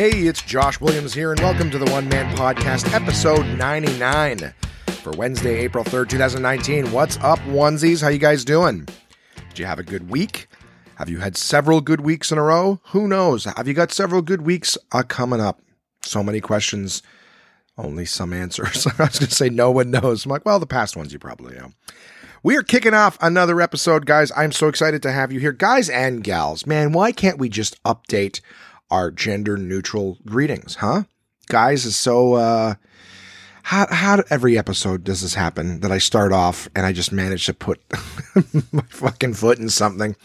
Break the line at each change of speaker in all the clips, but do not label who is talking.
Hey, it's Josh Williams here, and welcome to the One Man Podcast, episode 99 for Wednesday, April 3rd, 2019. What's up, onesies? How you guys doing? Did you have a good week? Have you had several good weeks in a row? Who knows? Have you got several good weeks uh, coming up? So many questions, only some answers. I was going to say no one knows. I'm like, well, the past ones you probably know. We are kicking off another episode, guys. I'm so excited to have you here. Guys and gals, man, why can't we just update our gender neutral greetings, huh? Guys is so, uh, how, how every episode does this happen that I start off and I just manage to put my fucking foot in something?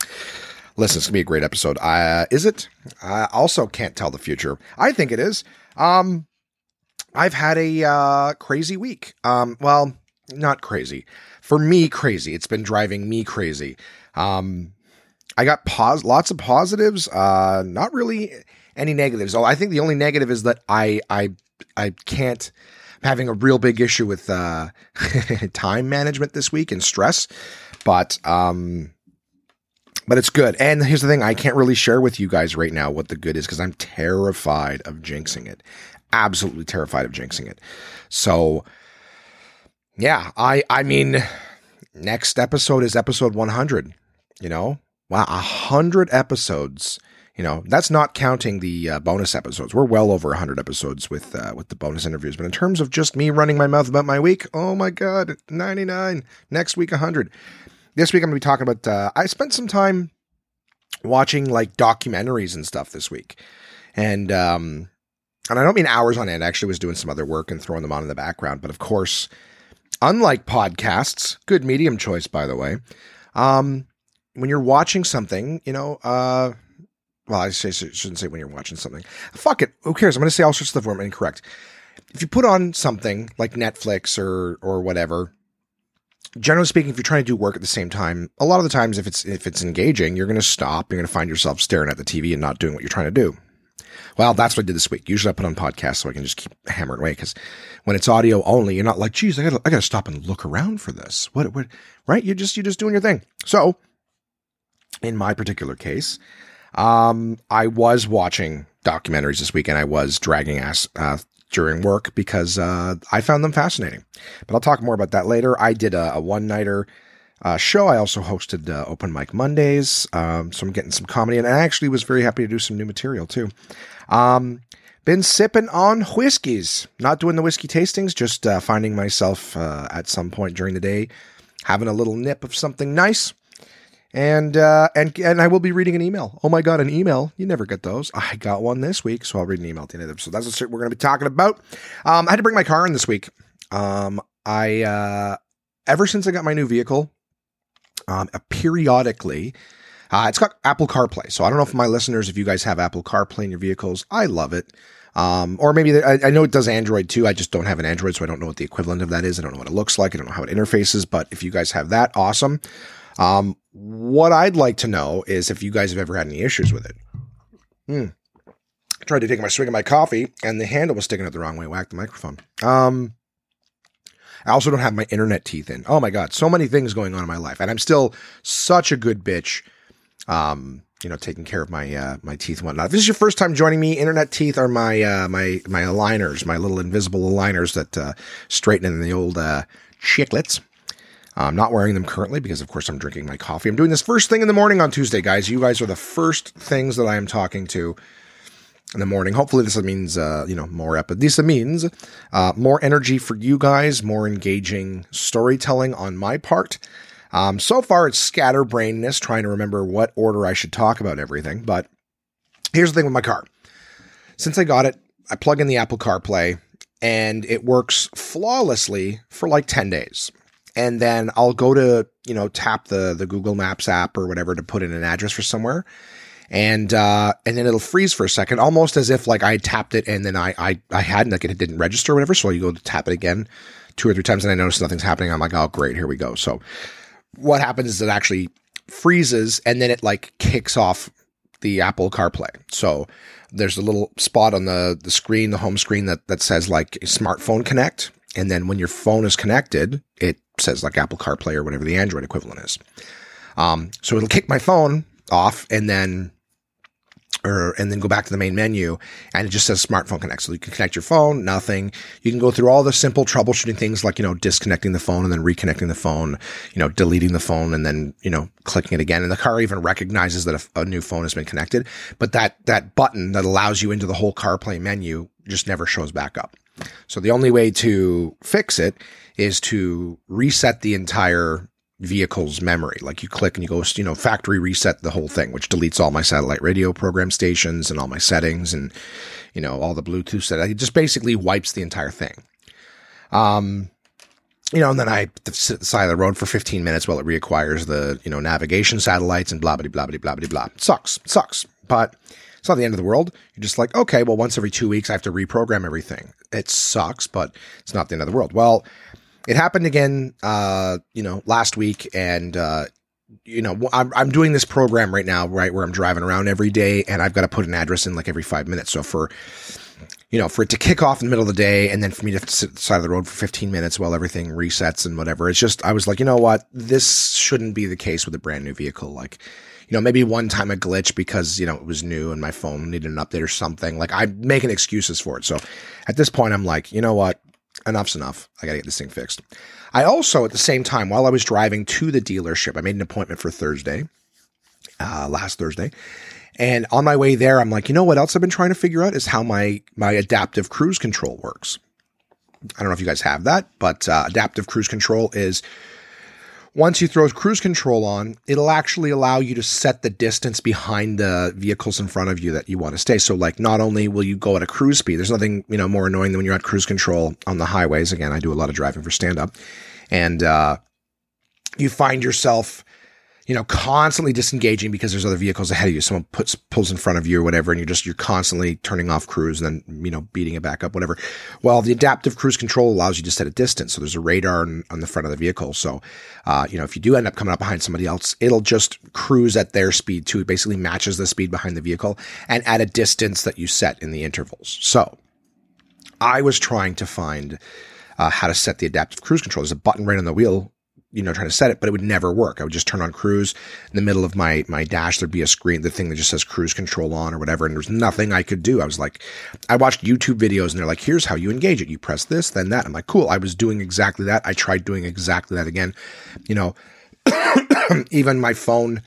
Listen, it's gonna be a great episode. Uh, is it? I also can't tell the future. I think it is. Um, I've had a uh, crazy week. Um, well, not crazy for me. Crazy. It's been driving me crazy. Um, I got pos- lots of positives. Uh, not really any negatives. Oh, I think the only negative is that I I I can't. I'm having a real big issue with uh, time management this week and stress, but um, but it's good. And here's the thing: I can't really share with you guys right now what the good is because I'm terrified of jinxing it. Absolutely terrified of jinxing it. So, yeah, I I mean, next episode is episode 100. You know, wow, hundred episodes. You know, that's not counting the uh, bonus episodes. We're well over 100 episodes with uh, with the bonus interviews. But in terms of just me running my mouth about my week, oh my god, 99. Next week 100. This week I'm going to be talking about uh, I spent some time watching like documentaries and stuff this week. And um and I don't mean hours on end. I actually was doing some other work and throwing them on in the background, but of course, unlike podcasts, good medium choice by the way. Um when you're watching something, you know, uh well, I shouldn't say when you're watching something. Fuck it. Who cares? I'm going to say all sorts of stuff where I'm incorrect. If you put on something like Netflix or or whatever, generally speaking, if you're trying to do work at the same time, a lot of the times, if it's if it's engaging, you're going to stop. You're going to find yourself staring at the TV and not doing what you're trying to do. Well, that's what I did this week. Usually, I put on podcasts so I can just keep hammering away. Because when it's audio only, you're not like, "Geez, I got I got to stop and look around for this." What what? Right? You're just you're just doing your thing. So, in my particular case, um, I was watching documentaries this weekend. I was dragging ass uh, during work because uh, I found them fascinating. But I'll talk more about that later. I did a, a one nighter uh, show. I also hosted uh, Open Mic Mondays. Um, so I'm getting some comedy, and I actually was very happy to do some new material too. Um, been sipping on whiskeys, not doing the whiskey tastings, just uh, finding myself uh, at some point during the day having a little nip of something nice and uh, and and I will be reading an email. Oh my god, an email! You never get those. I got one this week, so I'll read an email at the end of the So That's what we're going to be talking about. Um, I had to bring my car in this week. Um, I uh, ever since I got my new vehicle, um, periodically. Uh, it's got Apple CarPlay. So I don't know if my listeners, if you guys have Apple CarPlay in your vehicles, I love it. Um, or maybe I, I, know it does Android too. I just don't have an Android, so I don't know what the equivalent of that is. I don't know what it looks like. I don't know how it interfaces. But if you guys have that, awesome. Um, what I'd like to know is if you guys have ever had any issues with it. Hmm. I tried to take my swig of my coffee and the handle was sticking out the wrong way. Whack the microphone. Um, I also don't have my internet teeth in. Oh my god, so many things going on in my life, and I'm still such a good bitch. Um, you know, taking care of my uh, my teeth and whatnot. If this is your first time joining me, internet teeth are my uh, my my aligners, my little invisible aligners that uh, straighten in the old uh, chiclets. I'm not wearing them currently because, of course, I'm drinking my coffee. I'm doing this first thing in the morning on Tuesday, guys. You guys are the first things that I am talking to in the morning. Hopefully, this means uh, you know more epi- This means uh, more energy for you guys, more engaging storytelling on my part. Um, so far, it's scatterbrainness, trying to remember what order I should talk about everything. But here's the thing with my car. Since I got it, I plug in the Apple CarPlay, and it works flawlessly for like 10 days and then I'll go to you know tap the the Google Maps app or whatever to put in an address for somewhere, and uh, and then it'll freeze for a second, almost as if like I tapped it and then I I I hadn't like it didn't register or whatever. So you go to tap it again two or three times and I notice nothing's happening. I'm like, oh great, here we go. So what happens is it actually freezes and then it like kicks off the Apple CarPlay. So there's a little spot on the the screen, the home screen that that says like smartphone connect. And then when your phone is connected, it says like Apple CarPlay or whatever the Android equivalent is. Um, so it'll kick my phone off and then or and then go back to the main menu and it just says smartphone connect. So you can connect your phone, nothing. You can go through all the simple troubleshooting things like, you know, disconnecting the phone and then reconnecting the phone, you know, deleting the phone and then, you know, clicking it again. And the car even recognizes that a, a new phone has been connected. But that, that button that allows you into the whole CarPlay menu just never shows back up. So the only way to fix it is to reset the entire vehicle's memory. Like you click and you go, you know, factory reset the whole thing, which deletes all my satellite radio program stations and all my settings and, you know, all the Bluetooth settings. It just basically wipes the entire thing. Um, you know, and then I sit the side of the road for 15 minutes while it reacquires the, you know, navigation satellites and blah, blah, blah, blah, blah, blah, blah. Sucks, sucks. But it's not the end of the world. You're just like, okay, well, once every two weeks, I have to reprogram everything. It sucks, but it's not the end of the world. Well, it happened again, uh, you know, last week, and uh, you know, I'm I'm doing this program right now, right, where I'm driving around every day, and I've got to put an address in like every five minutes. So for you know, for it to kick off in the middle of the day and then for me to sit the side of the road for 15 minutes while everything resets and whatever. It's just, I was like, you know what? This shouldn't be the case with a brand new vehicle. Like, you know, maybe one time a glitch because, you know, it was new and my phone needed an update or something. Like I'm making excuses for it. So at this point, I'm like, you know what? Enough's enough. I got to get this thing fixed. I also, at the same time, while I was driving to the dealership, I made an appointment for Thursday, uh, last Thursday. And on my way there, I'm like, you know what else I've been trying to figure out is how my, my adaptive cruise control works. I don't know if you guys have that, but uh, adaptive cruise control is once you throw cruise control on, it'll actually allow you to set the distance behind the vehicles in front of you that you want to stay. So like not only will you go at a cruise speed, there's nothing, you know, more annoying than when you're at cruise control on the highways. Again, I do a lot of driving for stand up and, uh, you find yourself you know, constantly disengaging because there's other vehicles ahead of you. Someone puts pulls in front of you or whatever, and you're just you're constantly turning off cruise and then you know beating it back up, whatever. Well, the adaptive cruise control allows you to set a distance, so there's a radar on, on the front of the vehicle. So, uh, you know, if you do end up coming up behind somebody else, it'll just cruise at their speed too. It basically matches the speed behind the vehicle and at a distance that you set in the intervals. So, I was trying to find. Uh, how to set the adaptive cruise control. There's a button right on the wheel you know, trying to set it, but it would never work. I would just turn on cruise in the middle of my, my dash. There'd be a screen, the thing that just says cruise control on or whatever. And there's nothing I could do. I was like, I watched YouTube videos and they're like, here's how you engage it. You press this, then that. I'm like, cool. I was doing exactly that. I tried doing exactly that again. You know, even my phone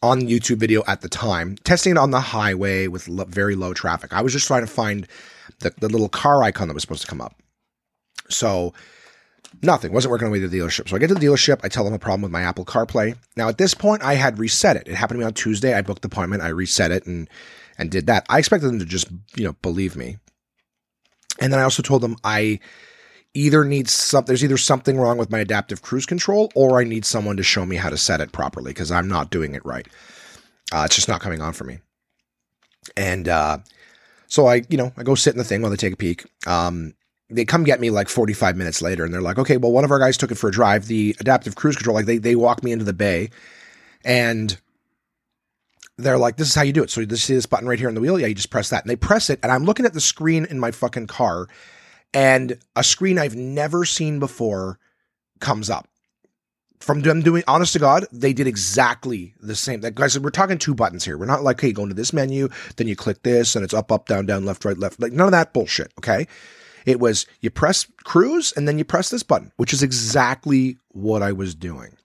on YouTube video at the time, testing it on the highway with lo- very low traffic. I was just trying to find the, the little car icon that was supposed to come up. So, Nothing. Wasn't working on the way to the dealership. So I get to the dealership. I tell them a problem with my Apple CarPlay. Now at this point, I had reset it. It happened to me on Tuesday. I booked the appointment. I reset it and and did that. I expected them to just you know believe me. And then I also told them I either need some. There's either something wrong with my adaptive cruise control, or I need someone to show me how to set it properly because I'm not doing it right. Uh, it's just not coming on for me. And uh, so I, you know, I go sit in the thing while they take a peek. Um, they come get me like 45 minutes later and they're like, okay, well, one of our guys took it for a drive. The adaptive cruise control, like they, they walk me into the bay and they're like, this is how you do it. So you see this button right here on the wheel. Yeah, you just press that and they press it. And I'm looking at the screen in my fucking car and a screen I've never seen before comes up from them doing honest to God, they did exactly the same. That guys, we're talking two buttons here. We're not like, hey, go into this menu, then you click this and it's up, up, down, down, left, right, left. Like none of that bullshit. Okay. It was you press cruise and then you press this button, which is exactly what I was doing.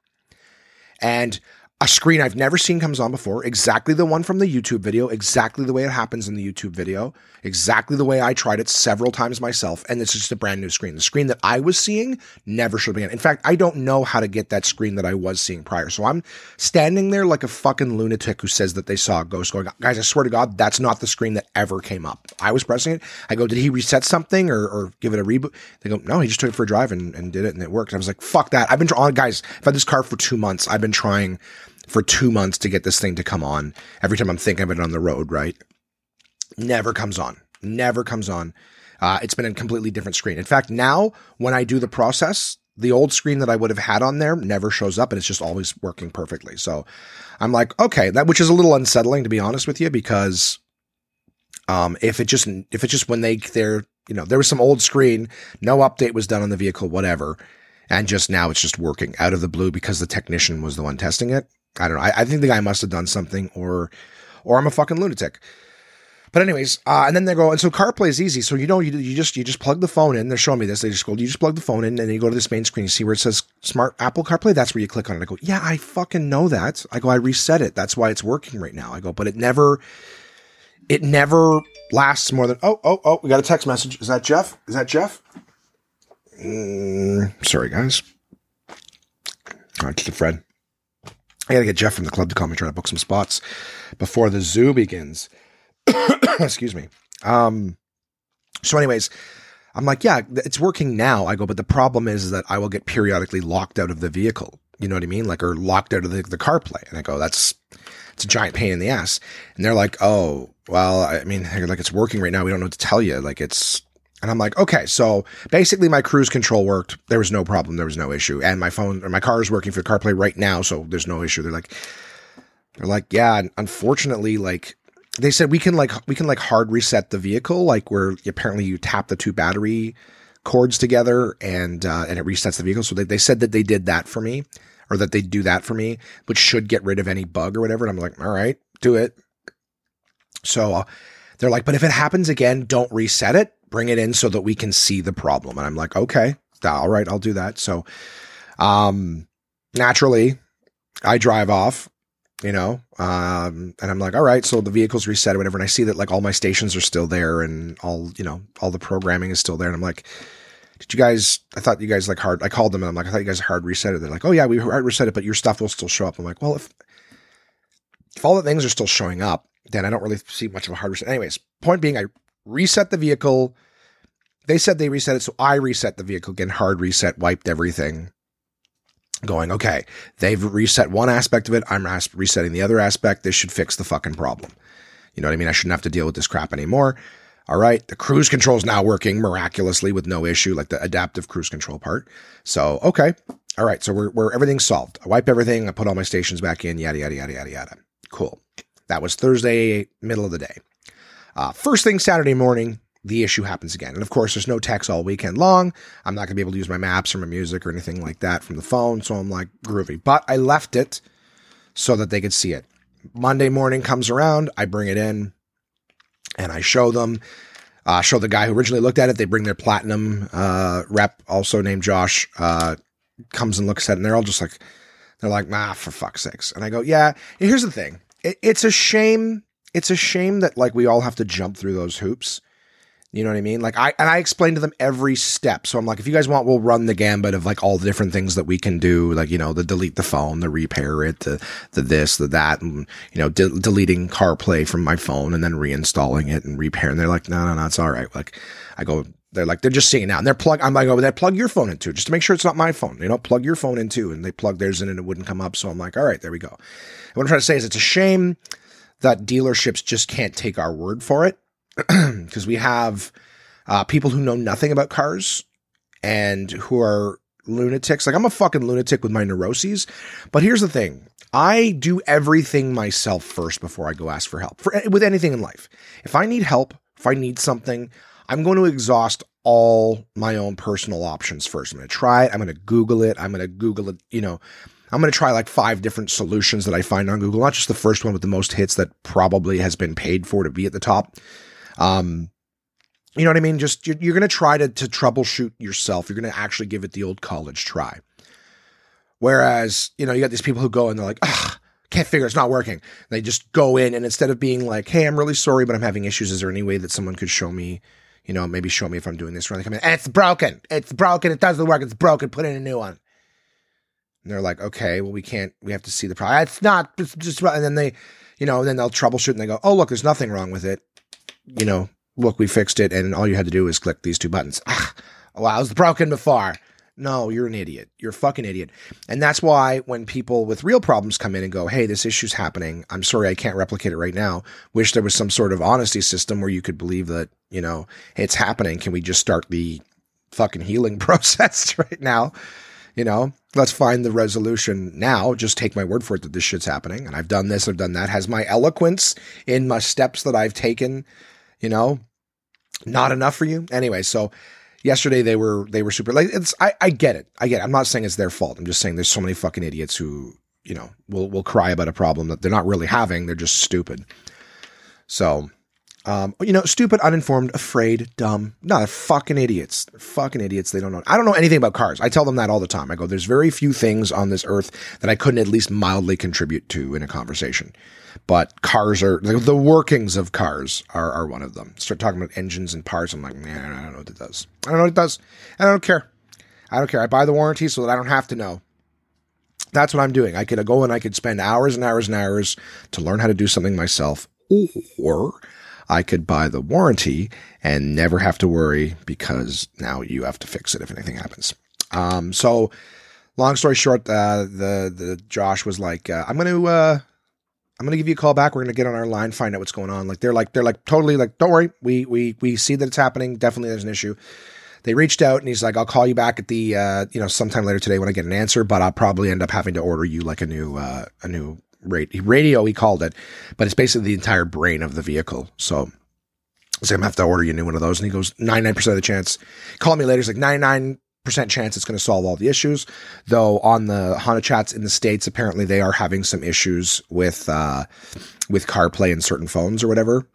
And a screen I've never seen comes on before, exactly the one from the YouTube video, exactly the way it happens in the YouTube video, exactly the way I tried it several times myself, and it's just a brand new screen. The screen that I was seeing never should have been. In fact, I don't know how to get that screen that I was seeing prior. So I'm standing there like a fucking lunatic who says that they saw a ghost going, guys, I swear to God, that's not the screen that ever came up. I was pressing it. I go, did he reset something or, or give it a reboot? They go, no, he just took it for a drive and, and did it and it worked. I was like, fuck that. I've been trying, guys, I've had this car for two months. I've been trying for two months to get this thing to come on. Every time I'm thinking of it on the road, right? Never comes on. Never comes on. Uh, it's been a completely different screen. In fact, now when I do the process, the old screen that I would have had on there never shows up and it's just always working perfectly. So I'm like, okay, that, which is a little unsettling to be honest with you, because, um, if it just, if it just when they, they're, you know, there was some old screen, no update was done on the vehicle, whatever. And just now it's just working out of the blue because the technician was the one testing it. I don't know. I, I think the guy must have done something or, or I'm a fucking lunatic. But anyways, uh, and then they go, and so CarPlay is easy. So you know, you, you just you just plug the phone in. They're showing me this. They just go, you just plug the phone in, and then you go to this main screen. You see where it says Smart Apple CarPlay. That's where you click on it. I go, yeah, I fucking know that. I go, I reset it. That's why it's working right now. I go, but it never, it never lasts more than. Oh, oh, oh! We got a text message. Is that Jeff? Is that Jeff? Mm, sorry, guys. All right, to the I gotta get Jeff from the club to call me, try to book some spots before the zoo begins. Excuse me. Um, so, anyways, I'm like, yeah, it's working now. I go, but the problem is, is that I will get periodically locked out of the vehicle. You know what I mean? Like, or locked out of the, the CarPlay. And I go, that's, it's a giant pain in the ass. And they're like, oh, well, I mean, like, it's working right now. We don't know what to tell you. Like, it's, and I'm like, okay, so basically my cruise control worked. There was no problem. There was no issue. And my phone or my car is working for CarPlay right now. So there's no issue. They're like, they're like, yeah, unfortunately, like they said we can like we can like hard reset the vehicle, like where apparently you tap the two battery cords together and uh, and it resets the vehicle. So they, they said that they did that for me, or that they do that for me, which should get rid of any bug or whatever. And I'm like, all right, do it. So uh, they're like, but if it happens again, don't reset it. Bring it in so that we can see the problem. And I'm like, okay, all right, I'll do that. So, um, naturally, I drive off you know um, and i'm like all right so the vehicle's reset or whatever. And i see that like all my stations are still there and all you know all the programming is still there. And i'm like did you guys i thought you guys like hard i called them and i'm like i thought you guys hard reset it. They're like oh yeah we hard reset it but your stuff will still show up. I'm like well if if all the things are still showing up then i don't really see much of a hard reset. Anyways point being i reset the vehicle they said they reset it so i reset the vehicle again hard reset wiped everything going, okay, they've reset one aspect of it. I'm resetting the other aspect. This should fix the fucking problem. You know what I mean? I shouldn't have to deal with this crap anymore. All right. The cruise control is now working miraculously with no issue, like the adaptive cruise control part. So, okay. All right. So we're, we're everything's solved. I wipe everything. I put all my stations back in, yada, yada, yada, yada, yada. Cool. That was Thursday, middle of the day. Uh, first thing Saturday morning, the issue happens again. And of course, there's no text all weekend long. I'm not going to be able to use my maps or my music or anything like that from the phone. So I'm like, groovy. But I left it so that they could see it. Monday morning comes around. I bring it in and I show them. Uh, show the guy who originally looked at it. They bring their platinum uh, rep, also named Josh, uh, comes and looks at it, and they're all just like, they're like, ah, for fuck's sakes. And I go, yeah. Here's the thing. It, it's a shame. It's a shame that like we all have to jump through those hoops you know what I mean? Like I and I explain to them every step. So I'm like, if you guys want, we'll run the gambit of like all the different things that we can do, like you know, the delete the phone, the repair it, the the this, the that, and you know, de- deleting CarPlay from my phone and then reinstalling it and repairing. They're like, no, no, no, it's all right. Like I go, they're like, they're just seeing now, and they're plug. I'm like, oh, they plug your phone into just to make sure it's not my phone. You know, plug your phone into, and they plug theirs in, and it wouldn't come up. So I'm like, all right, there we go. And what I'm trying to say is, it's a shame that dealerships just can't take our word for it because we have uh, people who know nothing about cars and who are lunatics. Like I'm a fucking lunatic with my neuroses. But here's the thing. I do everything myself first before I go ask for help. For with anything in life. If I need help, if I need something, I'm going to exhaust all my own personal options first. I'm going to try it. I'm going to Google it. I'm going to Google it, you know, I'm going to try like five different solutions that I find on Google, not just the first one with the most hits that probably has been paid for to be at the top. Um, you know what I mean? Just you're, you're going to try to troubleshoot yourself. You're going to actually give it the old college try. Whereas, you know, you got these people who go and they're like, can't figure it's not working. They just go in and instead of being like, hey, I'm really sorry, but I'm having issues. Is there any way that someone could show me, you know, maybe show me if I'm doing this wrong? They come in, and it's broken. It's broken. It doesn't work. It's broken. Put in a new one. And they're like, okay, well, we can't, we have to see the problem. It's not, it's just, and then they, you know, and then they'll troubleshoot and they go, oh, look, there's nothing wrong with it. You know, look, we fixed it, and all you had to do is click these two buttons. Ah, wow, it was broken before. No, you're an idiot. You're a fucking idiot. And that's why when people with real problems come in and go, hey, this issue's happening. I'm sorry I can't replicate it right now. Wish there was some sort of honesty system where you could believe that, you know, it's happening. Can we just start the fucking healing process right now? You know, let's find the resolution now. Just take my word for it that this shit's happening. And I've done this, I've done that. Has my eloquence in my steps that I've taken, you know, not enough for you anyway so yesterday they were they were super like it's I, I get it i get it i'm not saying it's their fault i'm just saying there's so many fucking idiots who you know, will will cry about a problem that they're not really having. They're just stupid. So, um, you know, stupid, uninformed, afraid, dumb. No, they're fucking idiots. They're fucking idiots. They don't know. I don't know anything about cars. I tell them that all the time. I go, there's very few things on this earth that I couldn't at least mildly contribute to in a conversation. But cars are the, the workings of cars are, are one of them. Start talking about engines and parts. I'm like, man, I don't know what it does. I don't know what it does. I don't care. I don't care. I buy the warranty so that I don't have to know. That's what I'm doing. I could go and I could spend hours and hours and hours to learn how to do something myself, or I could buy the warranty and never have to worry because now you have to fix it if anything happens. Um, so, long story short, uh, the the Josh was like, uh, "I'm going to uh, I'm to give you a call back. We're to get on our line, find out what's going on." Like they're like they're like totally like, "Don't worry, we we we see that it's happening. Definitely, there's an issue." they reached out and he's like, I'll call you back at the, uh, you know, sometime later today when I get an answer, but I'll probably end up having to order you like a new, uh, a new radio, he called it, but it's basically the entire brain of the vehicle. So, I'm gonna have to order you a new one of those. And he goes, 99% of the chance, call me later. He's like 99 percent chance it's going to solve all the issues. Though on the Honda chats in the states, apparently they are having some issues with uh, with CarPlay and certain phones or whatever.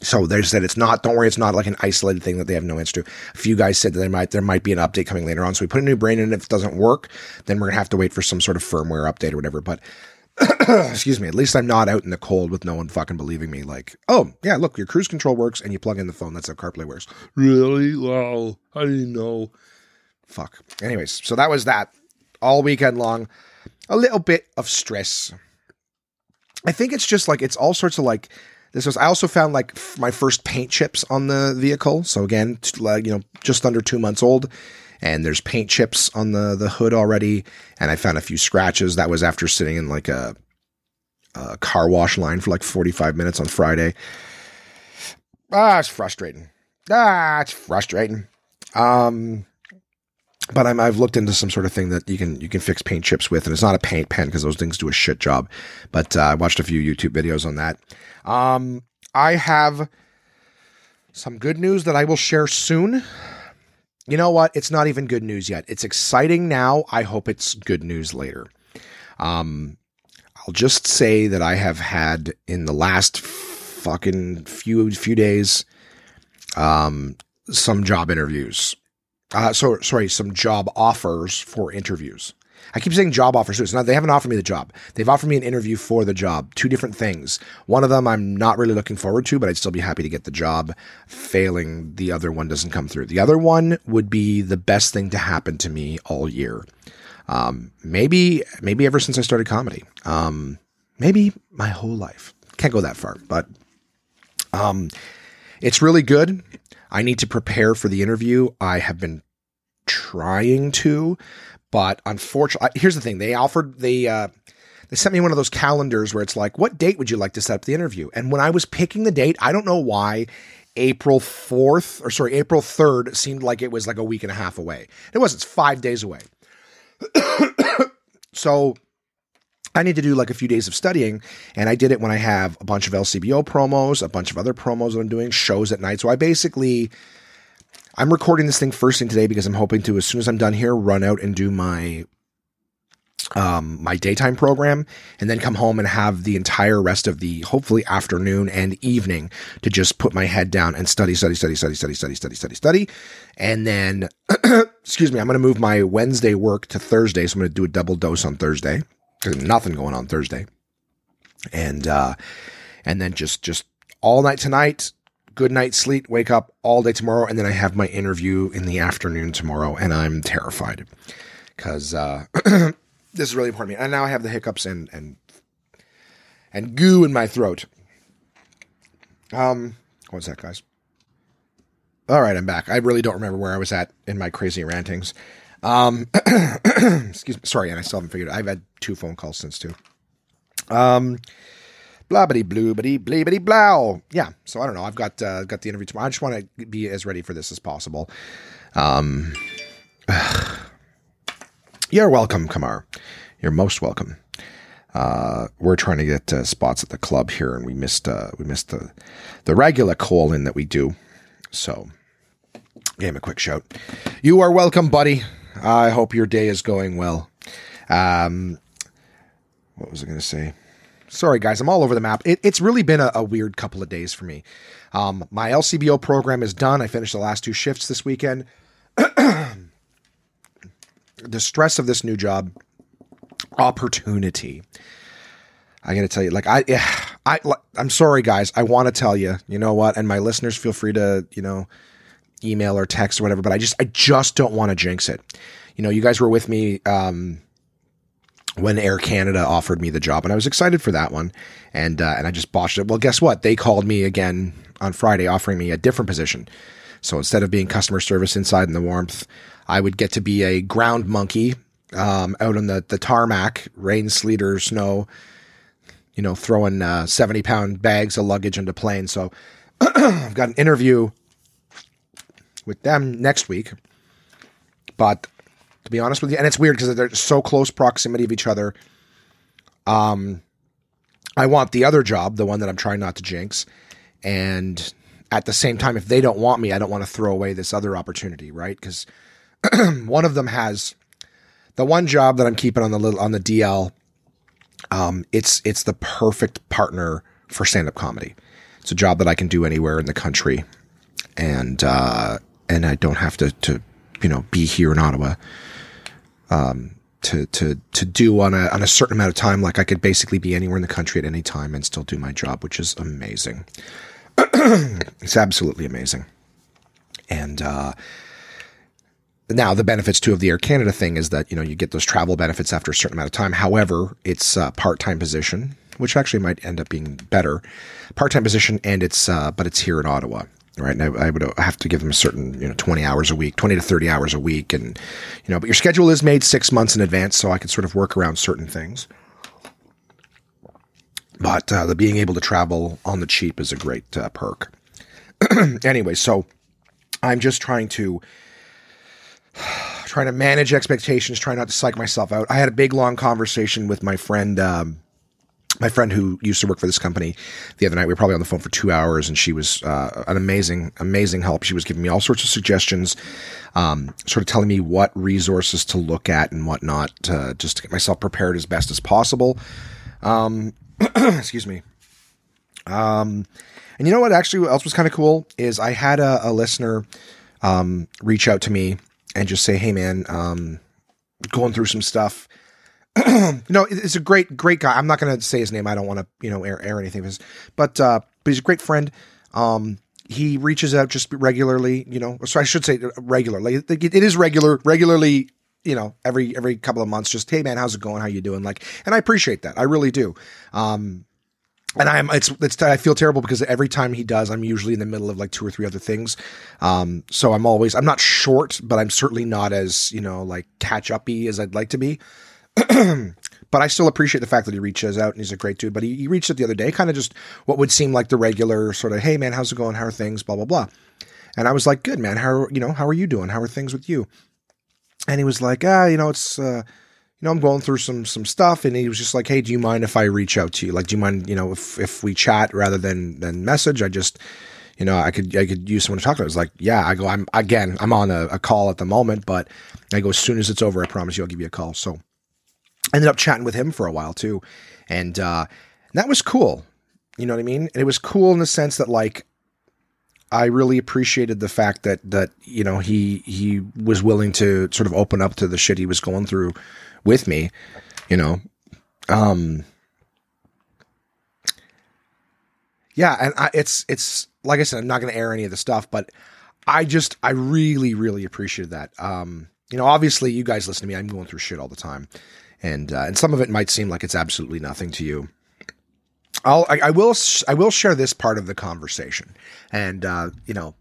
So they said it's not. Don't worry, it's not like an isolated thing that they have no answer to. A few guys said that there might there might be an update coming later on. So we put a new brain in. If it doesn't work, then we're gonna have to wait for some sort of firmware update or whatever. But excuse me, at least I'm not out in the cold with no one fucking believing me. Like, oh yeah, look, your cruise control works and you plug in the phone. That's how CarPlay works. Really? Wow, I didn't know. Fuck. Anyways, so that was that all weekend long. A little bit of stress. I think it's just like it's all sorts of like this was I also found like my first paint chips on the vehicle. So again, like, you know, just under two months old, and there's paint chips on the the hood already. And I found a few scratches. That was after sitting in like a, a car wash line for like 45 minutes on Friday. Ah, it's frustrating. Ah, it's frustrating. Um, but I'm, I've looked into some sort of thing that you can you can fix paint chips with, and it's not a paint pen because those things do a shit job. But uh, I watched a few YouTube videos on that. Um, I have some good news that I will share soon. You know what? It's not even good news yet. It's exciting now. I hope it's good news later. Um, I'll just say that I have had in the last fucking few few days um, some job interviews uh, so sorry, some job offers for interviews. I keep saying job offers. It's not, they haven't offered me the job. They've offered me an interview for the job. Two different things. One of them I'm not really looking forward to, but I'd still be happy to get the job. Failing, the other one doesn't come through. The other one would be the best thing to happen to me all year. Um, maybe, maybe ever since I started comedy. Um, maybe my whole life. Can't go that far, but um, it's really good. I need to prepare for the interview. I have been trying to, but unfortunately, here's the thing: they offered they uh, they sent me one of those calendars where it's like, "What date would you like to set up the interview?" And when I was picking the date, I don't know why. April 4th, or sorry, April 3rd seemed like it was like a week and a half away. It was, it's five days away. so I need to do like a few days of studying, and I did it when I have a bunch of LCBO promos, a bunch of other promos that I'm doing, shows at night. So I basically, I'm recording this thing first thing today because I'm hoping to, as soon as I'm done here, run out and do my um, my daytime program, and then come home and have the entire rest of the hopefully afternoon and evening to just put my head down and study, study, study, study, study, study, study, study, study, and then, excuse me, I'm going to move my Wednesday work to Thursday, so I'm going to do a double dose on Thursday. Nothing going on Thursday. And, uh, and then just, just all night tonight, good night sleep, wake up all day tomorrow. And then I have my interview in the afternoon tomorrow. And I'm terrified because, uh, this is really important to me. And now I have the hiccups and, and, and goo in my throat. Um, what's that, guys? All right, I'm back. I really don't remember where I was at in my crazy rantings. Um, excuse me. Sorry, and I still haven't figured. It. I've had two phone calls since too. Um, blabbity bloobity bleebity blow. Yeah. So I don't know. I've got uh, got the interview tomorrow. I just want to be as ready for this as possible. Um, you're welcome, Kamar. You're most welcome. Uh, we're trying to get uh, spots at the club here, and we missed uh, we missed the the regular call in that we do. So, gave him a quick shout. You are welcome, buddy. I hope your day is going well. Um, what was I going to say? Sorry, guys, I'm all over the map. It, it's really been a, a, weird couple of days for me. Um, my LCBO program is done. I finished the last two shifts this weekend. the stress of this new job, opportunity. I got to tell you, like I, I, I'm sorry, guys. I want to tell you, you know what? And my listeners, feel free to, you know, email or text or whatever. But I just, I just don't want to jinx it. You know, you guys were with me. Um, when Air Canada offered me the job, and I was excited for that one, and uh, and I just botched it. Well, guess what? They called me again on Friday, offering me a different position. So instead of being customer service inside in the warmth, I would get to be a ground monkey um, out on the the tarmac, rain, sleet, or snow. You know, throwing uh, seventy pound bags of luggage into planes. So I've got an interview with them next week, but to be honest with you. And it's weird because they're so close proximity of each other. Um, I want the other job, the one that I'm trying not to jinx. And at the same time, if they don't want me, I don't want to throw away this other opportunity, right? Because one of them has the one job that I'm keeping on the little on the DL. Um, it's it's the perfect partner for stand up comedy. It's a job that I can do anywhere in the country, and uh, and I don't have to to you know be here in Ottawa um, to to to do on a on a certain amount of time. Like I could basically be anywhere in the country at any time and still do my job, which is amazing. it's absolutely amazing. And uh, now the benefits too of the Air Canada thing is that you know you get those travel benefits after a certain amount of time. However, it's a part time position, which actually might end up being better. Part time position, and it's uh, but it's here in Ottawa right? And I, I, would have to give them a certain, you know, 20 hours a week, 20 to 30 hours a week. And, you know, but your schedule is made six months in advance, so I could sort of work around certain things. But uh, the being able to travel on the cheap is a great uh, perk. anyway, so I'm just trying to trying to manage expectations, try not to psych myself out. I had a big long conversation with my friend um, my friend who used to work for this company the other night, we were probably on the phone for two hours, and she was uh, an amazing, amazing help. She was giving me all sorts of suggestions, um, sort of telling me what resources to look at and whatnot, to, just to get myself prepared as best as possible. Um, excuse me. Um, and you know what? Actually, else was kind of cool is I had a, a listener um, reach out to me and just say, "Hey, man, um, going through some stuff." know, it's a great, great guy. I'm not going to say his name. I don't want to, you know, air, air anything of his, but, uh, but he's a great friend. Um, he reaches out just regularly, you know, so I should say regularly. It is regular, regularly, you know, every, every couple of months, just, Hey man, how's it going? How you doing? Like, and I appreciate that. I really do. Um, and I'm it's it's I feel terrible because every time he does, I'm usually in the middle of like two or three other things. Um, so I'm always I'm not short, but I'm certainly not as you know like catch uppy as I'd like to be. but I still appreciate the fact that he reaches out and he's a great dude. But he, he reached out the other day, kind of just what would seem like the regular sort of, hey man, how's it going? How are things? Blah blah blah. And I was like, good man. How you know how are you doing? How are things with you? And he was like, ah, you know, it's uh, you know, I'm going through some some stuff. And he was just like, hey, do you mind if I reach out to you? Like, do you mind, you know, if if we chat rather than than message? I just you know, I could I could use someone to talk to. I was like, yeah, I go, I'm again, I'm on a, a, call at the moment, but I go as soon as it's over, I promise you, I'll give you a call. So ended up chatting with him for a while too. And uh, that was cool. You know what I mean? And it was cool in the sense that like I really appreciated the fact that that you know he he was willing to sort of open up to the shit he was going through with me, you know. Um Yeah, and I, it's it's like I said I'm not going to air any of the stuff, but I just I really really appreciated that. Um you know, obviously you guys listen to me, I'm going through shit all the time and uh, and some of it might seem like it's absolutely nothing to you. I'll I, I will I will share this part of the conversation, and uh, you know,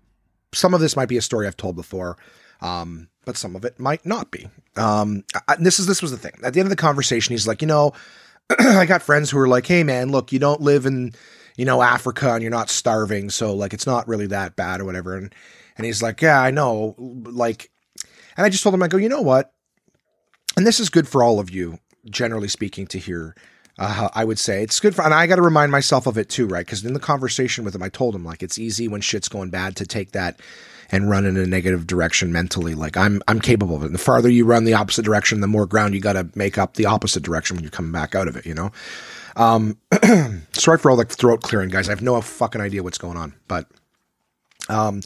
some of this might be a story I've told before, um, but some of it might not be. Um, this is this was the thing. At the end of the conversation, he's like, you know, I got friends who are like, hey man, look, you don't live in you know Africa and you're not starving, so like it's not really that bad or whatever. And and he's like, yeah, I know, like, and I just told him, I go, you know what? And this is good for all of you, generally speaking, to hear Uh, I would say it's good for, and I got to remind myself of it too, right? Because in the conversation with him, I told him like it's easy when shit's going bad to take that and run in a negative direction mentally. Like I'm, I'm capable of it. And the farther you run the opposite direction, the more ground you got to make up the opposite direction when you're coming back out of it. You know. Um, sorry for all the throat clearing, guys. I have no fucking idea what's going on, but um,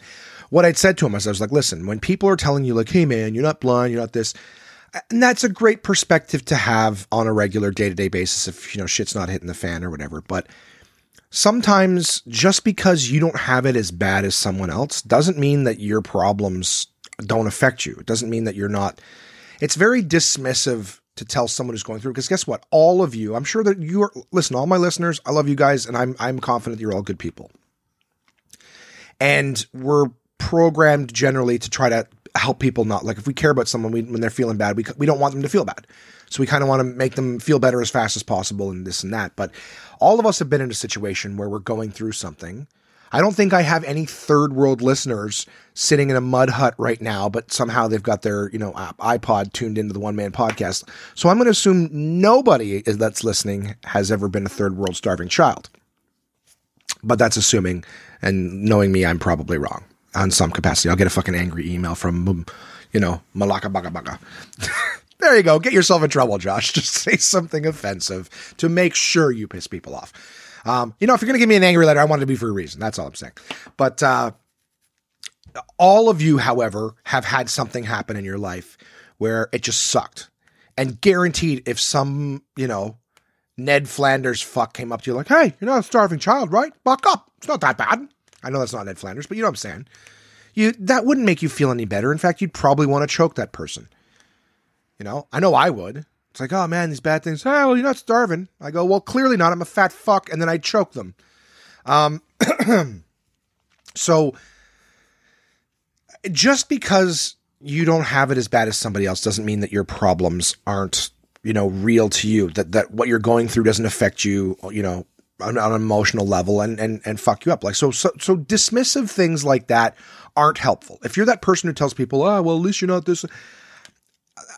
what I'd said to him was, I was like, listen, when people are telling you like, hey man, you're not blind, you're not this. And that's a great perspective to have on a regular day to day basis if, you know, shit's not hitting the fan or whatever. But sometimes just because you don't have it as bad as someone else doesn't mean that your problems don't affect you. It doesn't mean that you're not. It's very dismissive to tell someone who's going through because guess what? All of you, I'm sure that you are listen, all my listeners, I love you guys and I'm I'm confident you're all good people. And we're programmed generally to try to help people not like if we care about someone we, when they're feeling bad, we we don't want them to feel bad. So we kind of want to make them feel better as fast as possible and this and that. But all of us have been in a situation where we're going through something. I don't think I have any third world listeners sitting in a mud hut right now, but somehow they've got their, you know, uh, iPod tuned into the one man podcast. So I'm going to assume nobody that's listening has ever been a third world starving child. But that's assuming, and knowing me, I'm probably wrong on some capacity. I'll get a fucking angry email from, you know, Malaka Baga Baga. There you go. Get yourself in trouble, Josh. Just say something offensive to make sure you piss people off. Um, you know, if you're going to give me an angry letter, I want it to be for a reason. That's all I'm saying. But uh, all of you, however, have had something happen in your life where it just sucked. And guaranteed, if some, you know, Ned Flanders fuck came up to you like, hey, you're not a starving child, right? Buck up. It's not that bad. I know that's not Ned Flanders, but you know what I'm saying. You that wouldn't make you feel any better. In fact, you'd probably want to choke that person. You know, I know I would. It's like, oh man, these bad things. Hey, well, you're not starving. I go, well, clearly not. I'm a fat fuck, and then I choke them. Um, so just because you don't have it as bad as somebody else doesn't mean that your problems aren't, you know, real to you. That that what you're going through doesn't affect you, you know, on, an emotional level and and and fuck you up. Like so so so dismissive things like that aren't helpful. If you're that person who tells people, oh, well, at least you're not this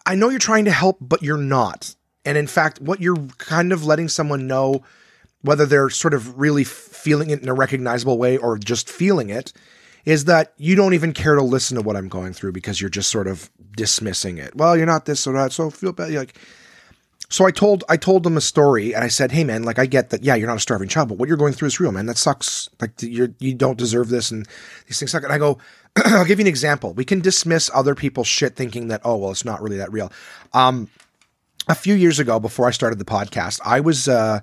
I know you're trying to help, but you're not. And in fact, what you're kind of letting someone know, whether they're sort of really feeling it in a recognizable way or just feeling it, is that you don't even care to listen to what I'm going through because you're just sort of dismissing it. Well, you're not this or that, so feel bad. You're Like, so I told I told them a story and I said, "Hey man, like I get that. Yeah, you're not a starving child, but what you're going through is real, man. That sucks. Like you you don't deserve this, and these things suck." And I go, I'll give you an example. We can dismiss other people's shit thinking that, oh, well, it's not really that real. Um, a few years ago, before I started the podcast, I was, uh,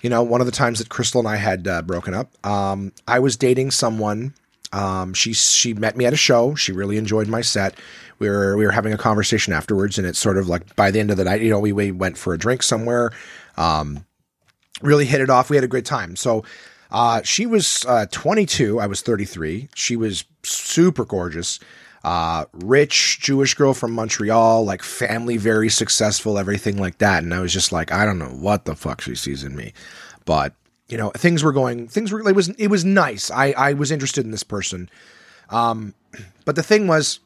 you know, one of the times that Crystal and I had uh, broken up, um, I was dating someone. Um, she she met me at a show. She really enjoyed my set. We were we were having a conversation afterwards, and it's sort of like by the end of the night, you know, we we went for a drink somewhere. Um, really hit it off. We had a great time. So uh, she was uh, 22. I was 33. She was super gorgeous. Uh, rich Jewish girl from Montreal, like family, very successful, everything like that. And I was just like, I don't know what the fuck she sees in me, but you know, things were going, things were, it was, it was nice. I, I was interested in this person. Um, but the thing was,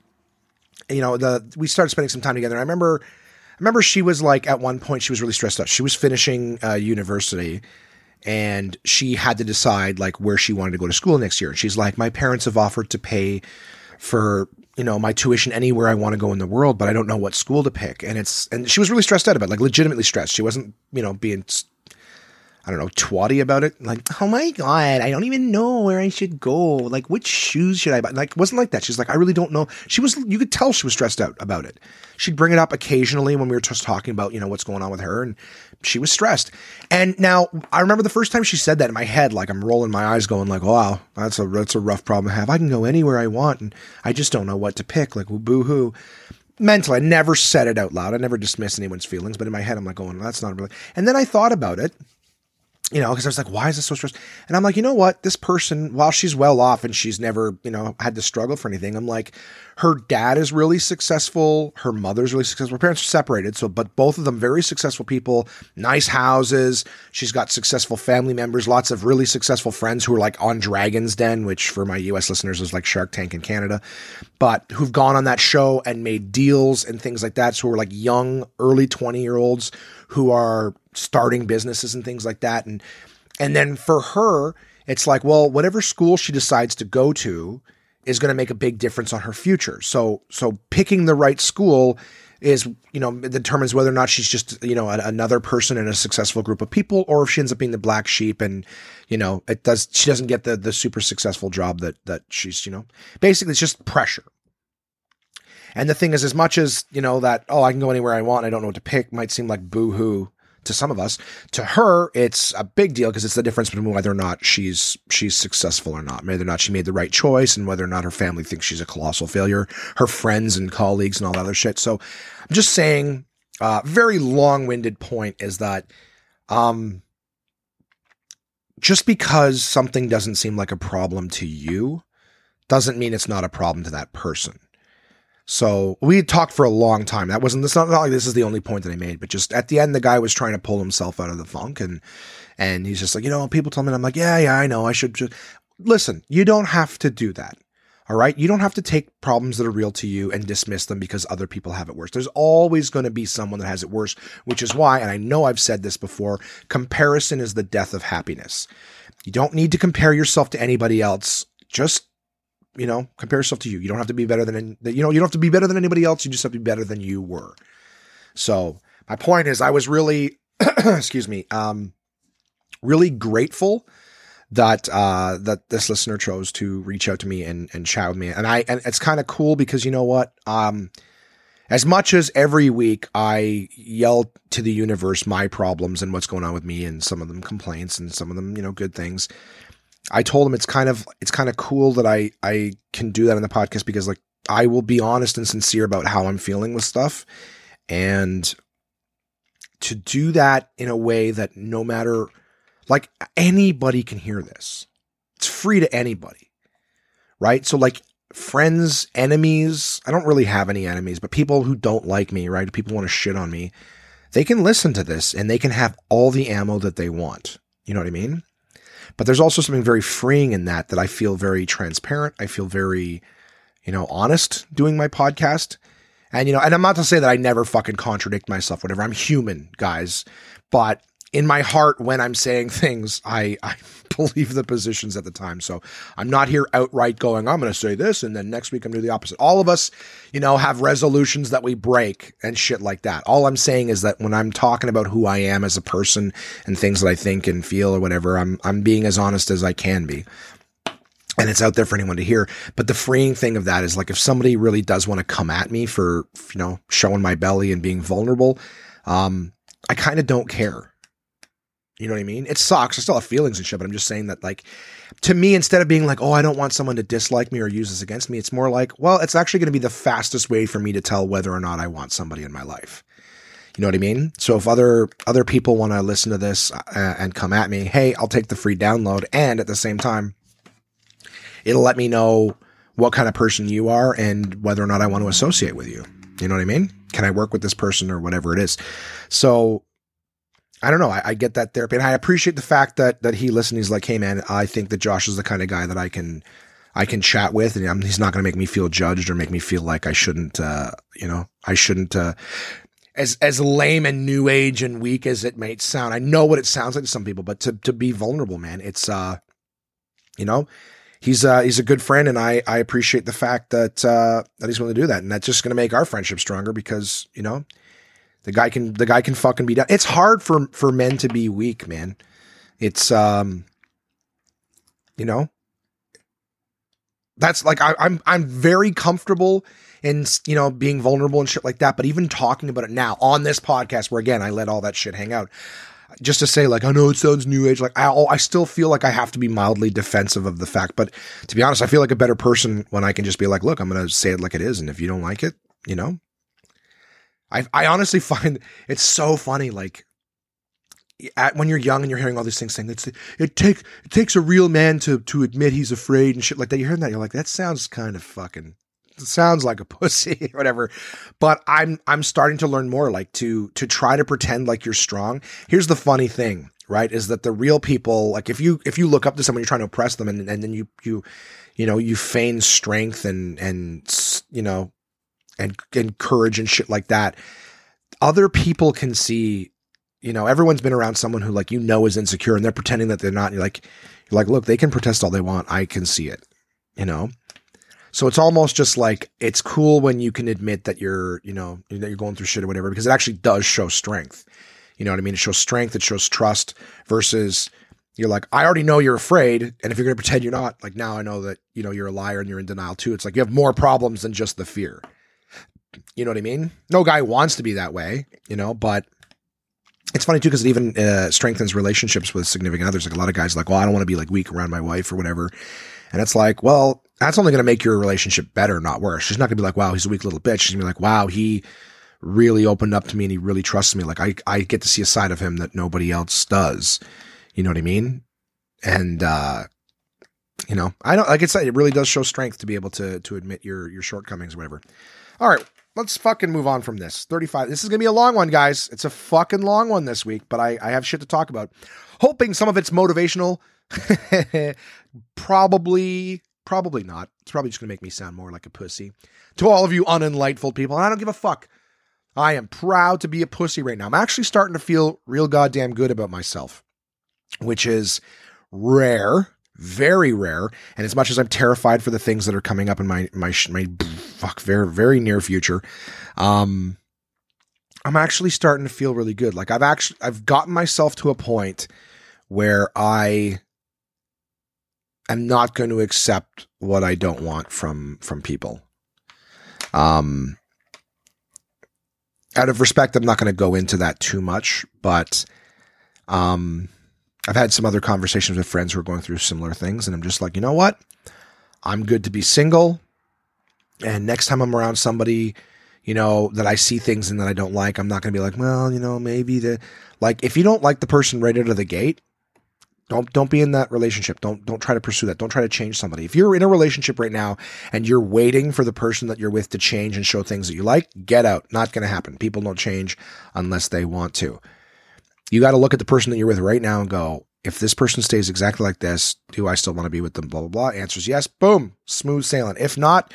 you know, the, we started spending some time together. I remember, I remember she was like, at one point, she was really stressed out. She was finishing uh, university and she had to decide like where she wanted to go to school next year. And she's like, my parents have offered to pay for you know my tuition anywhere I want to go in the world, but I don't know what school to pick. And it's and she was really stressed out about it, like legitimately stressed. She wasn't you know being I don't know, twatty about it. Like, oh my god, I don't even know where I should go. Like, which shoes should I buy? Like, wasn't like that. She's like, I really don't know. She was, you could tell she was stressed out about it. She'd bring it up occasionally when we were just talking about, you know, what's going on with her, and she was stressed. And now I remember the first time she said that in my head, like I'm rolling my eyes, going like, wow, that's a that's a rough problem to have. I can go anywhere I want, and I just don't know what to pick. Like, boo hoo mentally, I never said it out loud. I never dismiss anyone's feelings, but in my head, I'm like, going, that's not really. And then I thought about it you know, because I was like, why is this so stressed? And I'm like, you know what? This person, while she's well off and she's never, you know, had to struggle for anything, I'm like, her dad is really successful. Her mother's really successful. Her parents are separated. So, but both of them very successful people, nice houses. She's got successful family members, lots of really successful friends who are like on Dragon's Den, which for my US listeners is like Shark Tank in Canada, but who've gone on that show and made deals and things like that. So, we're like young, early 20 year olds who are starting businesses and things like that. And and then for her, it's like, well, whatever school she decides to go to is going to make a big difference on her future. So so picking the right school is you know determines whether or not she's just you know another person in a successful group of people or if she ends up being the black sheep and you know it does she doesn't get the the super successful job that that she's you know basically it's just pressure and the thing is as much as you know that oh i can go anywhere i want i don't know what to pick might seem like boo-hoo to some of us. To her it's a big deal because it's the difference between whether or not she's she's successful or not whether or not she made the right choice and whether or not her family thinks she's a colossal failure her friends and colleagues and all that other shit. So i'm just saying uh very long-winded point is that um just because something doesn't seem like a problem to you doesn't mean it's not a problem to that person so we talked for a long time. That wasn't, this not, not like this is the only point that I made, but just at the end, the guy was trying to pull himself out of the funk and, and he's just like, you know, people tell me, I'm like, yeah, yeah, I know. I should just listen. You don't have to do that. All right. You don't have to take problems that are real to you and dismiss them because other people have it worse. There's always going to be someone that has it worse, which is why, and I know I've said this before, comparison is the death of happiness. You don't need to compare yourself to anybody else. Just you know, compare yourself to you. You don't have to be better than, you know, you don't have to be better than anybody else. You just have to be better than you were. So my point is I was really, excuse me, um, really grateful that, uh, that this listener chose to reach out to me and, and chat with me. And I, and it's kind of cool because you know what? Um, as much as every week I yell to the universe my problems and what's going on with me and some of them complaints and some of them, you know, good things. I told him it's kind of it's kind of cool that I I can do that in the podcast because like I will be honest and sincere about how I'm feeling with stuff and to do that in a way that no matter like anybody can hear this. It's free to anybody. Right? So like friends, enemies, I don't really have any enemies, but people who don't like me, right? People want to shit on me. They can listen to this and they can have all the ammo that they want. You know what I mean? But there's also something very freeing in that that I feel very transparent. I feel very, you know, honest doing my podcast. And you know, and I'm not to say that I never fucking contradict myself, whatever. I'm human, guys. But in my heart when I'm saying things, I, I believe the positions at the time. So I'm not here outright going, I'm going to say this. And then next week I'm doing the opposite. All of us, you know, have resolutions that we break and shit like that. All I'm saying is that when I'm talking about who I am as a person and things that I think and feel or whatever, I'm, I'm being as honest as I can be and it's out there for anyone to hear. But the freeing thing of that is like if somebody really does want to come at me for, you know, showing my belly and being vulnerable, um, I kind of don't care. You know what I mean? It sucks. I still have feelings and shit, but I'm just saying that, like, to me, instead of being like, oh, I don't want someone to dislike me or use this against me, it's more like, well, it's actually going to be the fastest way for me to tell whether or not I want somebody in my life. You know what I mean? So if other other people want to listen to this uh, and come at me, hey, I'll take the free download, and at the same time, it'll let me know what kind of person you are and whether or not I want to associate with you. You know what I mean? Can I work with this person or whatever it is? So I don't know. I, I, get that therapy, and I appreciate the fact that that he listened. He's like, "Hey, man, I think that Josh is the kind of guy that I can I can chat with, and I'm, he's not going to make me feel judged or make me feel like I shouldn't, uh, you know, I shouldn't." Uh, as as lame and new age and weak as it may sound, I know what it sounds like to some people, but to to be vulnerable, man, it's uh, you know, he's uh he's a good friend, and I I appreciate the fact that uh that he's willing to do that, and that's just going to make our friendship stronger because you know the guy can the guy can fucking be down. It's hard for for men to be weak, man. It's um you know that's like I, I'm I'm very comfortable in you know being vulnerable and shit like that. But even talking about it now on this podcast, where again I let all that shit hang out, just to say like I know it sounds new age, like I I still feel like I have to be mildly defensive of the fact. But to be honest, I feel like a better person when I can just be like, look, I'm gonna say it like it is, and if you don't like it, you know, I I honestly find it's so funny. Like at, when you're young and you're hearing all these things saying it's it take it takes a real man to to admit he's afraid and shit like that. You're hearing that, you're like, that sounds kind of fucking sounds like a pussy or whatever. But I'm I'm starting to learn more, like to to try to pretend like you're strong. Here's the funny thing, right? Is that the real people, like if you if you look up to someone, you're trying to oppress them, and and then you you you know you feign strength and and you know and and courage and shit like that. Other people can see you know, everyone's been around someone who like you know is insecure and they're pretending that they're not. You're like, you're like, look, they can protest all they want. I can see it, you know? So it's almost just like it's cool when you can admit that you're, you know, that you're going through shit or whatever, because it actually does show strength. You know what I mean? It shows strength, it shows trust versus you're like, I already know you're afraid. And if you're going to pretend you're not, like now I know that, you know, you're a liar and you're in denial too. It's like you have more problems than just the fear. You know what I mean? No guy wants to be that way, you know, but it's funny too because it even uh, strengthens relationships with significant others. Like a lot of guys, are like, well, I don't want to be like weak around my wife or whatever. And it's like, well, that's only going to make your relationship better, not worse. She's not going to be like, wow, he's a weak little bitch. She's going to be like, wow, he really opened up to me and he really trusts me. Like I, I get to see a side of him that nobody else does. You know what I mean? And, uh, you know, I don't, like I said, it really does show strength to be able to, to admit your, your shortcomings or whatever. All right. Let's fucking move on from this. 35. This is going to be a long one, guys. It's a fucking long one this week, but I, I have shit to talk about. Hoping some of it's motivational. probably, probably not. It's probably just going to make me sound more like a pussy. To all of you unenlightful people, and I don't give a fuck. I am proud to be a pussy right now. I'm actually starting to feel real goddamn good about myself, which is rare, very rare. And as much as I'm terrified for the things that are coming up in my my my fuck very very near future, um, I'm actually starting to feel really good. Like I've actually I've gotten myself to a point where I am not going to accept what I don't want from from people. Um out of respect, I'm not going to go into that too much, but um, I've had some other conversations with friends who are going through similar things, and I'm just like, you know what? I'm good to be single. And next time I'm around somebody, you know, that I see things and that I don't like, I'm not going to be like, well, you know, maybe the like if you don't like the person right out of the gate, don't don't be in that relationship. Don't don't try to pursue that. Don't try to change somebody. If you're in a relationship right now and you're waiting for the person that you're with to change and show things that you like, get out. Not going to happen. People don't change unless they want to. You got to look at the person that you're with right now and go, if this person stays exactly like this, do I still want to be with them? Blah blah blah. Answers yes. Boom. Smooth sailing. If not,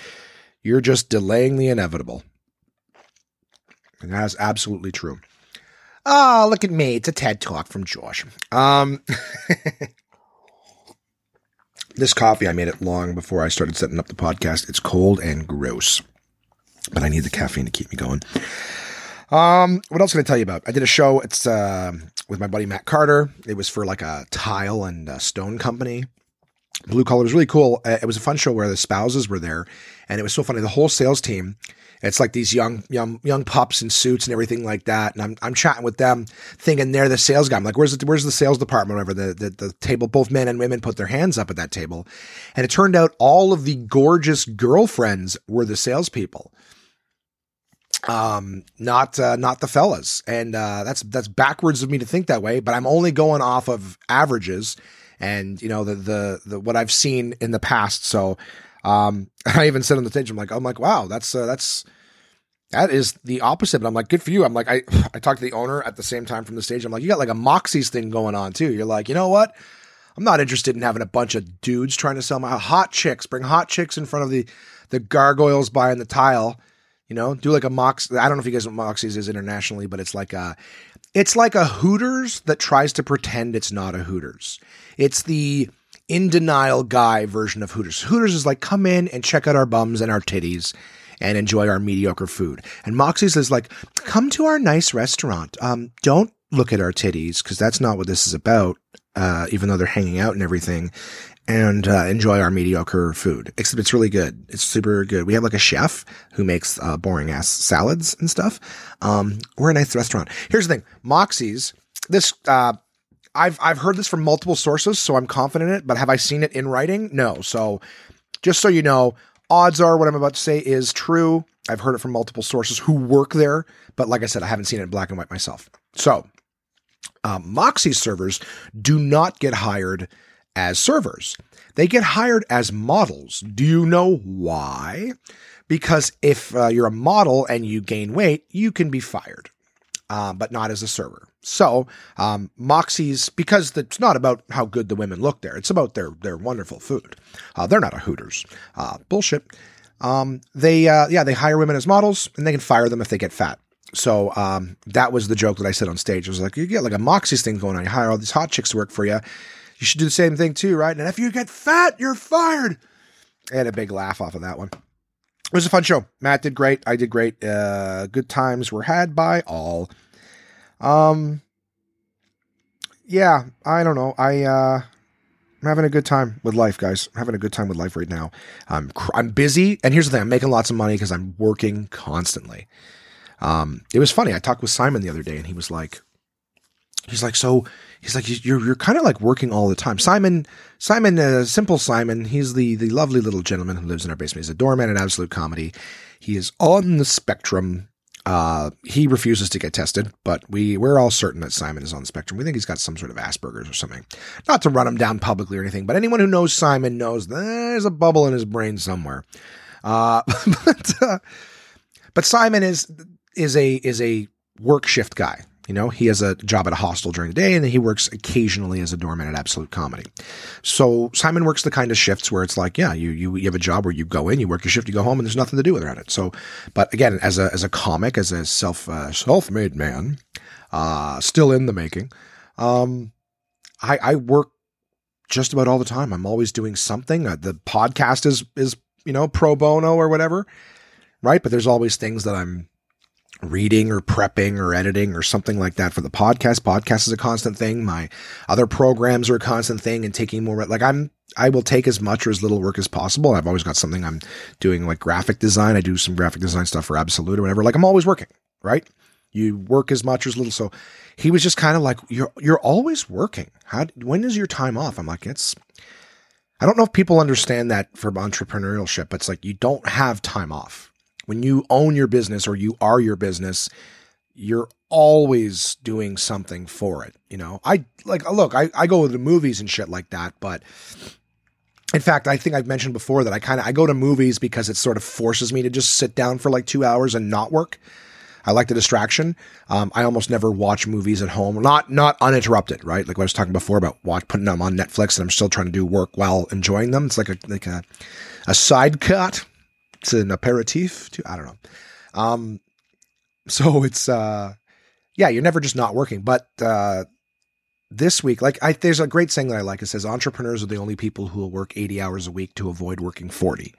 you're just delaying the inevitable. And that is absolutely true. Oh, look at me. It's a TED talk from Josh. Um, this coffee, I made it long before I started setting up the podcast. It's cold and gross, but I need the caffeine to keep me going. Um, what else can I tell you about? I did a show. It's uh, with my buddy Matt Carter. It was for like a tile and stone company. Blue collar was really cool. Uh, it was a fun show where the spouses were there, and it was so funny. The whole sales team it's like these young, young, young pups in suits and everything like that. And I'm, I'm chatting with them thinking they're the sales guy. I'm like, where's the, where's the sales department? Whatever the, the, the table, both men and women put their hands up at that table. And it turned out all of the gorgeous girlfriends were the salespeople um not uh, not the fellas and uh that's that's backwards of me to think that way but i'm only going off of averages and you know the the, the what i've seen in the past so um, I even said on the stage, I'm like, I'm like, wow, that's uh, that's that is the opposite. But I'm like, good for you. I'm like, I I talked to the owner at the same time from the stage. I'm like, you got like a Moxie's thing going on too. You're like, you know what? I'm not interested in having a bunch of dudes trying to sell my hot chicks. Bring hot chicks in front of the the gargoyles buying the tile. You know, do like a Mox. I don't know if you guys know what Moxie's is internationally, but it's like a it's like a Hooters that tries to pretend it's not a Hooters. It's the in denial guy version of Hooters. Hooters is like, come in and check out our bums and our titties and enjoy our mediocre food. And Moxie's is like, come to our nice restaurant. Um, don't look at our titties because that's not what this is about. Uh, even though they're hanging out and everything and uh, enjoy our mediocre food. Except it's really good. It's super good. We have like a chef who makes uh, boring ass salads and stuff. Um, we're a nice restaurant. Here's the thing, Moxie's. This uh, I've I've heard this from multiple sources, so I'm confident in it. But have I seen it in writing? No. So just so you know, odds are what I'm about to say is true. I've heard it from multiple sources who work there, but like I said, I haven't seen it in black and white myself. So um, Moxie servers do not get hired as servers. They get hired as models. Do you know why? Because if uh, you're a model and you gain weight, you can be fired, uh, but not as a server. So, um, Moxie's because it's not about how good the women look there; it's about their their wonderful food. Uh, they're not a Hooters. Uh, bullshit. Um, they uh, yeah they hire women as models and they can fire them if they get fat. So um, that was the joke that I said on stage. I was like, you get like a Moxie's thing going on. You hire all these hot chicks to work for you. You should do the same thing too, right? And if you get fat, you're fired. I had a big laugh off of that one. It was a fun show. Matt did great. I did great. Uh, good times were had by all. Um, yeah, I don't know. I uh, I'm having a good time with life, guys. I'm having a good time with life right now. I'm cr- I'm busy, and here's the thing: I'm making lots of money because I'm working constantly. Um, it was funny. I talked with Simon the other day, and he was like, he's like, so he's like, you're you're kind of like working all the time. Simon, Simon, uh, simple Simon. He's the the lovely little gentleman who lives in our basement. He's a doorman at Absolute Comedy. He is on the spectrum. Uh, he refuses to get tested, but we we're all certain that Simon is on the spectrum. We think he's got some sort of Asperger's or something. Not to run him down publicly or anything, but anyone who knows Simon knows there's a bubble in his brain somewhere. Uh, but uh, but Simon is is a is a work shift guy. You know, he has a job at a hostel during the day and he works occasionally as a doorman at Absolute Comedy. So Simon works the kind of shifts where it's like, yeah, you, you, you have a job where you go in, you work your shift, you go home and there's nothing to do around it. So, but again, as a, as a comic, as a self, uh, self-made man, uh, still in the making, um, I, I work just about all the time. I'm always doing something. Uh, the podcast is, is, you know, pro bono or whatever. Right. But there's always things that I'm, reading or prepping or editing or something like that for the podcast. Podcast is a constant thing. My other programs are a constant thing and taking more, like I'm, I will take as much or as little work as possible. I've always got something I'm doing like graphic design. I do some graphic design stuff for Absolute or whatever. Like I'm always working, right? You work as much or as little. So he was just kind of like, you're, you're always working. How, when is your time off? I'm like, it's, I don't know if people understand that for entrepreneurship. It's like you don't have time off when you own your business or you are your business, you're always doing something for it. You know, I like, look, I, I go to the movies and shit like that, but in fact, I think I've mentioned before that I kind of, I go to movies because it sort of forces me to just sit down for like two hours and not work. I like the distraction. Um, I almost never watch movies at home, not not uninterrupted, right? Like what I was talking before about watch, putting them on Netflix, and I'm still trying to do work while enjoying them. It's like a like a a side cut, it's an aperitif too. I don't know. Um, so it's uh, yeah, you're never just not working. But uh, this week, like I, there's a great saying that I like. It says entrepreneurs are the only people who will work 80 hours a week to avoid working 40.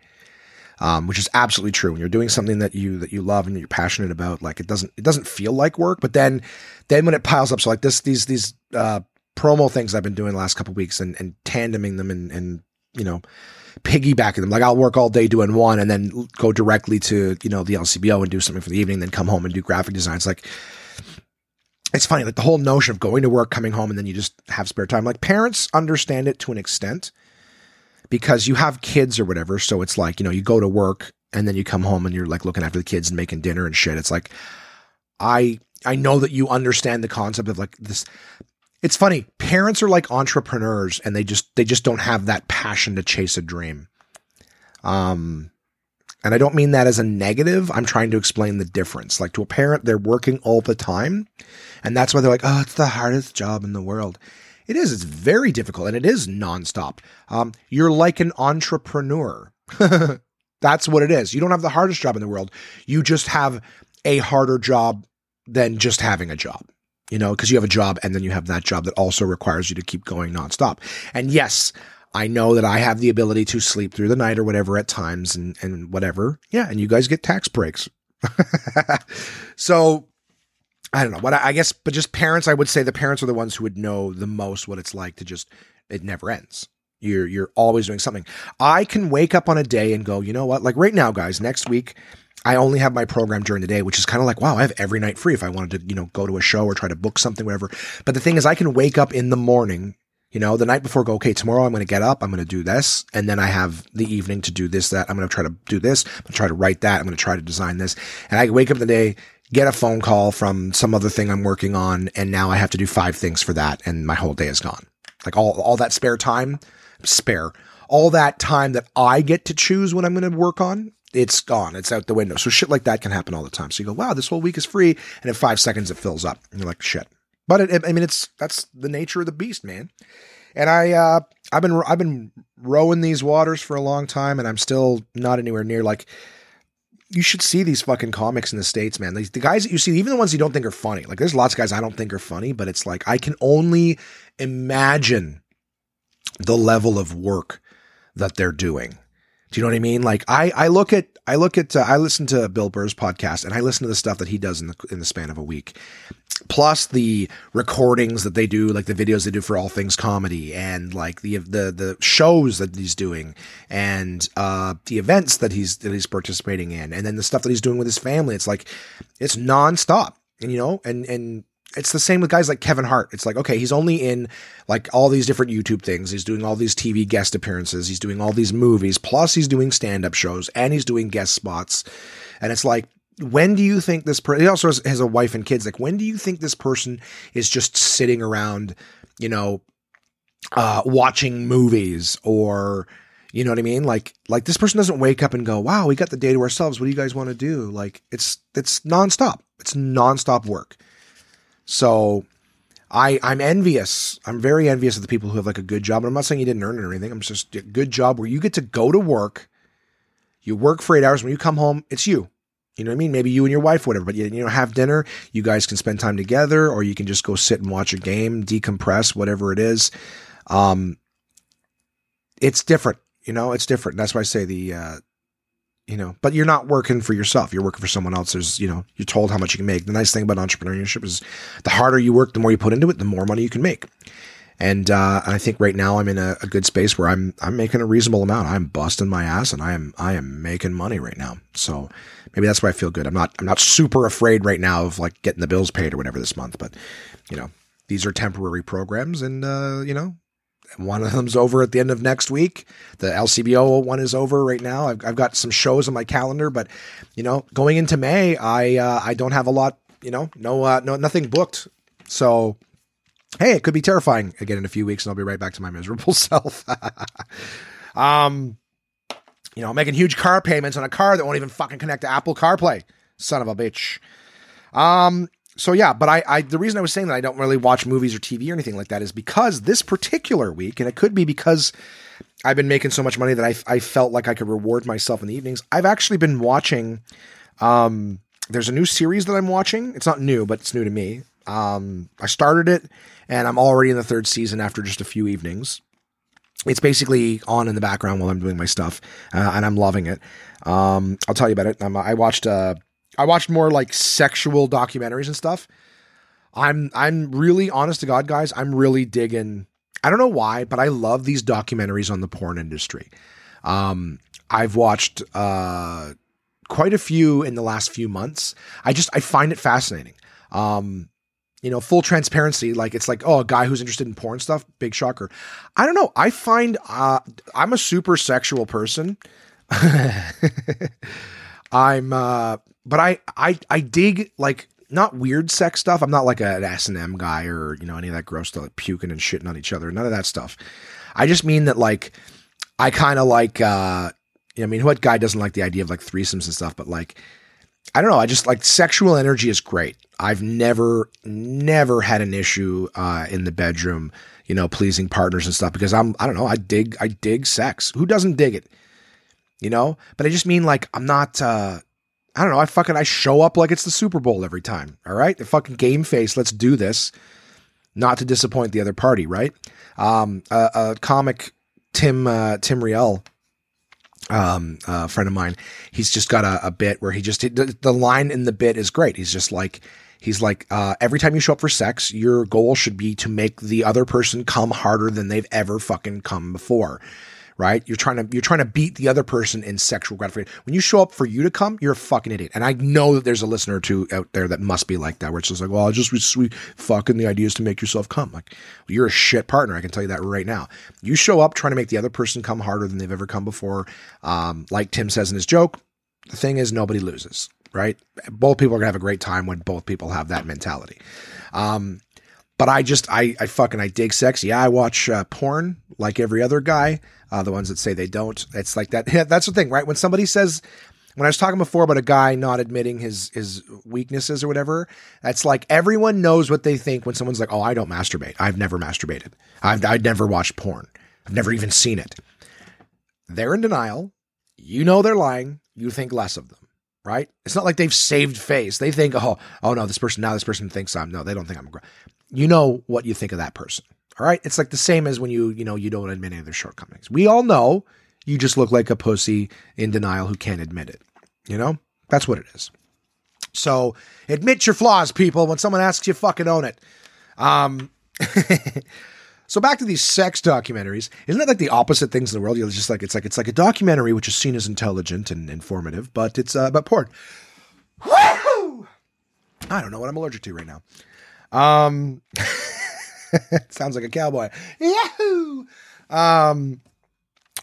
Um, which is absolutely true. When you're doing something that you that you love and you're passionate about, like it doesn't it doesn't feel like work, but then then when it piles up, so like this these these uh, promo things I've been doing the last couple weeks and and tandeming them and and you know piggybacking them. Like I'll work all day doing one and then go directly to, you know, the LCBO and do something for the evening, then come home and do graphic designs. Like, it's funny, like the whole notion of going to work, coming home, and then you just have spare time. Like parents understand it to an extent because you have kids or whatever. So it's like, you know, you go to work and then you come home and you're like looking after the kids and making dinner and shit. It's like, I, I know that you understand the concept of like this it's funny. Parents are like entrepreneurs and they just they just don't have that passion to chase a dream. Um and I don't mean that as a negative. I'm trying to explain the difference. Like to a parent, they're working all the time. And that's why they're like, oh, it's the hardest job in the world. It is. It's very difficult and it is nonstop. Um, you're like an entrepreneur. that's what it is. You don't have the hardest job in the world. You just have a harder job than just having a job you know, because you have a job and then you have that job that also requires you to keep going nonstop. And yes, I know that I have the ability to sleep through the night or whatever at times and, and whatever. Yeah. And you guys get tax breaks. so I don't know what I, I guess, but just parents, I would say the parents are the ones who would know the most what it's like to just, it never ends. You're, you're always doing something. I can wake up on a day and go, you know what? Like right now, guys, next week, I only have my program during the day, which is kind of like, wow, I have every night free if I wanted to, you know, go to a show or try to book something, whatever. But the thing is, I can wake up in the morning, you know, the night before, go, okay, tomorrow I'm going to get up, I'm going to do this. And then I have the evening to do this, that. I'm going to try to do this. I'm going to try to write that. I'm going to try to design this. And I wake up the day, get a phone call from some other thing I'm working on. And now I have to do five things for that. And my whole day is gone. Like all, all that spare time, spare, all that time that I get to choose what I'm going to work on it's gone. It's out the window. So shit like that can happen all the time. So you go, wow, this whole week is free. And in five seconds, it fills up. And you're like, shit. But it, I mean, it's, that's the nature of the beast, man. And I, uh, I've been, I've been rowing these waters for a long time and I'm still not anywhere near like, you should see these fucking comics in the states, man. the guys that you see, even the ones you don't think are funny. Like there's lots of guys I don't think are funny, but it's like I can only imagine the level of work that they're doing. Do you know what I mean? Like I, I look at, I look at, uh, I listen to Bill Burr's podcast and I listen to the stuff that he does in the in the span of a week, plus the recordings that they do, like the videos they do for all things comedy, and like the the the shows that he's doing, and uh, the events that he's that he's participating in, and then the stuff that he's doing with his family. It's like it's nonstop, and you know, and and it's the same with guys like Kevin Hart. It's like, okay, he's only in like all these different YouTube things. He's doing all these TV guest appearances. He's doing all these movies. Plus, he's doing stand up shows and he's doing guest spots. And it's like, when do you think this person, he also has, has a wife and kids. Like, when do you think this person is just sitting around, you know, uh, watching movies or, you know what I mean? Like, like this person doesn't wake up and go, wow, we got the day to ourselves. What do you guys want to do? Like, it's, it's nonstop. It's nonstop work. So I I'm envious. I'm very envious of the people who have like a good job. And I'm not saying you didn't earn it or anything. I'm just a good job where you get to go to work. You work for eight hours. When you come home, it's you. You know what I mean? Maybe you and your wife, whatever, but you, you know, have dinner. You guys can spend time together, or you can just go sit and watch a game, decompress, whatever it is. Um, it's different. You know, it's different. That's why I say the uh, you know, but you're not working for yourself. You're working for someone else. There's, you know, you're told how much you can make. The nice thing about entrepreneurship is the harder you work, the more you put into it, the more money you can make. And uh, I think right now I'm in a, a, good space where I'm I'm making a reasonable amount. I'm busting my ass and I am I am making money right now. So maybe that's why I feel good. I'm not I'm not super afraid right now of like getting the bills paid or whatever this month, but you know, these are temporary programs and uh, you know, one of them's over at the end of next week. The LCBO one is over right now. I've, I've got some shows on my calendar, but you know, going into May, I uh, I don't have a lot. You know, no uh, no nothing booked. So hey, it could be terrifying again in a few weeks, and I'll be right back to my miserable self. um, you know, making huge car payments on a car that won't even fucking connect to Apple CarPlay. Son of a bitch. Um, so yeah, but I, I, the reason I was saying that I don't really watch movies or TV or anything like that is because this particular week, and it could be because I've been making so much money that I, I felt like I could reward myself in the evenings. I've actually been watching. Um, there's a new series that I'm watching. It's not new, but it's new to me. Um, I started it, and I'm already in the third season after just a few evenings. It's basically on in the background while I'm doing my stuff, uh, and I'm loving it. Um, I'll tell you about it. I watched. Uh, I watched more like sexual documentaries and stuff. I'm I'm really honest to God, guys. I'm really digging. I don't know why, but I love these documentaries on the porn industry. Um, I've watched uh, quite a few in the last few months. I just I find it fascinating. Um, you know, full transparency. Like it's like, oh, a guy who's interested in porn stuff. Big shocker. I don't know. I find uh, I'm a super sexual person. I'm uh but I I I dig like not weird sex stuff. I'm not like an S and M guy or you know any of that gross stuff, like puking and shitting on each other. None of that stuff. I just mean that like I kind of like. uh I mean, what guy doesn't like the idea of like threesomes and stuff? But like, I don't know. I just like sexual energy is great. I've never, never had an issue uh, in the bedroom, you know, pleasing partners and stuff because I'm, I don't know. I dig, I dig sex. Who doesn't dig it? You know. But I just mean like I'm not. uh I don't know. I fucking I show up like it's the Super Bowl every time. All right, the fucking game face. Let's do this, not to disappoint the other party. Right? Um, a, a comic Tim uh, Tim Riel, um, a friend of mine. He's just got a, a bit where he just the, the line in the bit is great. He's just like he's like uh, every time you show up for sex, your goal should be to make the other person come harder than they've ever fucking come before right? You're trying to you're trying to beat the other person in sexual gratification. When you show up for you to come, you're a fucking idiot. And I know that there's a listener or two out there that must be like that, where it's just like, well, I just sweet fucking the idea is to make yourself come. Like, you're a shit partner. I can tell you that right now. You show up trying to make the other person come harder than they've ever come before. Um, like Tim says in his joke, the thing is nobody loses, right? Both people are gonna have a great time when both people have that mentality. Um, but I just I I fucking I dig sex. Yeah, I watch uh, porn like every other guy. Uh, the ones that say they don't, it's like that. That's the thing, right? When somebody says, when I was talking before about a guy not admitting his his weaknesses or whatever, that's like everyone knows what they think when someone's like, "Oh, I don't masturbate. I've never masturbated. I've I've never watched porn. I've never even seen it." They're in denial. You know they're lying. You think less of them. right? It's not like they've saved face. They think, oh, oh no, this person now this person thinks I'm no, they don't think I'm. You know what you think of that person. All right. It's like the same as when you, you know, you don't admit any of their shortcomings. We all know you just look like a pussy in denial who can't admit it. You know, that's what it is. So admit your flaws, people. When someone asks you, fucking own it. Um, so back to these sex documentaries. Isn't that like the opposite things in the world? You're just like it's like it's like a documentary which is seen as intelligent and informative, but it's uh, about porn. Woo! I don't know what I'm allergic to right now. Um, sounds like a cowboy. Yahoo! Um,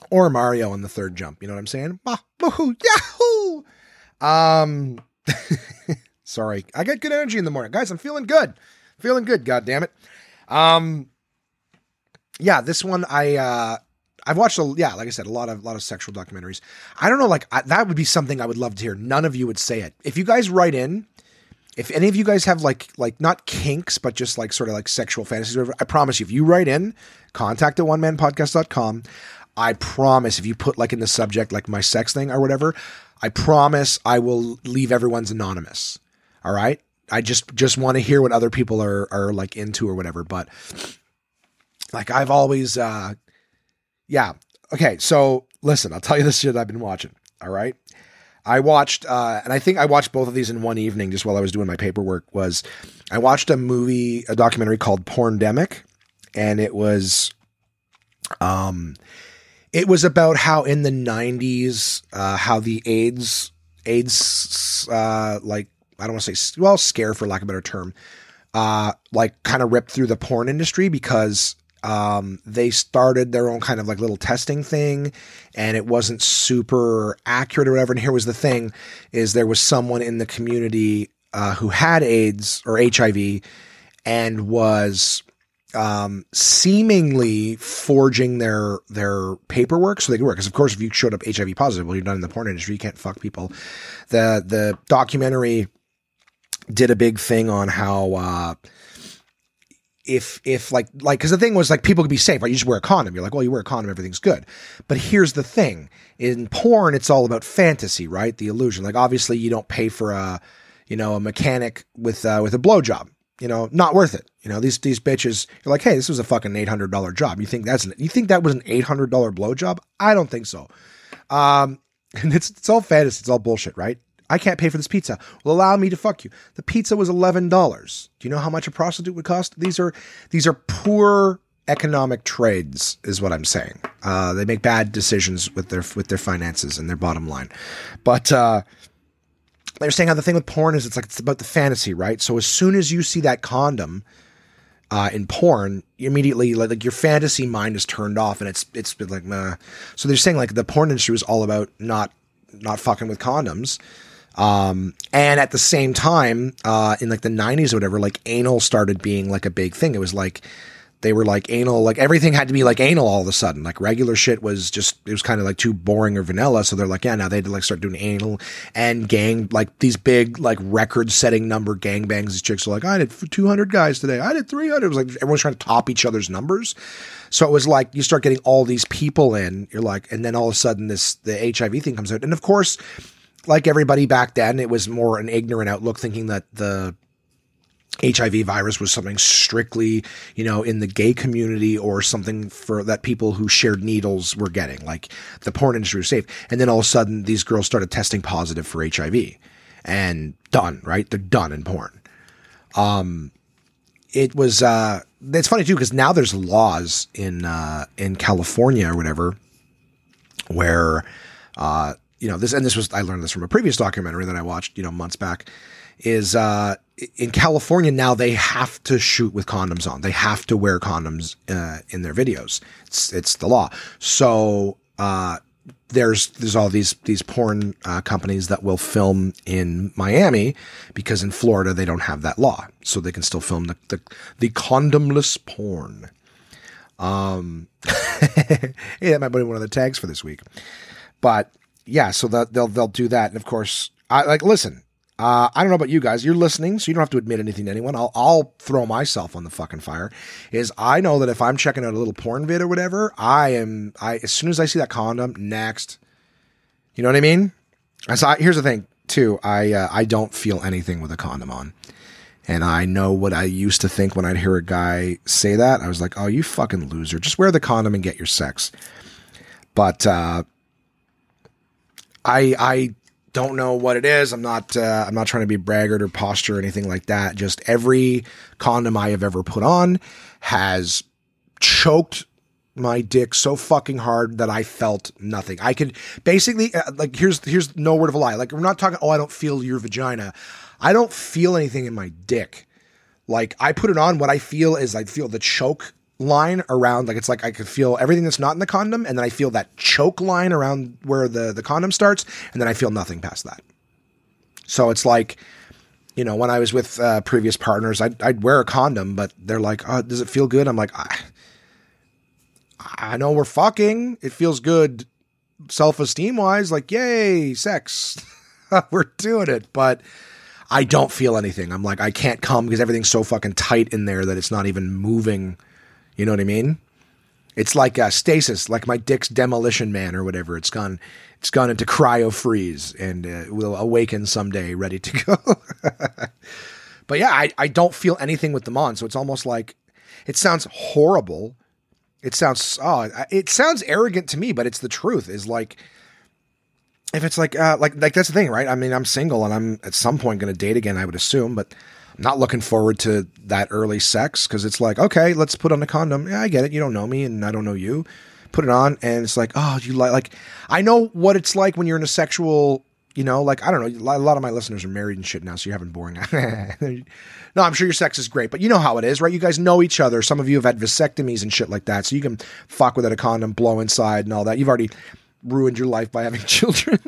or Mario on the third jump. You know what I'm saying? Yahoo! Um, sorry, I got good energy in the morning, guys. I'm feeling good, feeling good. God damn it. Um, yeah, this one I uh I've watched a yeah, like I said, a lot of a lot of sexual documentaries. I don't know, like I, that would be something I would love to hear. None of you would say it. If you guys write in, if any of you guys have like like not kinks, but just like sort of like sexual fantasies, whatever, I promise you, if you write in, contact at one man podcast.com. I promise if you put like in the subject like my sex thing or whatever, I promise I will leave everyone's anonymous. All right. I just just want to hear what other people are are like into or whatever. But like I've always uh yeah. Okay, so listen, I'll tell you this shit I've been watching. All right. I watched uh and I think I watched both of these in one evening just while I was doing my paperwork was I watched a movie, a documentary called Porndemic, and it was um it was about how in the 90s uh how the AIDS AIDS uh like I don't want to say well scare for lack of a better term uh like kind of ripped through the porn industry because um, they started their own kind of like little testing thing and it wasn't super accurate or whatever. And here was the thing is there was someone in the community uh, who had AIDS or HIV and was um, seemingly forging their their paperwork so they could work. Because of course, if you showed up HIV positive, well, you're not in the porn industry. You can't fuck people. The the documentary did a big thing on how uh, if if like like because the thing was like people could be safe right? You just wear a condom. You're like well you wear a condom everything's good. But here's the thing. In porn it's all about fantasy right? The illusion. Like obviously you don't pay for a you know a mechanic with uh, with a blowjob. You know not worth it. You know these these bitches you're like hey this was a fucking $800 job. You think that's an, you think that was an $800 blowjob? I don't think so. Um and it's it's all fantasy. It's all bullshit right I can't pay for this pizza. Well, allow me to fuck you. The pizza was eleven dollars. Do you know how much a prostitute would cost? These are these are poor economic trades, is what I'm saying. Uh, they make bad decisions with their with their finances and their bottom line. But uh, they're saying how the thing with porn is it's like it's about the fantasy, right? So as soon as you see that condom uh, in porn, immediately like, like, your fantasy mind is turned off, and it's it's been like meh. so they're saying like the porn industry was all about not not fucking with condoms um, and at the same time, uh, in like the 90s or whatever, like anal started being like a big thing. It was like, they were like anal, like everything had to be like anal all of a sudden. Like regular shit was just, it was kind of like too boring or vanilla. So they're like, yeah, now they had to like start doing anal and gang, like these big, like record setting number gangbangs. These chicks are like, I did 200 guys today. I did 300. It was like everyone's trying to top each other's numbers. So it was like you start getting all these people in. You're like, and then all of a sudden this, the HIV thing comes out. And of course, like everybody back then, it was more an ignorant outlook, thinking that the HIV virus was something strictly, you know, in the gay community or something for that people who shared needles were getting. Like the porn industry was safe. And then all of a sudden these girls started testing positive for HIV and done, right? They're done in porn. Um, it was, uh, it's funny too, because now there's laws in, uh, in California or whatever where, uh, you know this and this was I learned this from a previous documentary that I watched you know months back is uh, in California now they have to shoot with condoms on. They have to wear condoms uh, in their videos. It's it's the law. So uh, there's there's all these these porn uh, companies that will film in Miami because in Florida they don't have that law. So they can still film the the, the condomless porn. Um yeah that might be one of the tags for this week. But yeah, so that they'll they'll do that, and of course, I like listen. Uh, I don't know about you guys. You're listening, so you don't have to admit anything to anyone. I'll I'll throw myself on the fucking fire. Is I know that if I'm checking out a little porn vid or whatever, I am. I as soon as I see that condom, next. You know what I mean? I saw. Here's the thing. too. I uh, I don't feel anything with a condom on. And I know what I used to think when I'd hear a guy say that. I was like, "Oh, you fucking loser! Just wear the condom and get your sex." But uh, I I don't know what it is. I'm not uh, I'm not trying to be braggart or posture or anything like that. Just every condom I have ever put on has choked my dick so fucking hard that I felt nothing. I could basically uh, like here's here's no word of a lie. Like we're not talking. Oh, I don't feel your vagina. I don't feel anything in my dick. Like I put it on. What I feel is I feel the choke line around like it's like I could feel everything that's not in the condom and then I feel that choke line around where the the condom starts and then I feel nothing past that. So it's like you know, when I was with uh, previous partners, I'd, I'd wear a condom, but they're like, oh, does it feel good? I'm like, I, I know we're fucking. It feels good self esteem wise. Like, yay, sex. we're doing it. But I don't feel anything. I'm like, I can't come because everything's so fucking tight in there that it's not even moving you know what I mean? It's like a stasis, like my dick's demolition man or whatever. It's gone, it's gone into cryo freeze and uh, will awaken someday, ready to go. but yeah, I, I don't feel anything with them on, so it's almost like it sounds horrible. It sounds oh, it sounds arrogant to me, but it's the truth. Is like if it's like uh, like like that's the thing, right? I mean, I'm single and I'm at some point going to date again. I would assume, but not looking forward to that early sex because it's like, okay, let's put on a condom. Yeah, I get it. You don't know me and I don't know you. Put it on and it's like, oh, you like, like, I know what it's like when you're in a sexual, you know, like, I don't know. A lot of my listeners are married and shit now, so you're having boring. no, I'm sure your sex is great, but you know how it is, right? You guys know each other. Some of you have had vasectomies and shit like that, so you can fuck without a condom, blow inside and all that. You've already ruined your life by having children.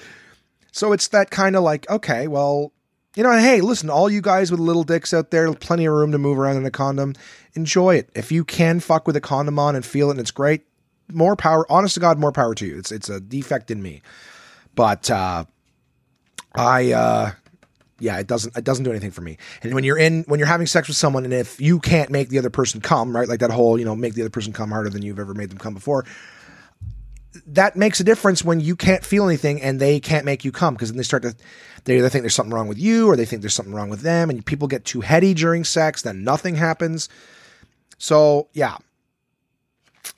so it's that kind of like, okay, well, you know, hey, listen, all you guys with little dicks out there, plenty of room to move around in a condom. Enjoy it. If you can fuck with a condom on and feel it and it's great, more power. Honest to God, more power to you. It's it's a defect in me, but uh, I uh, yeah, it doesn't it doesn't do anything for me. And when you're in when you're having sex with someone, and if you can't make the other person come, right, like that whole you know make the other person come harder than you've ever made them come before, that makes a difference when you can't feel anything and they can't make you come because then they start to they either think there's something wrong with you or they think there's something wrong with them and people get too heady during sex then nothing happens. So yeah.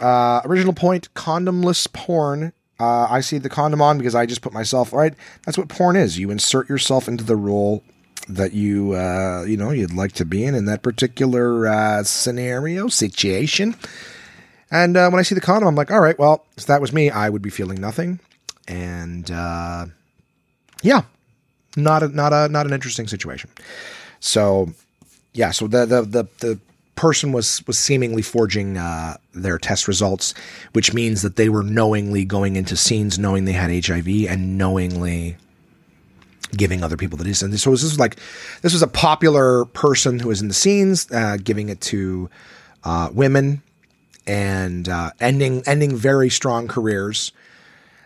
Uh, original point condomless porn. Uh, i see the condom on because i just put myself right that's what porn is. You insert yourself into the role that you uh, you know you'd like to be in in that particular uh, scenario situation. And uh, when I see the condom, I'm like, all right, well, if that was me, I would be feeling nothing. And uh, yeah, not a, not a not an interesting situation. So yeah, so the the the, the person was was seemingly forging uh, their test results, which means that they were knowingly going into scenes knowing they had HIV and knowingly giving other people the disease. And so this was like this was a popular person who was in the scenes, uh, giving it to uh, women and uh, ending ending very strong careers.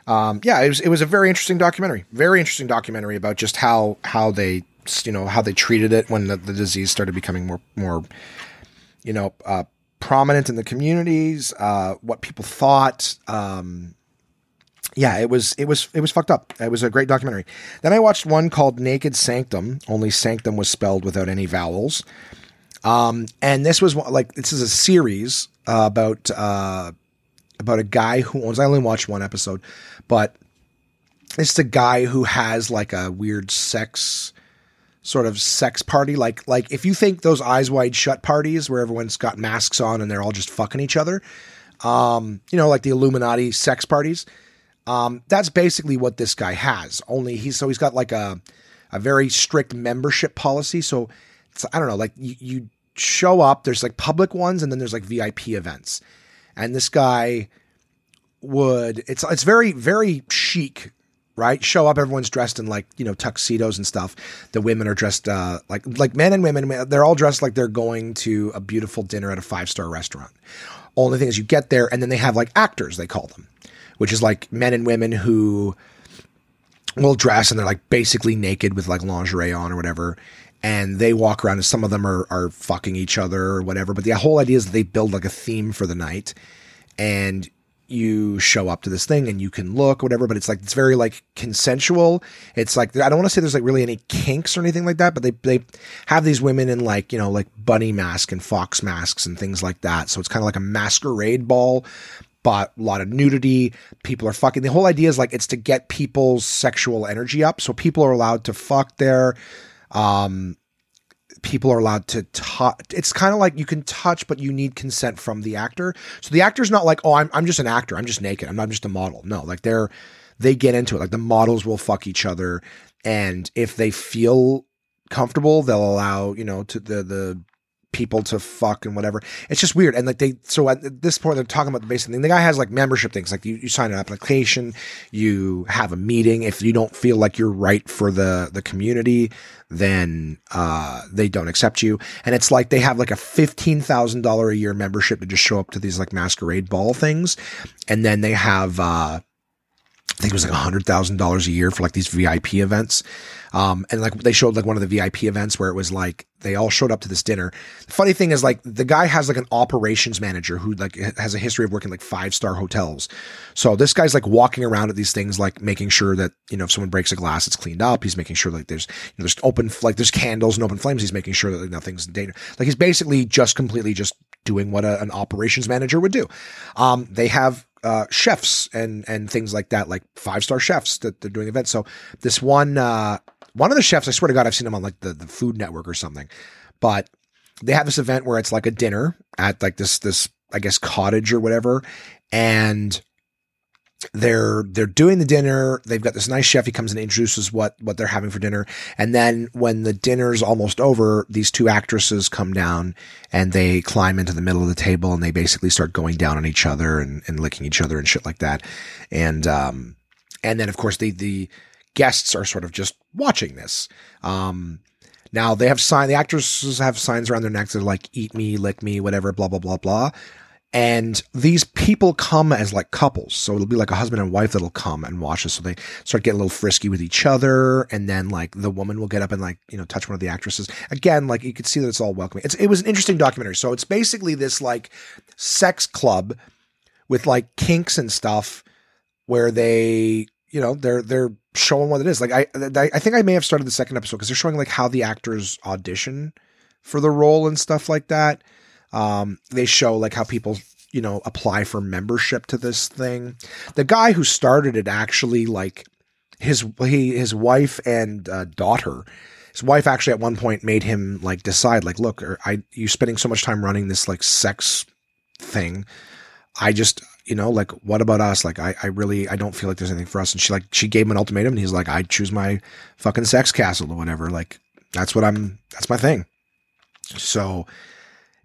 Um, yeah, it was it was a very interesting documentary. Very interesting documentary about just how how they you know how they treated it when the, the disease started becoming more more you know uh, prominent in the communities. Uh, what people thought. Um, yeah, it was it was it was fucked up. It was a great documentary. Then I watched one called Naked Sanctum. Only Sanctum was spelled without any vowels. Um, and this was like this is a series uh, about uh, about a guy who owns. I only watched one episode, but it's a guy who has like a weird sex sort of sex party. Like like if you think those eyes wide shut parties where everyone's got masks on and they're all just fucking each other, um, you know, like the Illuminati sex parties. Um, that's basically what this guy has. Only he's so he's got like a a very strict membership policy. So I don't know, like you, you show up. There's like public ones, and then there's like VIP events. And this guy would it's it's very very chic right? Show up, everyone's dressed in like you know tuxedos and stuff. The women are dressed uh, like like men and women. They're all dressed like they're going to a beautiful dinner at a five star restaurant. Only thing is, you get there, and then they have like actors. They call them, which is like men and women who will dress and they're like basically naked with like lingerie on or whatever, and they walk around and some of them are, are fucking each other or whatever. But the whole idea is they build like a theme for the night. And you show up to this thing and you can look whatever but it's like it's very like consensual. It's like i don't want to say there's like really any kinks or anything like that but they they have these women in like you know like bunny mask and fox masks and things like that. So it's kind of like a masquerade ball but a lot of nudity. People are fucking the whole idea is like it's to get people's sexual energy up. So people are allowed to fuck there um people are allowed to touch. It's kind of like you can touch, but you need consent from the actor. So the actor's not like, oh, I'm, I'm just an actor. I'm just naked. I'm not just a model. No, like they're, they get into it. Like the models will fuck each other. And if they feel comfortable, they'll allow, you know, to the, the people to fuck and whatever. It's just weird. And like they, so at this point, they're talking about the basic thing. The guy has like membership things. Like you, you sign an application, you have a meeting. If you don't feel like you're right for the, the community, then, uh, they don't accept you. And it's like they have like a $15,000 a year membership to just show up to these like masquerade ball things. And then they have, uh, I think it was like a hundred thousand dollars a year for like these VIP events. Um, and like they showed like one of the VIP events where it was like they all showed up to this dinner. The funny thing is like the guy has like an operations manager who like has a history of working like five star hotels. So this guy's like walking around at these things, like making sure that, you know, if someone breaks a glass, it's cleaned up. He's making sure like there's, you know, there's open, like there's candles and open flames. He's making sure that like, nothing's in danger. Like he's basically just completely just doing what a, an operations manager would do. Um, they have uh, chefs and and things like that, like five star chefs that they're doing events. So this one uh, one of the chefs, I swear to God, I've seen him on like the, the Food Network or something. But they have this event where it's like a dinner at like this this I guess cottage or whatever, and they're they're doing the dinner. They've got this nice chef. He comes and introduces what what they're having for dinner, and then when the dinner's almost over, these two actresses come down and they climb into the middle of the table and they basically start going down on each other and, and licking each other and shit like that. And um and then of course the the guests are sort of just watching this. Um, now they have sign, the actresses have signs around their necks that are like, eat me, lick me, whatever, blah, blah, blah, blah. And these people come as like couples. So it'll be like a husband and wife that'll come and watch this. So they start getting a little frisky with each other. And then like the woman will get up and like, you know, touch one of the actresses. Again, like you could see that it's all welcoming. It's, it was an interesting documentary. So it's basically this like sex club with like kinks and stuff where they, you know, they're, they're showing what it is. Like I, I think I may have started the second episode because they're showing like how the actors audition for the role and stuff like that. Um, they show like how people, you know, apply for membership to this thing. The guy who started it actually like his he his wife and uh, daughter. His wife actually at one point made him like decide like, look, I you spending so much time running this like sex thing. I just you know, like, what about us? Like, I, I really, I don't feel like there's anything for us. And she like, she gave him an ultimatum and he's like, I choose my fucking sex castle or whatever. Like, that's what I'm, that's my thing. So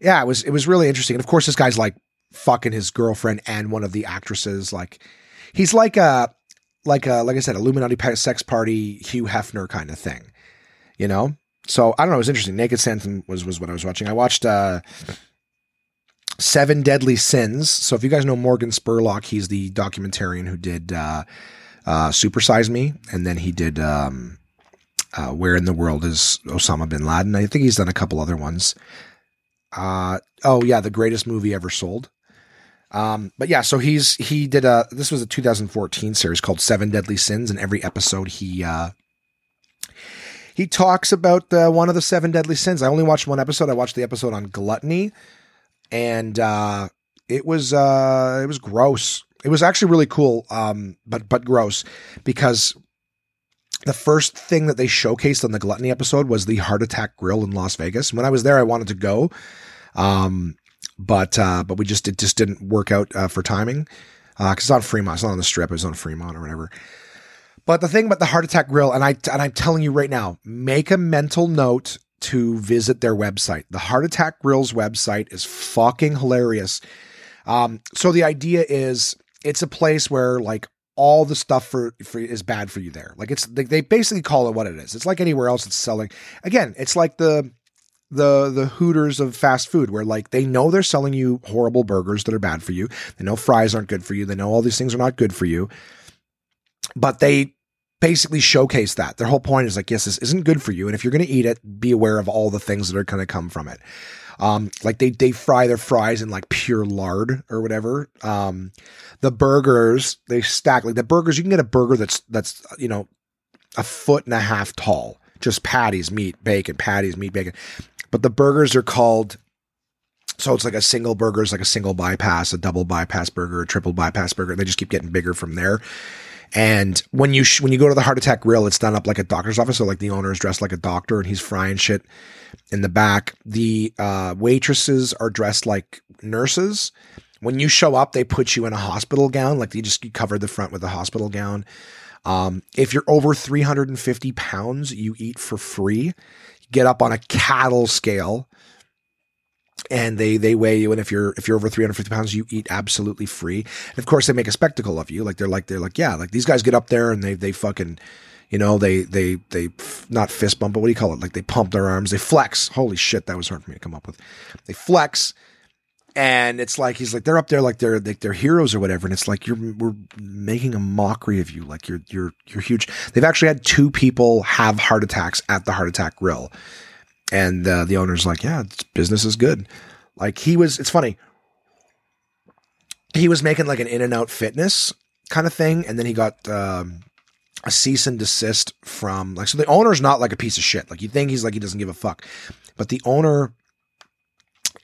yeah, it was, it was really interesting. And of course, this guy's like fucking his girlfriend and one of the actresses. Like, he's like a, like a, like I said, Illuminati sex party, Hugh Hefner kind of thing, you know? So I don't know. It was interesting. Naked Satan was, was what I was watching. I watched, uh, Seven Deadly Sins. So if you guys know Morgan Spurlock, he's the documentarian who did uh, uh, Supersize Me, and then he did um, uh, Where in the World is Osama bin Laden. I think he's done a couple other ones. Uh, oh yeah, the greatest movie ever sold. Um, but yeah, so he's he did a this was a 2014 series called Seven Deadly Sins, and every episode he uh, he talks about uh, one of the seven deadly sins. I only watched one episode. I watched the episode on gluttony and uh, it was uh, it was gross. It was actually really cool, um, but but gross because the first thing that they showcased on the gluttony episode was the Heart Attack Grill in Las Vegas. When I was there, I wanted to go, um, but uh, but we just it just didn't work out uh, for timing because uh, it's on Fremont. It's not on the Strip. It was on Fremont or whatever. But the thing about the Heart Attack Grill, and I and I'm telling you right now, make a mental note to visit their website. The Heart Attack Grill's website is fucking hilarious. Um, so the idea is it's a place where like all the stuff for, for is bad for you there. Like it's they, they basically call it what it is. It's like anywhere else that's selling. Again, it's like the the the Hooters of fast food where like they know they're selling you horrible burgers that are bad for you. They know fries aren't good for you. They know all these things are not good for you. But they basically showcase that. Their whole point is like, yes, this isn't good for you. And if you're going to eat it, be aware of all the things that are going to come from it. Um, like they, they fry their fries in like pure lard or whatever. Um, the burgers, they stack like the burgers. You can get a burger that's, that's, you know, a foot and a half tall, just patties, meat, bacon, patties, meat, bacon. But the burgers are called so it's like a single burger is like a single bypass, a double bypass burger, a triple bypass burger. They just keep getting bigger from there. And when you sh- when you go to the heart attack grill, it's done up like a doctor's office. So like the owner is dressed like a doctor and he's frying shit in the back. The uh, waitresses are dressed like nurses. When you show up, they put you in a hospital gown, like they just cover the front with a hospital gown. Um, if you're over 350 pounds, you eat for free. Get up on a cattle scale and they they weigh you and if you're if you're over 350 pounds you eat absolutely free. And of course they make a spectacle of you. Like they're like they're like yeah like these guys get up there and they they fucking you know they they they not fist bump but what do you call it? Like they pump their arms. They flex. Holy shit that was hard for me to come up with. They flex and it's like he's like they're up there like they're like they're heroes or whatever and it's like you're we're making a mockery of you. Like you're you're you're huge. They've actually had two people have heart attacks at the heart attack grill and uh, the owner's like, yeah, business is good. Like he was, it's funny. He was making like an in and out fitness kind of thing. And then he got um, a cease and desist from like, so the owner's not like a piece of shit. Like you think he's like, he doesn't give a fuck. But the owner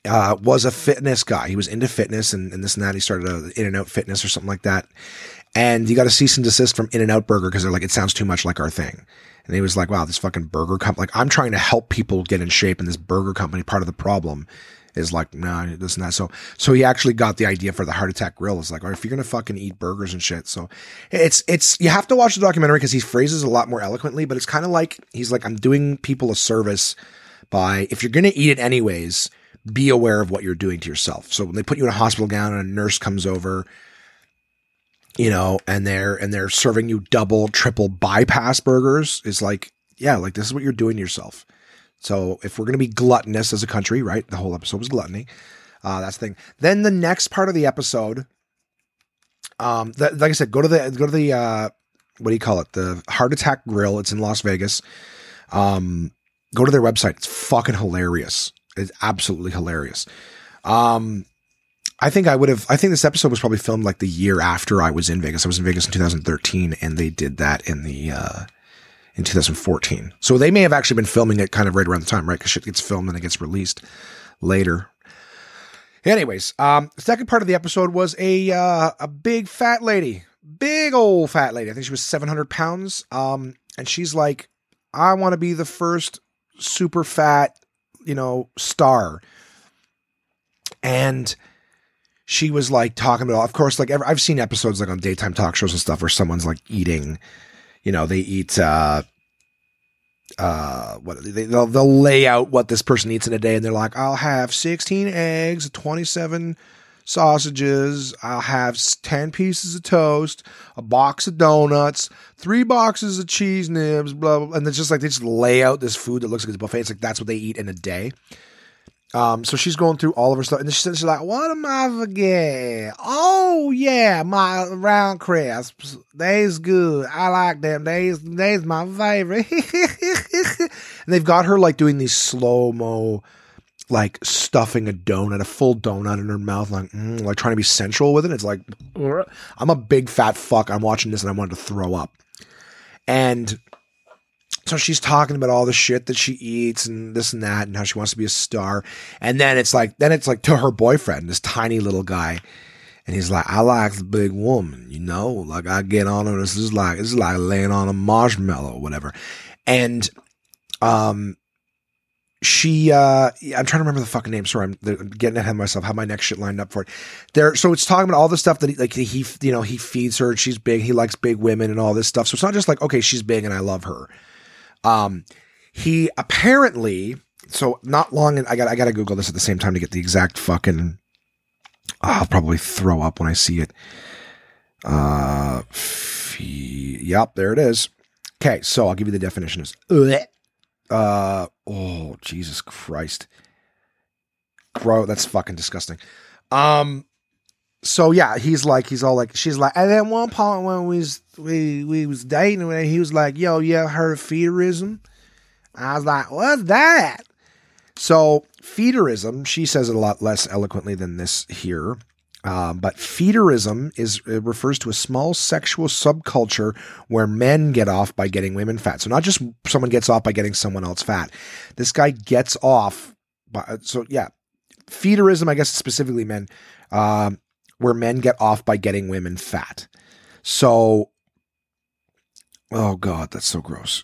uh, was a fitness guy. He was into fitness and, and this and that. He started a in and out fitness or something like that. And you got a cease and desist from In and Out Burger because they're like, it sounds too much like our thing. And he was like, wow, this fucking burger company, like I'm trying to help people get in shape and this burger company, part of the problem is like, no, nah, this and that. So, so he actually got the idea for the heart attack grill. It's like, or if you're going to fucking eat burgers and shit. So it's, it's, you have to watch the documentary because he phrases a lot more eloquently, but it's kind of like, he's like, I'm doing people a service by, if you're going to eat it anyways, be aware of what you're doing to yourself. So when they put you in a hospital gown and a nurse comes over, you know, and they're and they're serving you double, triple bypass burgers is like, yeah, like this is what you're doing to yourself. So if we're gonna be gluttonous as a country, right? The whole episode was gluttony. Uh, that's the thing. Then the next part of the episode, um, like I said, go to the go to the uh, what do you call it? The Heart Attack Grill. It's in Las Vegas. Um, go to their website. It's fucking hilarious. It's absolutely hilarious. Um, I think I would have. I think this episode was probably filmed like the year after I was in Vegas. I was in Vegas in 2013, and they did that in the uh, in 2014. So they may have actually been filming it kind of right around the time, right? Because shit gets filmed and it gets released later. Anyways, um, the second part of the episode was a uh, a big fat lady, big old fat lady. I think she was 700 pounds. Um, and she's like, I want to be the first super fat, you know, star. And she was like talking about, of course, like I've seen episodes like on daytime talk shows and stuff where someone's like eating, you know, they eat, uh, uh, what they, they'll, they'll lay out what this person eats in a day and they're like, I'll have 16 eggs, 27 sausages. I'll have 10 pieces of toast, a box of donuts, three boxes of Cheese Nips, blah, blah. blah. And it's just like, they just lay out this food that looks like a buffet. It's like, that's what they eat in a day. Um, so she's going through all of her stuff, and she's like, "What am I forget? Oh yeah, my round crisps. They's good. I like them. They's they's my favorite." and they've got her like doing these slow mo, like stuffing a donut, a full donut in her mouth, like mm, like trying to be sensual with it. It's like I'm a big fat fuck. I'm watching this and I wanted to throw up, and so she's talking about all the shit that she eats and this and that and how she wants to be a star. And then it's like, then it's like to her boyfriend, this tiny little guy. And he's like, I like the big woman, you know, like I get on her. This is like, this is like laying on a marshmallow or whatever. And, um, she uh i'm trying to remember the fucking name sorry i'm getting ahead of myself how my next shit lined up for it there so it's talking about all the stuff that he, like he you know he feeds her she's big he likes big women and all this stuff so it's not just like okay she's big and i love her um, he apparently, so not long, I got I got to Google this at the same time to get the exact fucking. I'll probably throw up when I see it. Uh, yep, there it is. Okay, so I'll give you the definition. Is uh, oh Jesus Christ, bro, that's fucking disgusting. Um, so yeah, he's like, he's all like, she's like, and at one point when we we we was dating, and he was like, "Yo, you ever heard feederism?" I was like, "What's that?" So feederism, she says it a lot less eloquently than this here. Um, but feederism is refers to a small sexual subculture where men get off by getting women fat. So not just someone gets off by getting someone else fat. This guy gets off. By, so yeah, feederism, I guess specifically men, um, where men get off by getting women fat. So, oh god, that's so gross.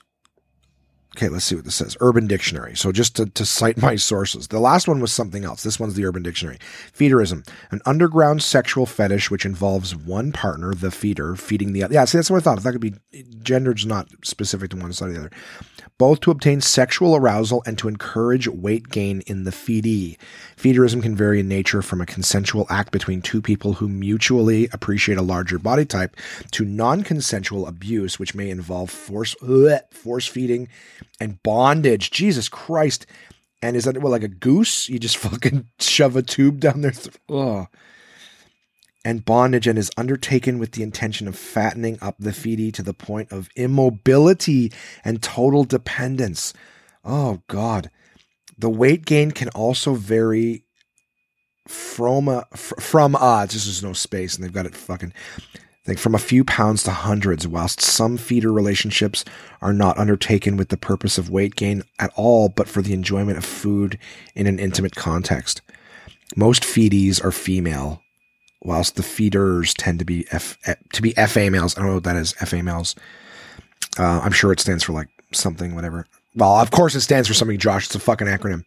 Okay, let's see what this says. Urban Dictionary. So just to, to cite my sources. The last one was something else. This one's the Urban Dictionary. Feederism, an underground sexual fetish which involves one partner, the feeder, feeding the other. Yeah, see, that's what I thought. That could be gender's not specific to one side or the other both to obtain sexual arousal and to encourage weight gain in the feedee. Feederism can vary in nature from a consensual act between two people who mutually appreciate a larger body type to non-consensual abuse, which may involve force ugh, force feeding and bondage. Jesus Christ! And is that what like a goose? You just fucking shove a tube down there. Th- oh and bondage and is undertaken with the intention of fattening up the feedee to the point of immobility and total dependence. Oh God. The weight gain can also vary from uh, a, from odds. This is no space, and they've got it fucking like from a few pounds to hundreds. Whilst some feeder relationships are not undertaken with the purpose of weight gain at all, but for the enjoyment of food in an intimate context. Most feedees are female, whilst the feeders tend to be F, F to be FA males. I don't know what that is. FA males. Uh, I'm sure it stands for like something, whatever. Well, of course it stands for something, Josh. It's a fucking acronym.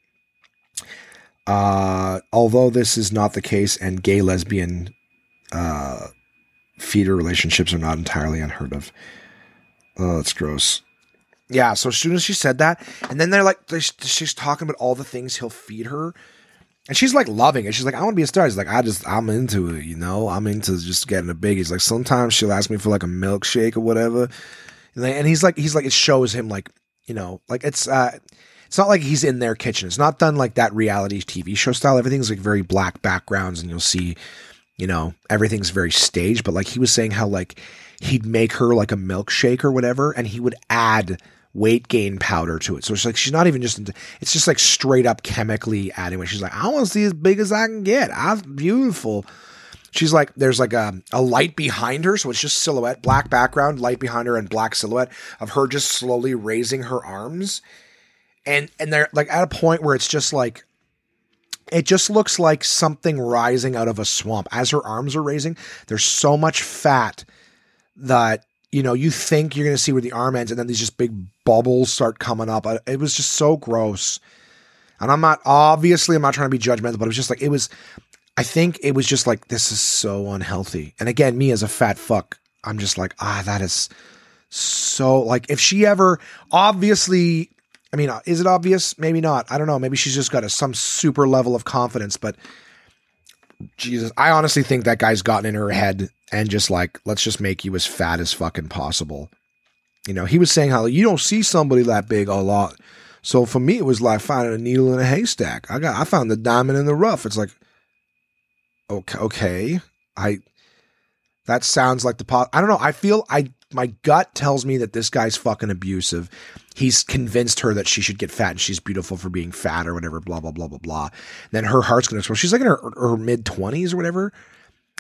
Uh, although this is not the case, and gay lesbian uh, feeder relationships are not entirely unheard of. Oh, that's gross. Yeah. So as soon as she said that, and then they're like, she's talking about all the things he'll feed her. And she's like loving it. She's like, I want to be a star. He's like, I just, I'm into it, you know? I'm into just getting a big. He's like, sometimes she'll ask me for like a milkshake or whatever. And he's like, he's like, it shows him like, you know, like it's, uh, it's not like he's in their kitchen. It's not done like that reality TV show style. Everything's like very black backgrounds and you'll see, you know, everything's very staged. But like he was saying how like he'd make her like a milkshake or whatever and he would add weight gain powder to it. So it's like she's not even just into, it's just like straight up chemically adding it. She's like, I want to see as big as I can get. I'm beautiful. She's like, there's like a, a light behind her, so it's just silhouette, black background, light behind her, and black silhouette of her just slowly raising her arms. And and they're like at a point where it's just like it just looks like something rising out of a swamp. As her arms are raising, there's so much fat that you know, you think you're going to see where the arm ends, and then these just big bubbles start coming up. It was just so gross. And I'm not, obviously, I'm not trying to be judgmental, but it was just like, it was, I think it was just like, this is so unhealthy. And again, me as a fat fuck, I'm just like, ah, that is so, like, if she ever, obviously, I mean, is it obvious? Maybe not. I don't know. Maybe she's just got a, some super level of confidence, but Jesus, I honestly think that guy's gotten in her head and just like, let's just make you as fat as fucking possible. You know, he was saying how you don't see somebody that big a lot. So for me, it was like finding a needle in a haystack. I got, I found the diamond in the rough. It's like, okay, okay, I. That sounds like the pot. I don't know. I feel I my gut tells me that this guy's fucking abusive. He's convinced her that she should get fat and she's beautiful for being fat or whatever, blah, blah, blah, blah, blah. then her heart's going to explode. She's like in her, her mid 20s or whatever.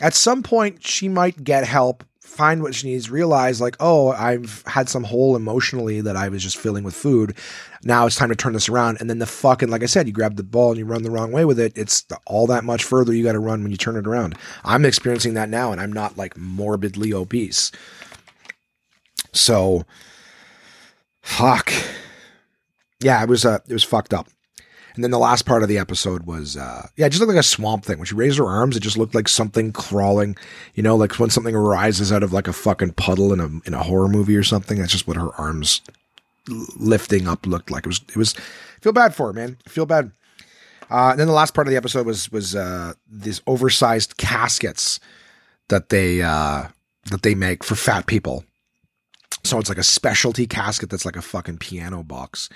At some point, she might get help, find what she needs, realize, like, oh, I've had some hole emotionally that I was just filling with food. Now it's time to turn this around. And then the fucking, like I said, you grab the ball and you run the wrong way with it. It's all that much further you got to run when you turn it around. I'm experiencing that now and I'm not like morbidly obese. So, fuck. Yeah, it was uh, it was fucked up. And then the last part of the episode was, uh, yeah, it just looked like a swamp thing. When she raised her arms, it just looked like something crawling, you know, like when something rises out of like a fucking puddle in a, in a horror movie or something. That's just what her arms lifting up looked like. It was, it was, feel bad for her, man. Feel bad. Uh, and then the last part of the episode was, was, uh, these oversized caskets that they, uh, that they make for fat people. So it's like a specialty casket that's like a fucking piano box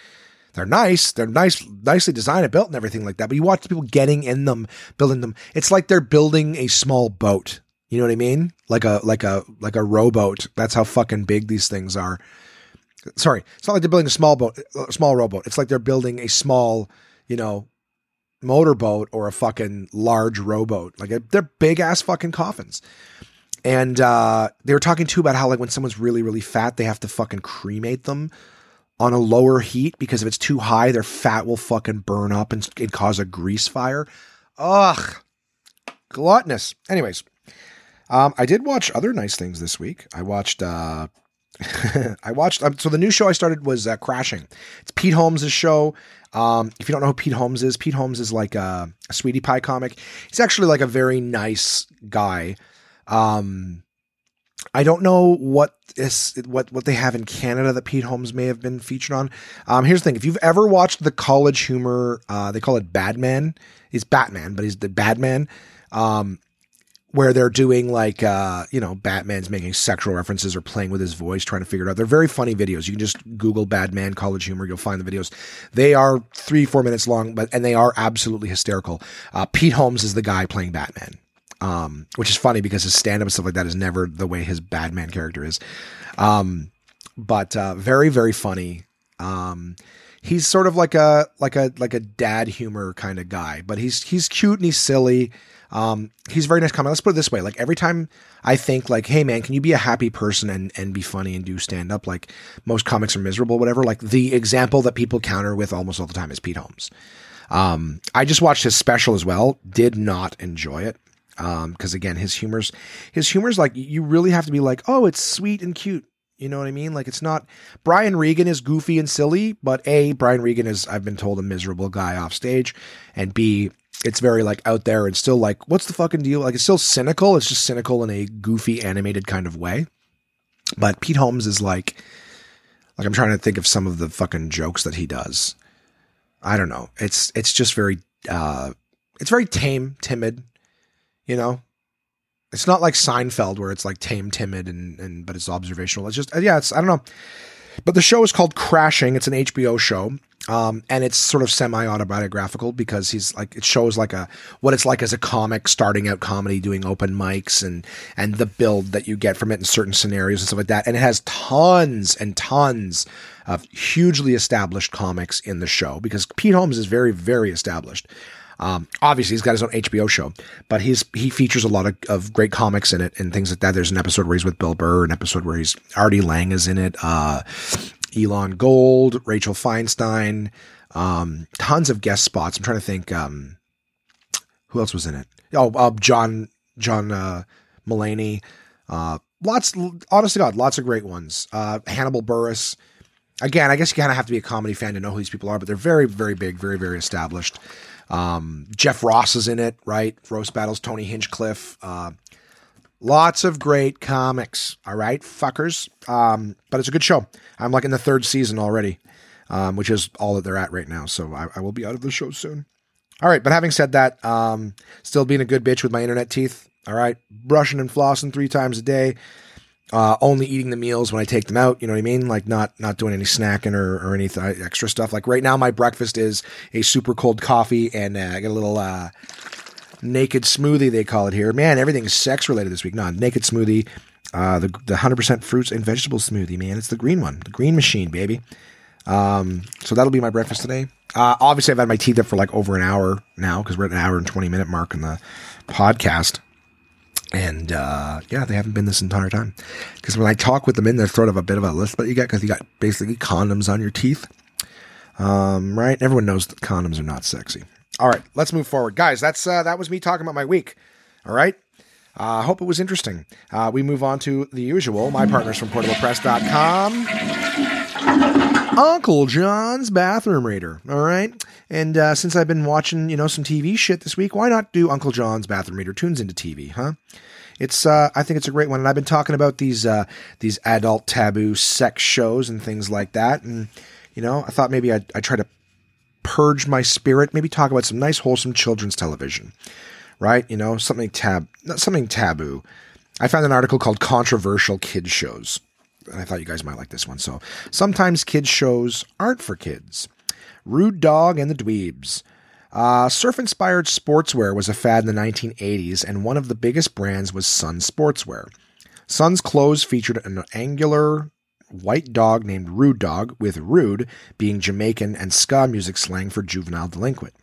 they're nice. They're nice, nicely designed and built and everything like that. But you watch people getting in them, building them. It's like they're building a small boat. You know what I mean? Like a like a like a rowboat. That's how fucking big these things are. Sorry, it's not like they're building a small boat, a small rowboat. It's like they're building a small, you know, motorboat or a fucking large rowboat. Like a, they're big ass fucking coffins. And uh, they were talking too about how like when someone's really really fat, they have to fucking cremate them on a lower heat because if it's too high, their fat will fucking burn up and, and cause a grease fire. Ugh, gluttonous. Anyways, um, I did watch other nice things this week. I watched. Uh, I watched. Um, so the new show I started was uh, Crashing. It's Pete Holmes' show. Um, if you don't know who Pete Holmes is, Pete Holmes is like a, a Sweetie Pie comic. He's actually like a very nice guy. Um, I don't know what is what what they have in Canada that Pete Holmes may have been featured on. Um, here's the thing: if you've ever watched the college humor, uh, they call it Badman. He's Batman, but he's the Badman. Um, where they're doing like uh, you know Batman's making sexual references or playing with his voice, trying to figure it out. They're very funny videos. You can just Google Badman College Humor, you'll find the videos. They are three four minutes long, but and they are absolutely hysterical. Uh, Pete Holmes is the guy playing Batman. Um, which is funny because his stand up and stuff like that is never the way his Batman character is. Um, but uh, very very funny. Um, he's sort of like a like a like a dad humor kind of guy, but he's he's cute and he's silly. Um, he's very nice comic. Let's put it this way: like every time I think, like, hey man, can you be a happy person and and be funny and do stand up? Like most comics are miserable, whatever. Like the example that people counter with almost all the time is Pete Holmes. Um, I just watched his special as well. Did not enjoy it. Um, cause again, his humor's, his humor's like, you really have to be like, oh, it's sweet and cute. You know what I mean? Like it's not Brian Regan is goofy and silly, but A, Brian Regan is I've been told a miserable guy off stage, and B, it's very like out there and still like, what's the fucking deal? Like it's still cynical. It's just cynical in a goofy animated kind of way. But Pete Holmes is like like I'm trying to think of some of the fucking jokes that he does. I don't know. It's it's just very uh it's very tame, timid, you know? It's not like Seinfeld where it's like tame, timid, and and but it's observational. It's just yeah, it's I don't know. But the show is called Crashing. It's an HBO show. Um, and it's sort of semi autobiographical because he's like it shows like a what it's like as a comic starting out comedy doing open mics and and the build that you get from it in certain scenarios and stuff like that and it has tons and tons of hugely established comics in the show because Pete Holmes is very very established um, obviously, he's got his own HBO show, but he's he features a lot of, of great comics in it and things like that. There's an episode where he's with Bill Burr, an episode where he's Artie Lange is in it, uh, Elon Gold, Rachel Feinstein, um, tons of guest spots. I'm trying to think um, who else was in it. Oh, uh, John John uh, Mulaney. Uh, lots, honest to God, lots of great ones. Uh, Hannibal Buress. Again, I guess you kind of have to be a comedy fan to know who these people are, but they're very, very big, very, very established. Um, Jeff Ross is in it, right? Roast Battles, Tony Hinchcliffe. Uh, lots of great comics, all right, fuckers. Um, but it's a good show. I'm like in the third season already, um, which is all that they're at right now. So I, I, will be out of the show soon. All right, but having said that, um, still being a good bitch with my internet teeth. All right, brushing and flossing three times a day uh, only eating the meals when I take them out. You know what I mean? Like not not doing any snacking or, or any th- extra stuff. Like right now, my breakfast is a super cold coffee and uh, I got a little uh, naked smoothie. They call it here. Man, everything's sex related this week. No, naked smoothie. Uh, the the hundred percent fruits and vegetables smoothie. Man, it's the green one, the green machine, baby. Um, so that'll be my breakfast today. Uh, obviously, I've had my teeth up for like over an hour now because we're at an hour and twenty minute mark in the podcast. And uh, yeah, they haven't been this entire time. Because when I talk with them in, they're sort of a bit of a list but you get because you got basically condoms on your teeth. Um, right? Everyone knows that condoms are not sexy. All right, let's move forward, guys. That's uh, that was me talking about my week. All right. I uh, hope it was interesting. Uh, we move on to the usual. My partners from portablepress.com. Uncle John's Bathroom Reader. All right. And uh, since I've been watching, you know, some TV shit this week, why not do Uncle John's Bathroom Reader tunes into TV, huh? It's uh, I think it's a great one, and I've been talking about these uh, these adult taboo sex shows and things like that, and you know, I thought maybe I'd, I'd try to purge my spirit, maybe talk about some nice, wholesome children's television, right? You know, something tab, not something taboo. I found an article called "Controversial Kids Shows," I thought you guys might like this one. So sometimes kids shows aren't for kids. Rude Dog and the Dweebs. Uh, surf inspired sportswear was a fad in the 1980s, and one of the biggest brands was Sun Sportswear. Sun's clothes featured an angular white dog named Rude Dog, with Rude being Jamaican and ska music slang for juvenile delinquent.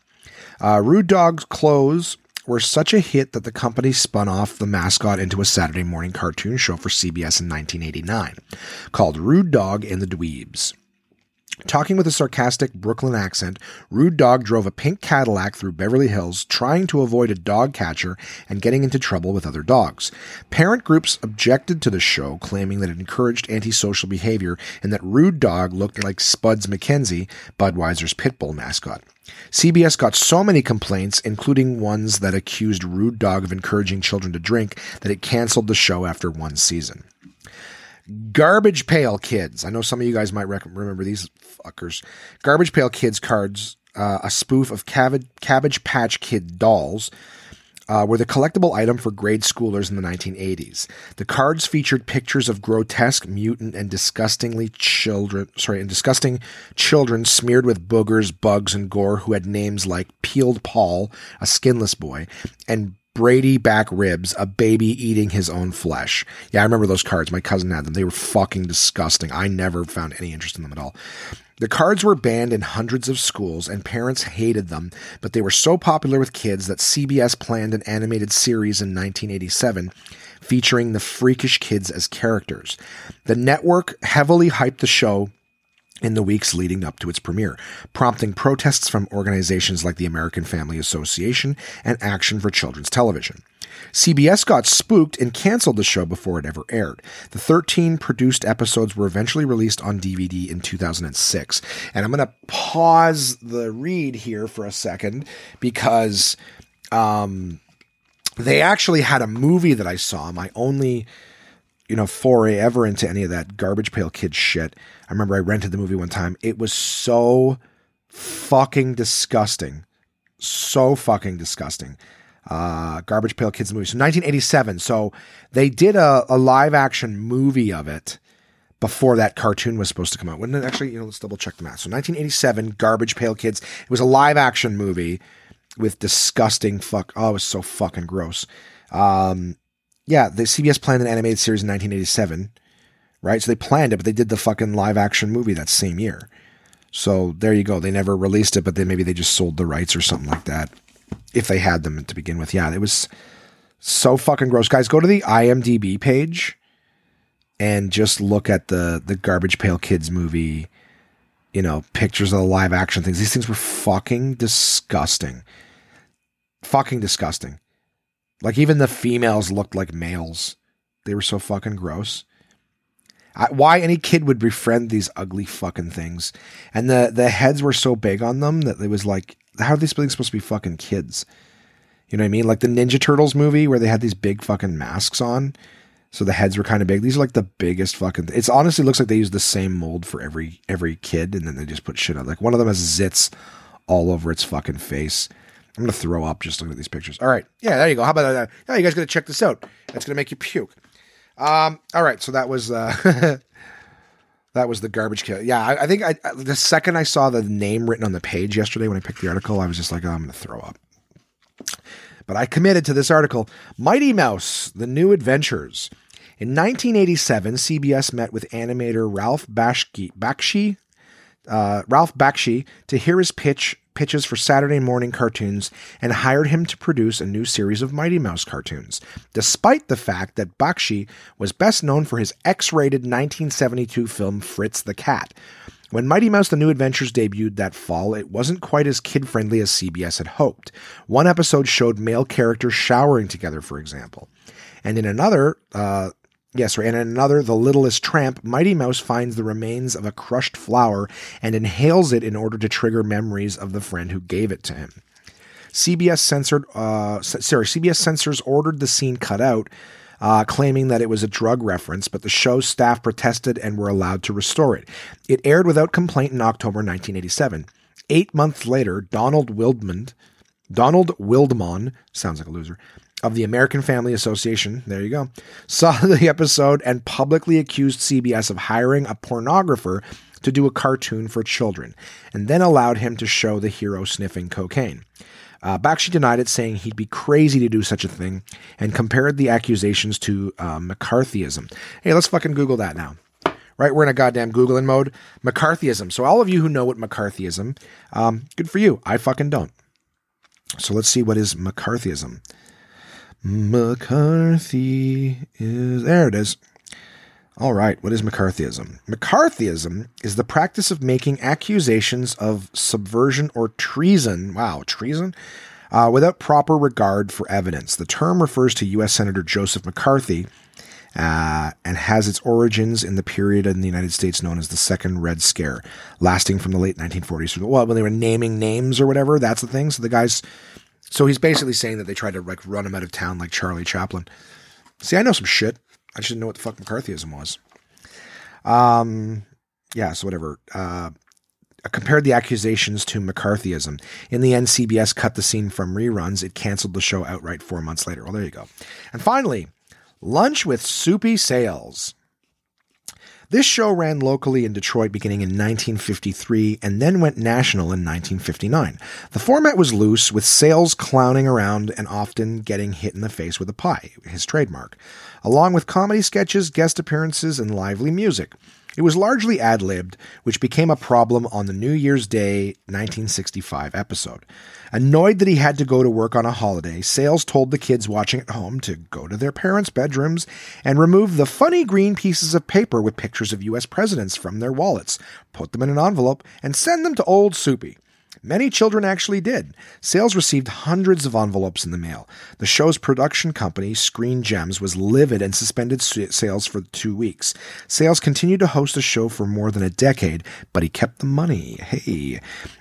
Uh, Rude Dog's clothes were such a hit that the company spun off the mascot into a Saturday morning cartoon show for CBS in 1989 called Rude Dog and the Dweebs. Talking with a sarcastic Brooklyn accent, Rude Dog drove a pink Cadillac through Beverly Hills, trying to avoid a dog catcher and getting into trouble with other dogs. Parent groups objected to the show, claiming that it encouraged antisocial behavior and that Rude Dog looked like Spuds MacKenzie, Budweiser's pit bull mascot. CBS got so many complaints, including ones that accused Rude Dog of encouraging children to drink, that it canceled the show after one season. Garbage Pail Kids. I know some of you guys might rec- remember these fuckers. Garbage Pail Kids cards, uh, a spoof of Cabbage, Cabbage Patch Kid dolls, uh, were the collectible item for grade schoolers in the 1980s. The cards featured pictures of grotesque, mutant, and disgustingly children, sorry, and disgusting children smeared with boogers, bugs, and gore who had names like Peeled Paul, a skinless boy, and Brady back ribs, a baby eating his own flesh. Yeah, I remember those cards. My cousin had them. They were fucking disgusting. I never found any interest in them at all. The cards were banned in hundreds of schools, and parents hated them, but they were so popular with kids that CBS planned an animated series in 1987 featuring the freakish kids as characters. The network heavily hyped the show in the weeks leading up to its premiere, prompting protests from organizations like the American Family Association and Action for Children's Television. CBS got spooked and canceled the show before it ever aired. The 13 produced episodes were eventually released on DVD in 2006. And I'm going to pause the read here for a second because um, they actually had a movie that I saw. My only you know, foray ever into any of that garbage pail kid shit. I remember I rented the movie one time. It was so fucking disgusting. So fucking disgusting. Uh, Garbage Pail Kids movie. So 1987. So they did a, a live action movie of it before that cartoon was supposed to come out. Wouldn't it actually, you know, let's double check the math. So 1987, Garbage Pail Kids. It was a live action movie with disgusting fuck. Oh, it was so fucking gross. Um, yeah, the CBS planned an animated series in 1987, right? So they planned it, but they did the fucking live action movie that same year. So there you go. They never released it, but then maybe they just sold the rights or something like that. If they had them to begin with. Yeah, it was so fucking gross. Guys, go to the IMDb page and just look at the the Garbage Pail Kids movie, you know, pictures of the live action things. These things were fucking disgusting. Fucking disgusting. Like even the females looked like males. They were so fucking gross. I, why any kid would befriend these ugly fucking things? And the the heads were so big on them that it was like, how are these things supposed to be fucking kids? You know what I mean? Like the Ninja Turtles movie where they had these big fucking masks on. So the heads were kind of big. These are like the biggest fucking. It's honestly looks like they use the same mold for every every kid, and then they just put shit on. Like one of them has zits all over its fucking face. I'm gonna throw up just looking at these pictures. All right, yeah, there you go. How about that? Yeah, you guys gotta check this out. That's gonna make you puke. Um, all right, so that was uh, that was the garbage kill. Yeah, I, I think I, the second I saw the name written on the page yesterday when I picked the article, I was just like, oh, I'm gonna throw up. But I committed to this article. Mighty Mouse: The New Adventures. In 1987, CBS met with animator Ralph Bakshi, Bakshi uh, Ralph Bakshi to hear his pitch pitches for Saturday morning cartoons and hired him to produce a new series of Mighty Mouse cartoons, despite the fact that Bakshi was best known for his X rated 1972 film Fritz the Cat. When Mighty Mouse The New Adventures debuted that fall, it wasn't quite as kid friendly as CBS had hoped. One episode showed male characters showering together, for example. And in another, uh, Yes. And in another, The Littlest Tramp, Mighty Mouse finds the remains of a crushed flower and inhales it in order to trigger memories of the friend who gave it to him. CBS censored, uh, sorry, CBS censors ordered the scene cut out, uh, claiming that it was a drug reference, but the show's staff protested and were allowed to restore it. It aired without complaint in October 1987. Eight months later, Donald Wildman, Donald Wildmon, sounds like a loser, of the American Family Association, there you go, saw the episode and publicly accused CBS of hiring a pornographer to do a cartoon for children, and then allowed him to show the hero sniffing cocaine. Uh, Bakshi denied it, saying he'd be crazy to do such a thing, and compared the accusations to uh, McCarthyism. Hey, let's fucking Google that now. Right, we're in a goddamn Googling mode. McCarthyism. So, all of you who know what McCarthyism, um, good for you. I fucking don't. So, let's see what is McCarthyism. McCarthy is there. It is. All right, what is McCarthyism? McCarthyism is the practice of making accusations of subversion or treason. Wow, treason? Uh, without proper regard for evidence. The term refers to U.S. Senator Joseph McCarthy uh, and has its origins in the period in the United States known as the Second Red Scare, lasting from the late 1940s. Well, when they were naming names or whatever, that's the thing. So the guys, so he's basically saying that they tried to like run him out of town like Charlie Chaplin. See, I know some shit. I just didn't know what the fuck McCarthyism was. Um, yeah, so whatever. Uh, compared the accusations to McCarthyism. In the end, CBS cut the scene from reruns. It canceled the show outright four months later. Well, there you go. And finally, Lunch with Soupy Sales. This show ran locally in Detroit beginning in 1953 and then went national in 1959. The format was loose, with Sales clowning around and often getting hit in the face with a pie, his trademark, along with comedy sketches, guest appearances, and lively music. It was largely ad libbed, which became a problem on the New Year's Day 1965 episode. Annoyed that he had to go to work on a holiday, Sales told the kids watching at home to go to their parents' bedrooms and remove the funny green pieces of paper with pictures of U.S. presidents from their wallets, put them in an envelope, and send them to Old Soupy. Many children actually did. Sales received hundreds of envelopes in the mail. The show's production company, Screen Gems, was livid and suspended Sales for two weeks. Sales continued to host the show for more than a decade, but he kept the money. Hey.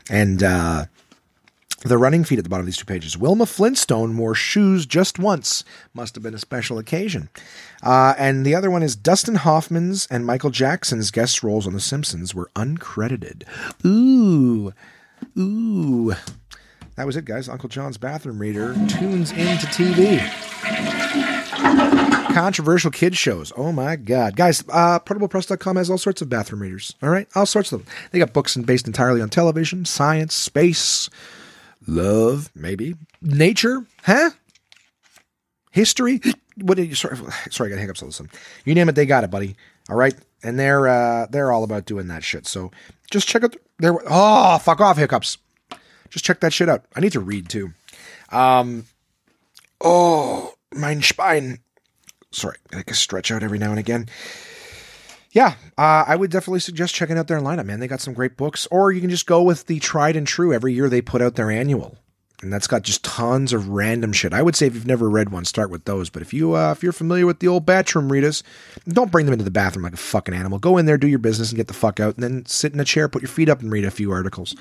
And, uh, the running feet at the bottom of these two pages. Wilma Flintstone wore shoes just once. Must have been a special occasion. Uh, and the other one is Dustin Hoffman's and Michael Jackson's guest roles on The Simpsons were uncredited. Ooh. Ooh. That was it, guys. Uncle John's bathroom reader tunes into TV. Controversial kids shows. Oh my God. Guys, uh, portablepress.com has all sorts of bathroom readers. All right? All sorts of them. They got books based entirely on television, science, space, love, maybe, nature, huh? History. What did you, sorry, sorry, I got hiccups all of a sudden. You name it, they got it, buddy. All right? And they're, uh, they're all about doing that shit. So just check out there. Oh, fuck off, hiccups. Just check that shit out. I need to read too. Um, oh, mein Spine. Sorry, I can stretch out every now and again. Yeah, uh, I would definitely suggest checking out their lineup, man. They got some great books, or you can just go with the tried and true. Every year they put out their annual, and that's got just tons of random shit. I would say if you've never read one, start with those. But if you uh, if you're familiar with the old bathroom readers, don't bring them into the bathroom like a fucking animal. Go in there, do your business, and get the fuck out, and then sit in a chair, put your feet up, and read a few articles.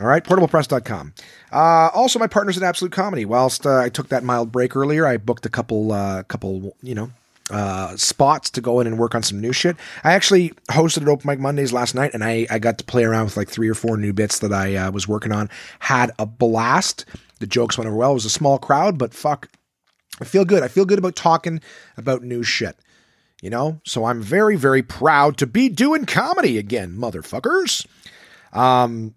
All right, portablepress.com. Uh, also, my partners at Absolute Comedy. Whilst uh, I took that mild break earlier, I booked a couple, uh, couple, you know, uh, spots to go in and work on some new shit. I actually hosted at Open Mic Mondays last night, and I, I got to play around with like three or four new bits that I uh, was working on. Had a blast. The jokes went over well. It was a small crowd, but fuck, I feel good. I feel good about talking about new shit. You know, so I'm very, very proud to be doing comedy again, motherfuckers. Um,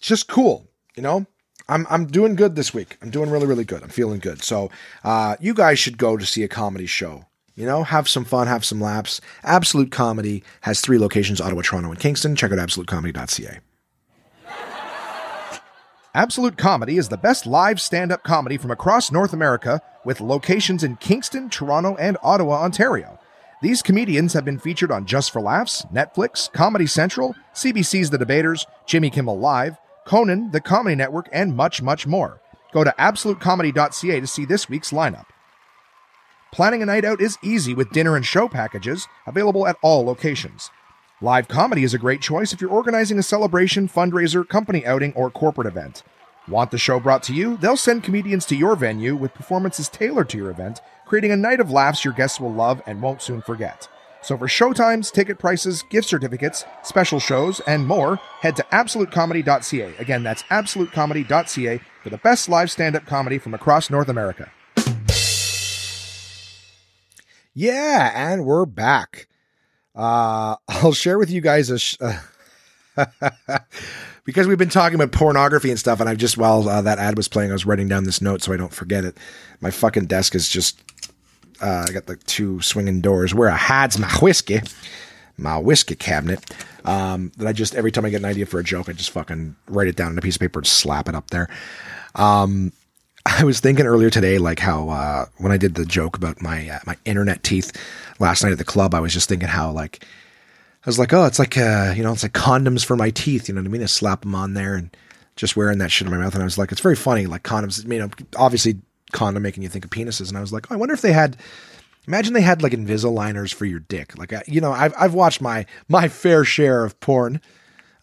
just cool, you know. I'm I'm doing good this week. I'm doing really really good. I'm feeling good. So uh, you guys should go to see a comedy show. You know, have some fun, have some laughs. Absolute Comedy has three locations: Ottawa, Toronto, and Kingston. Check out absolutecomedy.ca. Absolute Comedy is the best live stand-up comedy from across North America, with locations in Kingston, Toronto, and Ottawa, Ontario. These comedians have been featured on Just for Laughs, Netflix, Comedy Central, CBC's The Debaters, Jimmy Kimmel Live, Conan, the Comedy Network, and much, much more. Go to absolutecomedy.ca to see this week's lineup. Planning a night out is easy with dinner and show packages available at all locations. Live comedy is a great choice if you're organizing a celebration, fundraiser, company outing, or corporate event. Want the show brought to you? They'll send comedians to your venue with performances tailored to your event, creating a night of laughs your guests will love and won't soon forget. So for showtimes, ticket prices, gift certificates, special shows, and more, head to absolutecomedy.ca. Again, that's absolutecomedy.ca for the best live stand-up comedy from across North America. Yeah, and we're back. Uh, I'll share with you guys a. Sh- because we've been talking about pornography and stuff, and I've just while uh, that ad was playing, I was writing down this note so I don't forget it. My fucking desk is just. Uh, I got the two swinging doors where I hides my whiskey, my whiskey cabinet. Um, that I just every time I get an idea for a joke, I just fucking write it down on a piece of paper and slap it up there. Um, I was thinking earlier today, like how uh, when I did the joke about my uh, my internet teeth last night at the club, I was just thinking how like I was like, oh, it's like uh, you know, it's like condoms for my teeth. You know what I mean? I slap them on there and just wearing that shit in my mouth, and I was like, it's very funny, like condoms. You know, obviously condom making you think of penises, and I was like, oh, I wonder if they had. Imagine they had like Invisaligners for your dick. Like, you know, I've I've watched my my fair share of porn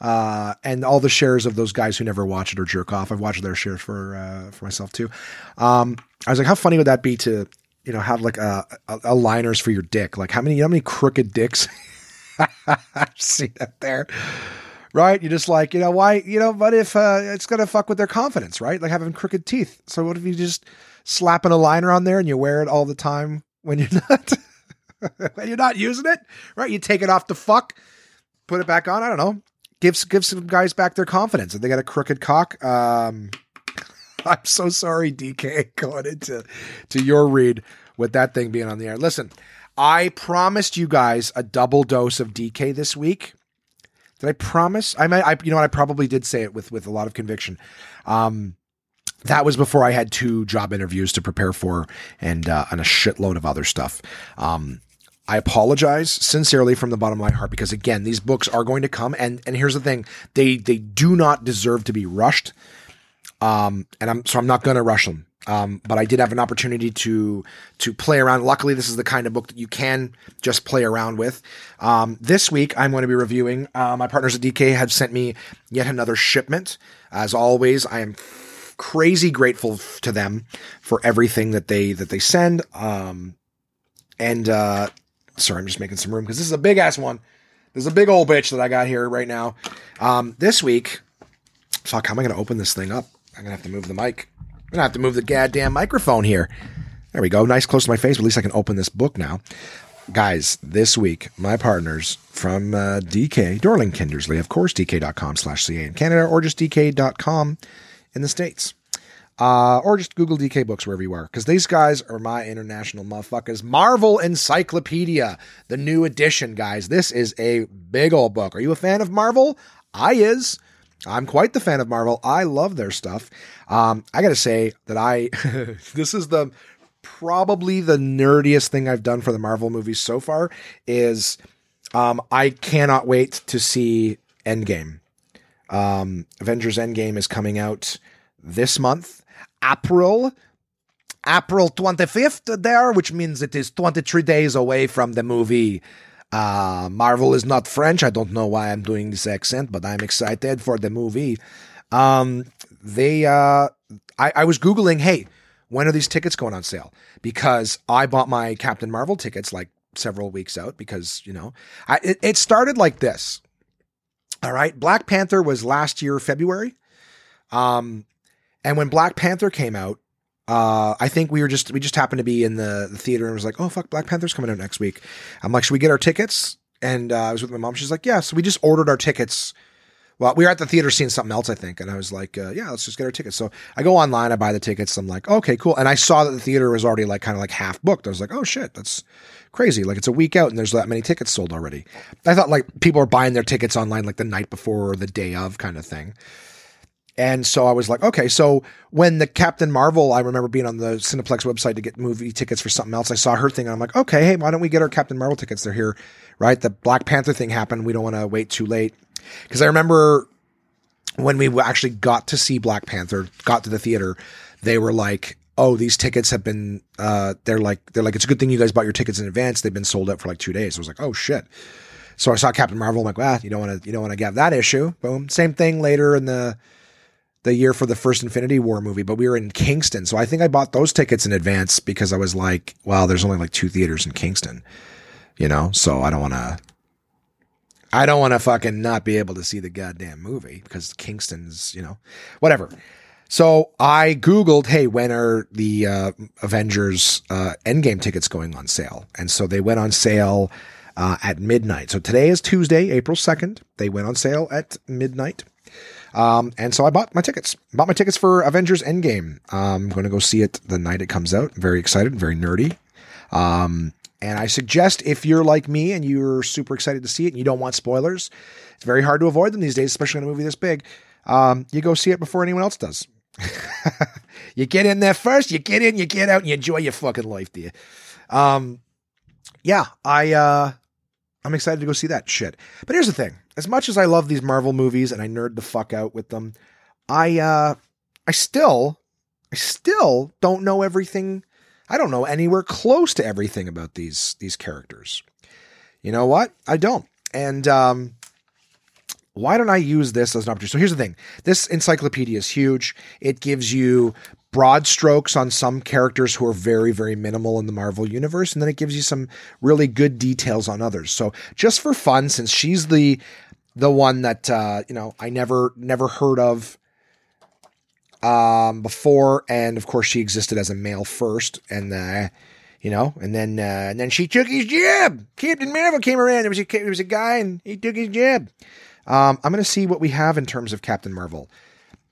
uh, and all the shares of those guys who never watch it or jerk off. I've watched their shares for uh, for myself too. Um, I was like, how funny would that be to you know have like a, a, a liners for your dick? Like how many you know how many crooked dicks I've seen that there. Right, you're just like you know why you know, but if uh, it's gonna fuck with their confidence, right? Like having crooked teeth. So what if you just slapping a liner on there and you wear it all the time when you're not when you're not using it, right? You take it off the fuck, put it back on. I don't know gives gives some guys back their confidence. If they got a crooked cock, um, I'm so sorry, DK, going into to your read with that thing being on the air. Listen, I promised you guys a double dose of DK this week. Did I promise? I might. I you know what? I probably did say it with with a lot of conviction. Um, that was before I had two job interviews to prepare for and uh, and a shitload of other stuff. Um, I apologize sincerely from the bottom of my heart because again, these books are going to come and and here's the thing, they they do not deserve to be rushed. Um and I'm so I'm not going to rush them. Um, but I did have an opportunity to to play around. Luckily, this is the kind of book that you can just play around with. Um, this week, I'm going to be reviewing. Uh, my partners at DK have sent me yet another shipment. As always, I am crazy grateful to them for everything that they that they send. Um, and uh, Sorry, I'm just making some room because this is a big ass one. There's a big old bitch that I got here right now. Um, this week, fuck, how am I going to open this thing up? I'm to have to move the mic. I'm to have to move the goddamn microphone here. There we go. Nice close to my face, but at least I can open this book now. Guys, this week, my partners from uh, DK, Dorling Kindersley, of course, dk.com slash CA in Canada, or just dk.com in the States uh, or just Google DK Books wherever you are, because these guys are my international motherfuckers. Marvel Encyclopedia, the new edition, guys. This is a big old book. Are you a fan of Marvel? I is. I'm quite the fan of Marvel. I love their stuff. Um, I got to say that I this is the probably the nerdiest thing I've done for the Marvel movies so far. Is um, I cannot wait to see Endgame. Um, Avengers Endgame is coming out this month. April. April 25th there, which means it is 23 days away from the movie. Uh, Marvel is not French. I don't know why I'm doing this accent, but I'm excited for the movie. Um, they, uh, I, I was Googling, hey, when are these tickets going on sale? Because I bought my Captain Marvel tickets like several weeks out because, you know, I, it, it started like this. All right. Black Panther was last year, February. Um, and when Black Panther came out, uh, I think we were just we just happened to be in the, the theater and was like, oh fuck, Black Panther's coming out next week. I'm like, should we get our tickets? And uh, I was with my mom. She's like, yeah. So we just ordered our tickets. Well, we were at the theater seeing something else, I think, and I was like, uh, yeah, let's just get our tickets. So I go online, I buy the tickets. I'm like, okay, cool. And I saw that the theater was already like kind of like half booked. I was like, oh shit, that's crazy. Like it's a week out and there's that many tickets sold already. I thought like people are buying their tickets online like the night before or the day of kind of thing. And so I was like, okay. So when the Captain Marvel, I remember being on the Cineplex website to get movie tickets for something else. I saw her thing and I'm like, okay, hey, why don't we get our Captain Marvel tickets? They're here, right? The Black Panther thing happened. We don't want to wait too late. Cause I remember when we actually got to see Black Panther, got to the theater, they were like, oh, these tickets have been, uh, they're like, they're like, it's a good thing you guys bought your tickets in advance. They've been sold out for like two days. I was like, oh shit. So I saw Captain Marvel. I'm like, well, you don't want to, you don't want to get that issue. Boom. Same thing later in the, the year for the first Infinity War movie, but we were in Kingston. So I think I bought those tickets in advance because I was like, well, there's only like two theaters in Kingston, you know? So I don't want to, I don't want to fucking not be able to see the goddamn movie because Kingston's, you know, whatever. So I Googled, hey, when are the uh, Avengers uh, Endgame tickets going on sale? And so they went on sale uh, at midnight. So today is Tuesday, April 2nd. They went on sale at midnight. Um, and so I bought my tickets. Bought my tickets for Avengers Endgame. Um, I'm going to go see it the night it comes out. Very excited, very nerdy. Um, and I suggest if you're like me and you're super excited to see it and you don't want spoilers, it's very hard to avoid them these days, especially in a movie this big. Um, you go see it before anyone else does. you get in there first, you get in, you get out, and you enjoy your fucking life, dear. Um, yeah, I, uh, I'm excited to go see that shit. But here's the thing: as much as I love these Marvel movies and I nerd the fuck out with them, I, uh, I still, I still don't know everything I don't know anywhere close to everything about these these characters. You know what? I don't. And um, why don't I use this as an opportunity? So here's the thing: this encyclopedia is huge. It gives you broad strokes on some characters who are very, very minimal in the Marvel universe, and then it gives you some really good details on others. So just for fun, since she's the the one that uh, you know I never never heard of um, before, and of course she existed as a male first, and uh, you know, and then uh, and then she took his job. Captain Marvel came around. There was a there was a guy, and he took his job. Um, I'm to see what we have in terms of Captain Marvel.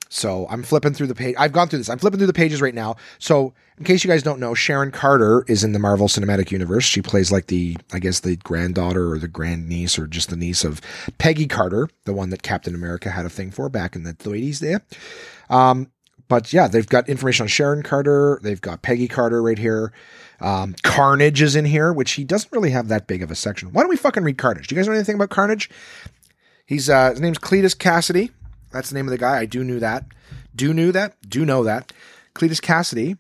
So I'm flipping through the page. I've gone through this. I'm flipping through the pages right now. So in case you guys don't know, Sharon Carter is in the Marvel Cinematic Universe. She plays like the, I guess, the granddaughter or the grandniece or just the niece of Peggy Carter, the one that Captain America had a thing for back in the 80s there. Um, but yeah, they've got information on Sharon Carter. They've got Peggy Carter right here. Um, Carnage is in here, which he doesn't really have that big of a section. Why don't we fucking read Carnage? Do you guys know anything about Carnage? He's uh, his name's Cletus Kasady. That's the name of the guy. I do knew that. Do knew that. Do know that. Cletus Kasady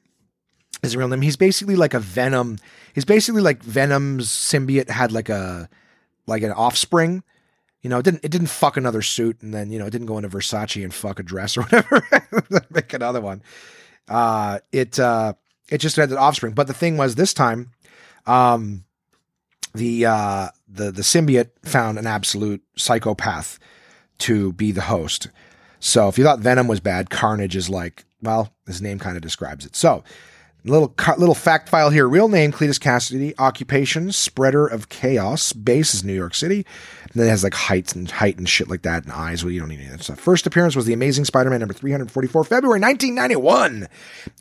is a real name. He's basically like a Venom. He's basically like Venom's symbiote had like a like an offspring you know, it didn't it didn't fuck another suit and then, you know, it didn't go into Versace and fuck a dress or whatever. Make another one. Uh it uh it just had the offspring. But the thing was this time, um the uh the the symbiote found an absolute psychopath to be the host. So if you thought Venom was bad, Carnage is like, well, his name kind of describes it. So Little little fact file here. Real name Cletus Kasady. Occupation spreader of chaos. Base is New York City. And then it has like height and height and shit like that and eyes. Well, you don't need any of that stuff. First appearance was the Amazing Spider-Man number 344, February 1991.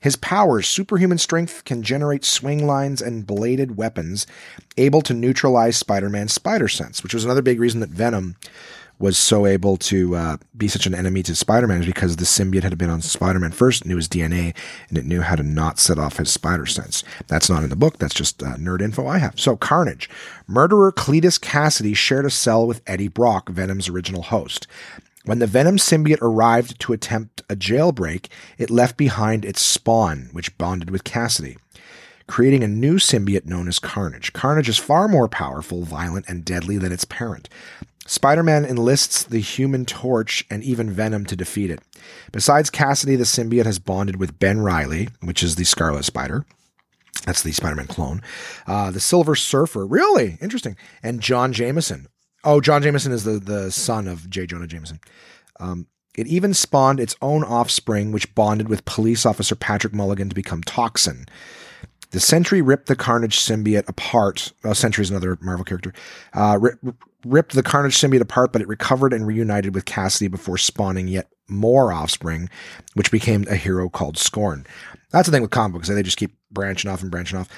His powers: superhuman strength, can generate swing lines and bladed weapons, able to neutralize Spider-Man's spider sense, which was another big reason that Venom was so able to uh, be such an enemy to Spider-Man is because the symbiote had been on Spider-Man first, knew his DNA, and it knew how to not set off his spider sense. That's not in the book. That's just uh, nerd info I have. So Carnage, murderer Cletus Kasady shared a cell with Eddie Brock, Venom's original host. When the Venom symbiote arrived to attempt a jailbreak, it left behind its spawn, which bonded with Kasady creating a new symbiote known as Carnage. Carnage is far more powerful, violent, and deadly than its parent. Spider Man enlists the human torch and even Venom to defeat it. Besides Kasady, the symbiote has bonded with Ben Reilly, which is the Scarlet Spider. That's the Spider Man clone. Uh, the Silver Surfer, really interesting. And John Jameson. Oh, John Jameson is the, the son of J. Jonah Jameson. Um, it even spawned its own offspring, which bonded with police officer Patrick Mulligan to become Toxin. The Sentry ripped the Carnage symbiote apart. Well, Sentry is another Marvel character. Uh, ripped the Carnage symbiote apart, but it recovered and reunited with Kasady before spawning yet more offspring, which became a hero called Scorn. That's the thing with comic books; they just keep branching off and branching off.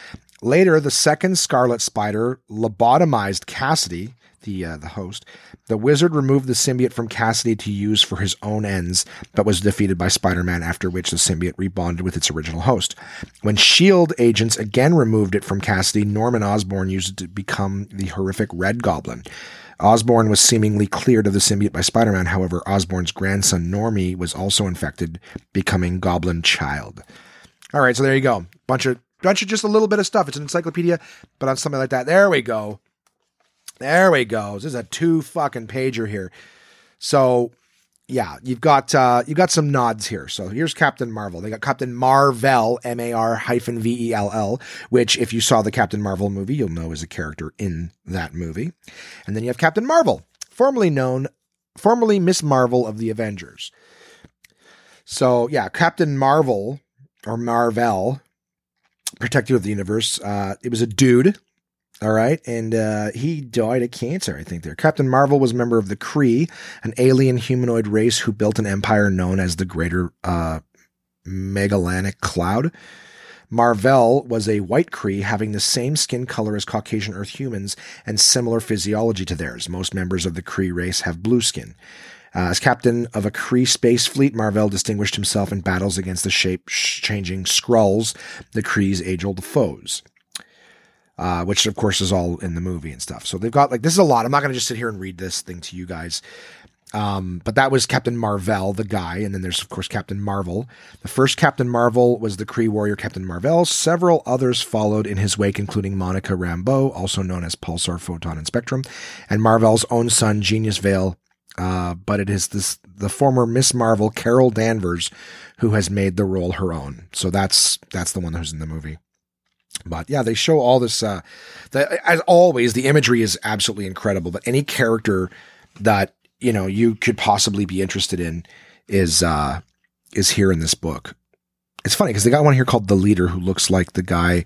Later, the second Scarlet Spider lobotomized Kasady, the uh, the host. The wizard removed the symbiote from Kasady to use for his own ends, but was defeated by Spider-Man. After which the symbiote rebonded with its original host. When Shield agents again removed it from Kasady, Norman Osborn used it to become the horrific Red Goblin. Osborn was seemingly cleared of the symbiote by Spider-Man. However, Osborn's grandson Normie was also infected, becoming Goblin Child. All right, so there you go. Bunch of bunch of just a little bit of stuff. It's an encyclopedia, but on something like that. There we go. There we go. This is a two fucking pager here. So yeah, you've got uh, you've got some nods here. So here's Captain Marvel. They got Captain Marvel, M A R hyphen V E L L, which if you saw the Captain Marvel movie, you'll know is a character in that movie. And then you have Captain Marvel, formerly known, formerly Miss Marvel of the Avengers. So yeah, Captain Marvel or Marvel, protector of the universe. Uh, it was a dude All right. And uh, he died of cancer, I think, there. Captain Marvel was a member of the Kree, an alien humanoid race who built an empire known as the Greater uh, Cloud. Mar-Vell was a white Kree having the same skin color as Caucasian Earth humans and similar physiology to theirs. Most members of the Kree race have blue skin. Uh, as captain of a Kree space fleet, Mar-Vell distinguished himself in battles against the shape-changing Skrulls, the Kree's age-old foes. Uh, which of course is all in the movie and stuff. So they've got like this is a lot. I'm not going to just sit here and read this thing to you guys. Um, but that was Captain Mar-Vell, the guy, and then there's of course Captain Marvel. The first Captain Marvel was the Kree warrior Captain Mar-Vell. Several others followed in his wake, including Monica Rambeau, also known as Pulsar, Photon, and Spectrum, and Mar-Vell's own son, Genis-Vell. Uh, but it is this the former Miss Marvel, Carol Danvers, who has made the role her own. So that's that's the one who's in the movie. But yeah, they show all this. Uh, the, as always, the imagery is absolutely incredible. But any character that you know you could possibly be interested in is uh is here in this book. It's funny because they got one here called the leader who looks like the guy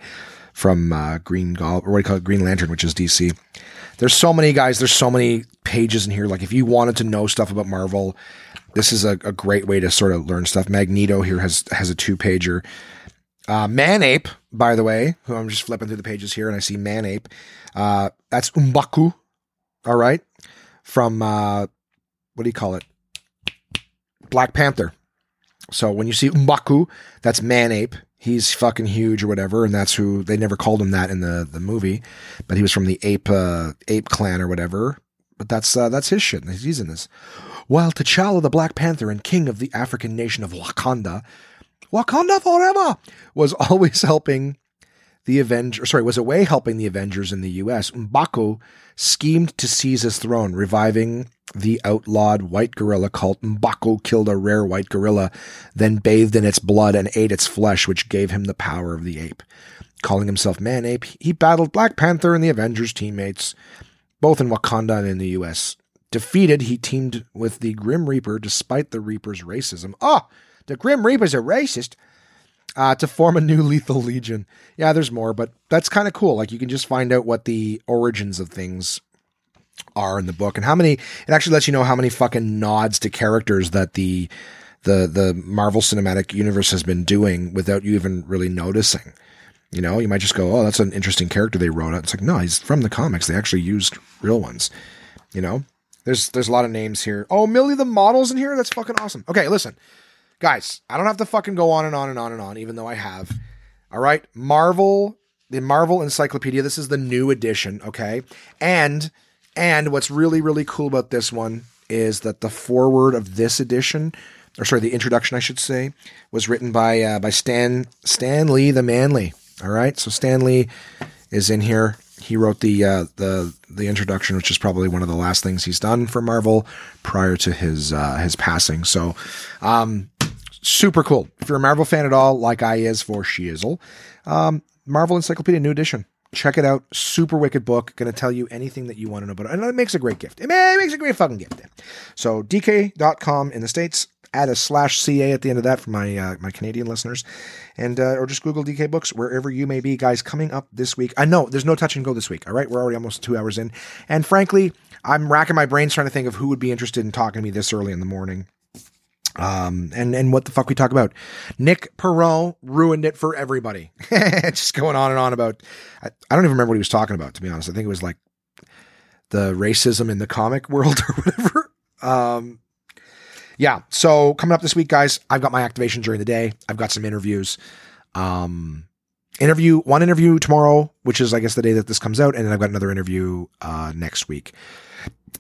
from uh, Green Gol or what do you call it, Green Lantern, which is DC. There's so many guys. There's so many pages in here. Like if you wanted to know stuff about Marvel, this is a, a great way to sort of learn stuff. Magneto here has has a two pager. Uh, Man-Ape, by the way, who I'm just flipping through the pages here and I see Man-Ape. Uh, that's M'Baku. All right. From uh, what do you call it? Black Panther. So when you see M'Baku, that's Man-Ape. He's fucking huge or whatever, and that's who they never called him that in the the movie, but he was from the ape uh, ape clan or whatever. But that's uh, that's his shit. He's in this. While T'Challa the Black Panther and king of the African nation of Wakanda, Wakanda forever, was always helping the Avengers, sorry, was away helping the Avengers in the US. M'Baku schemed to seize his throne, reviving the outlawed white gorilla cult. M'Baku killed a rare white gorilla, then bathed in its blood and ate its flesh, which gave him the power of the ape. Calling himself Man Ape, he battled Black Panther and the Avengers teammates, both in Wakanda and in the US. Defeated, he teamed with the Grim Reaper despite the Reaper's racism. Ah, oh, the Grim Reaper's a racist uh, to form a new lethal legion. Yeah, there's more, but that's kind of cool. Like you can just find out what the origins of things are in the book and how many. It actually lets you know how many fucking nods to characters that the the the Marvel Cinematic Universe has been doing without you even really noticing. You know, you might just go, "Oh, that's an interesting character they wrote." It's like, no, he's from the comics. They actually used real ones. You know, there's there's a lot of names here. Oh, Millie the models in here. That's fucking awesome. Okay, listen guys, I don't have to fucking go on and on and on and on, even though I have. All right. Marvel, the Marvel Encyclopedia. This is the new edition. Okay. And, and what's really, really cool about this one is that the foreword of this edition, or sorry, the introduction, I should say, was written by, uh, by Stan, Stan Lee the Manly. All right. So Stan Lee is in here. He wrote the uh, the the introduction, which is probably one of the last things he's done for Marvel prior to his uh, his passing. So, um, super cool. If you're a Marvel fan at all, like I is for Shizzle, um, Marvel Encyclopedia New Edition. Check it out. Super wicked book. Going to tell you anything that you want to know about it. And it makes a great gift. It makes a great fucking gift. So DK.com in the States. Add a slash CA at the end of that for my uh, my Canadian listeners. And uh, or just Google DK Books wherever you may be. Guys, coming up this week. I know there's no touch and go this week. All right. We're already almost two hours in. And frankly, I'm racking my brains trying to think of who would be interested in talking to me this early in the morning. Um, and, and what the fuck we talk about. Nick Perron ruined it for everybody. Just going on and on about, I, I don't even remember what he was talking about, to be honest. I think it was like the racism in the comic world or whatever. Um, yeah. So coming up this week, guys, I've got my activation during the day. I've got some interviews. Um, interview, one interview tomorrow, which is, I guess, the day that this comes out. And then I've got another interview, uh, next week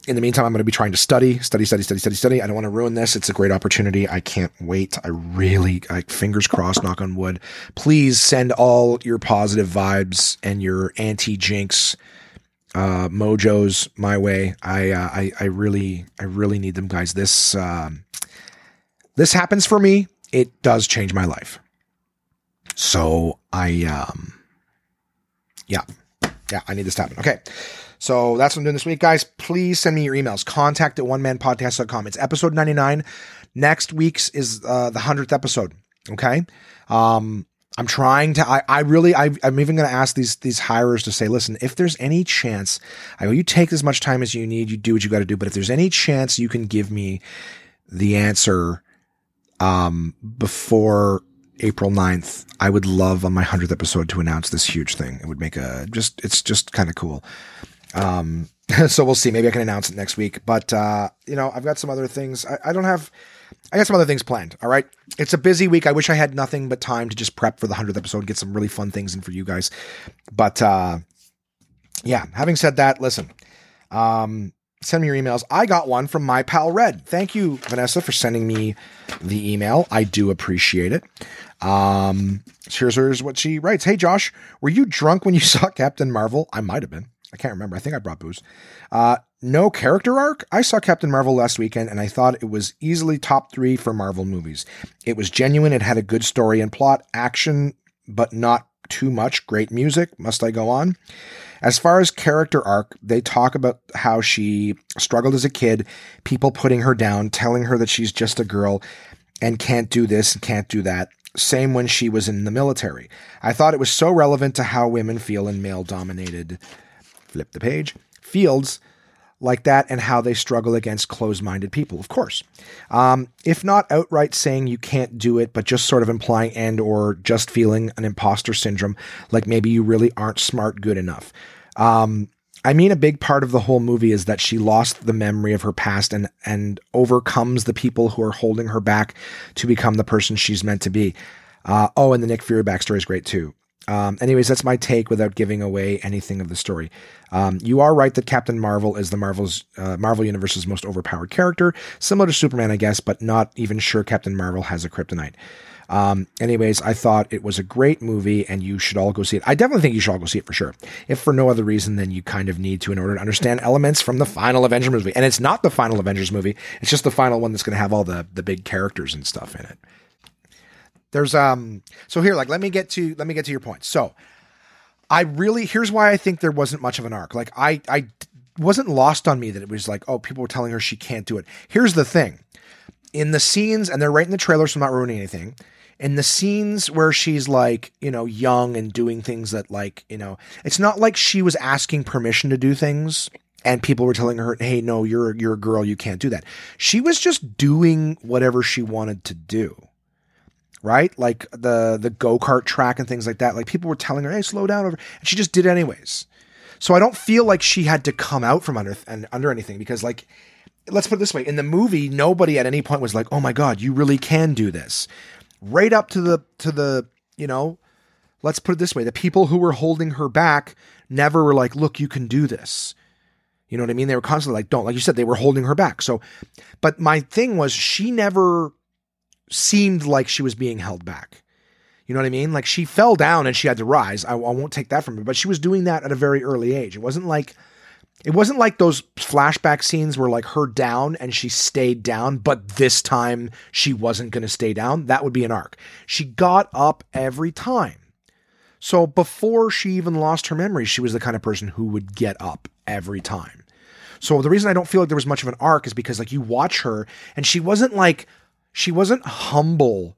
in the meantime, I'm going to be trying to study, study, study, study, study, study. I don't want to ruin this. It's a great opportunity. I can't wait. I really, I, fingers crossed, knock on wood. Please send all your positive vibes and your anti jinx uh, mojos my way. I, uh, I, I really, I really need them, guys. This, um, this happens for me. It does change my life. So I, um, yeah, yeah, I need this to happen. Okay. So that's what I'm doing this week, guys. Please send me your emails. Contact at one man podcast.com. It's episode 99. Next week's is uh, the 100th episode. Okay. Um, I'm trying to. I, I really. I, am even going to ask these these hirers to say, listen, if there's any chance, I go, you take as much time as you need. You do what you got to do. But if there's any chance you can give me the answer, um, before April 9th, I would love on my hundredth episode to announce this huge thing. It would make a just. It's just kind of cool. Um, so we'll see. Maybe I can announce it next week. But uh, you know, I've got some other things. I, I don't have I got some other things planned. All right. It's a busy week. I wish I had nothing but time to just prep for the 100th episode and get some really fun things in for you guys. But uh, yeah, having said that, listen, um, send me your emails. I got one from my pal Red. Thank you, Vanessa, for sending me the email. I do appreciate it. Um, here's, here's what she writes Hey, Josh, were you drunk when you saw Captain Marvel? I might have been. I can't remember. I think I brought booze. Uh, no character arc. I saw Captain Marvel last weekend and I thought it was easily top three for Marvel movies. It was genuine. It had a good story and plot, action, but not too much. Great music. Must I go on? As far as character arc, they talk about how she struggled as a kid, people putting her down, telling her that she's just a girl and can't do this and can't do that. Same when she was in the military. I thought it was so relevant to how women feel in male dominated flip the page, fields like that and how they struggle against closed minded people, of course. Um, if not outright saying you can't do it, but just sort of implying and or just feeling an imposter syndrome, like maybe you really aren't smart good enough. Um, I mean, a big part of the whole movie is that she lost the memory of her past and and overcomes the people who are holding her back to become the person she's meant to be. Uh, oh, and the Nick Fury backstory is great too. Um, anyways, that's my take without giving away anything of the story. Um, you are right that Captain Marvel is the Marvel's uh, Marvel Universe's most overpowered character, similar to Superman, I guess, but not even sure Captain Marvel has a kryptonite. Um, anyways, I thought it was a great movie and you should all go see it. I definitely think you should all go see it for sure. If for no other reason than you kind of need to in order to understand elements from the final Avengers movie. And it's not the final Avengers movie. It's just the final one that's going to have all the, the big characters and stuff in it. There's um so here like let me get to let me get to your point. So I really here's why I think there wasn't much of an arc. Like I I wasn't lost on me that it was like oh people were telling her she can't do it. Here's the thing. In the scenes and they're right in the trailer so I'm not ruining anything. In the scenes where she's like, you know, young and doing things that like, you know, it's not like she was asking permission to do things and people were telling her, "Hey, no, you're you're a girl, you can't do that." She was just doing whatever she wanted to do right? Like the the go kart track and things like that. Like people were telling her, "Hey, slow down," over, and she just did anyways. So I don't feel like she had to come out from under and under anything because, like, let's put it this way: in the movie, nobody at any point was like, "Oh my god, you really can do this." Right up to the to the you know, let's put it this way: the people who were holding her back never were like, "Look, you can do this." You know what I mean? They were constantly like, "Don't," like you said, they were holding her back. So, but my thing was, she never seemed like she was being held back. You know what I mean? Like she fell down and she had to rise. I, I, won't take that from her, but she was doing that at a very early age. It wasn't like it wasn't like those flashback scenes where like her down and she stayed down, but this time she wasn't going to stay down. That would be an arc. She got up every time. So before she even lost her memory, she was the kind of person who would get up every time. So the reason I don't feel like there was much of an arc is because like you watch her and she wasn't like she wasn't humble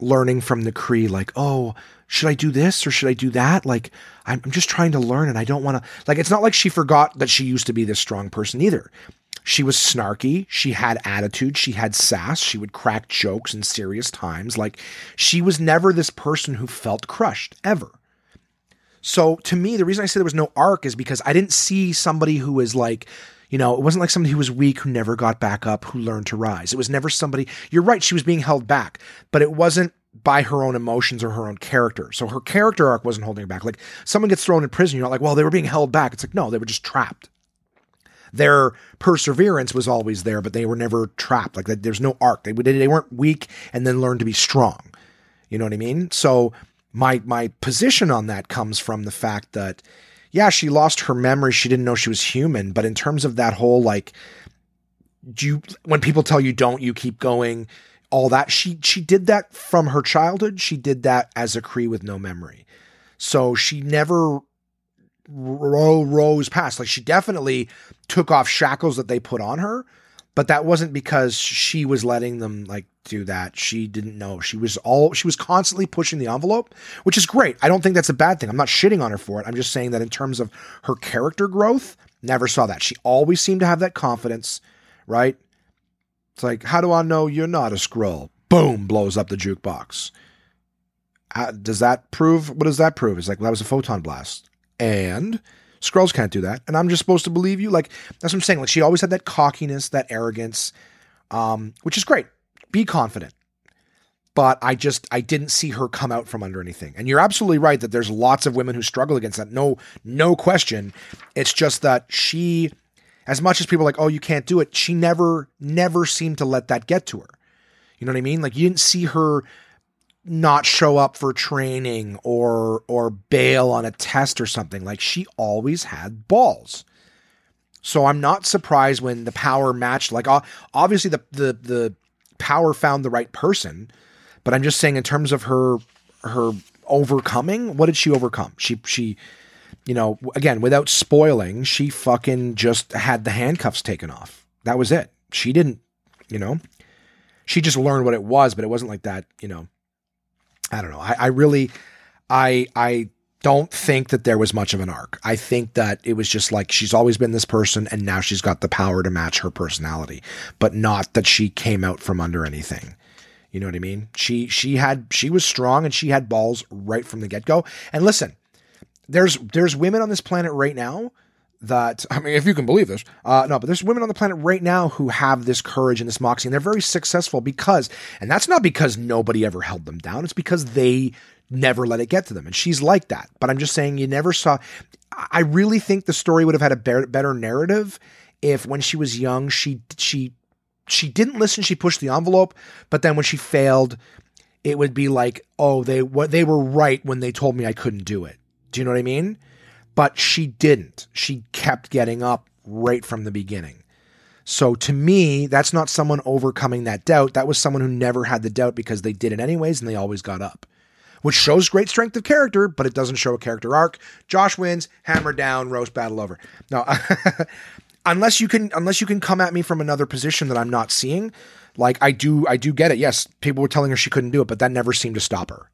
learning from the Kree, like, oh, should I do this or should I do that? Like, I'm, I'm just trying to learn and I don't want to, like, it's not like she forgot that she used to be this strong person either. She was snarky. She had attitude. She had sass. She would crack jokes in serious times. Like, she was never this person who felt crushed, ever. So, to me, the reason I say there was no arc is because I didn't see somebody who was like, you know, it wasn't like somebody who was weak who never got back up, who learned to rise. It was never somebody, you're right, she was being held back, but it wasn't by her own emotions or her own character. So her character arc wasn't holding her back. Like someone gets thrown in prison, you're not like, well, they were being held back. It's like, no, they were just trapped. Their perseverance was always there, but they were never trapped. Like there's no arc. They, they weren't weak and then learned to be strong. You know what I mean? So my my position on that comes from the fact that yeah, she lost her memory. She didn't know she was human. But in terms of that whole like, do you when people tell you don't, you keep going. All that she she did that from her childhood. She did that as a Kree with no memory. So she never ro- rose past. Like she definitely took off shackles that they put on her, but that wasn't because she was letting them like do that. She didn't know. She was all she was constantly pushing the envelope, which is great. I don't think that's a bad thing. I'm not shitting on her for it. I'm just saying that in terms of her character growth, never saw that. She always seemed to have that confidence, right? It's like, how do I know you're not a Skrull? Boom, blows up the jukebox. Uh, does that prove? What does that prove? It's like well, that was a photon blast, and Skrulls can't do that, and I'm just supposed to believe you. Like that's what I'm saying. Like she always had that cockiness, that arrogance, um, which is great. Be confident, but I just I didn't see her come out from under anything. And you're absolutely right that there's lots of women who struggle against that. No, no question. It's just that she, as much as people are like, oh, you can't do it, she never, never seemed to let that get to her. You know what I mean? Like you didn't see her not show up for training or or bail on a test or something. Like she always had balls. So I'm not surprised when the power matched. Like obviously the the the power found the right person, but I'm just saying in terms of her her overcoming, what did she overcome? She she you know, again, without spoiling, she fucking just had the handcuffs taken off. That was it. She didn't, you know, she just learned what it was, but it wasn't like that, you know, I don't know. I, I really, I, I don't think that there was much of an arc. I think that it was just like she's always been this person and now she's got the power to match her personality, but not that she came out from under anything. You know what I mean? She she had she was strong and she had balls right from the get-go. And listen, there's there's women on this planet right now that I mean, if you can believe this, uh, no, but there's women on the planet right now who have this courage and this moxie, and they're very successful because, and that's not because nobody ever held them down. It's because they never let it get to them, and she's like that. But I'm just saying, you never saw. I really think the story would have had a better, narrative if, when she was young, she she she didn't listen. She pushed the envelope, but then when she failed, it would be like, oh, they what they were right when they told me I couldn't do it. Do you know what I mean? But she didn't. She kept getting up right from the beginning. So to me, that's not someone overcoming that doubt. That was someone who never had the doubt because they did it anyways and they always got up. Which shows great strength of character, but it doesn't show a character arc. Josh wins, hammer down, roast battle over. No, unless you can unless you can come at me from another position that I'm not seeing, like I do I do get it. Yes, people were telling her she couldn't do it, but that never seemed to stop her.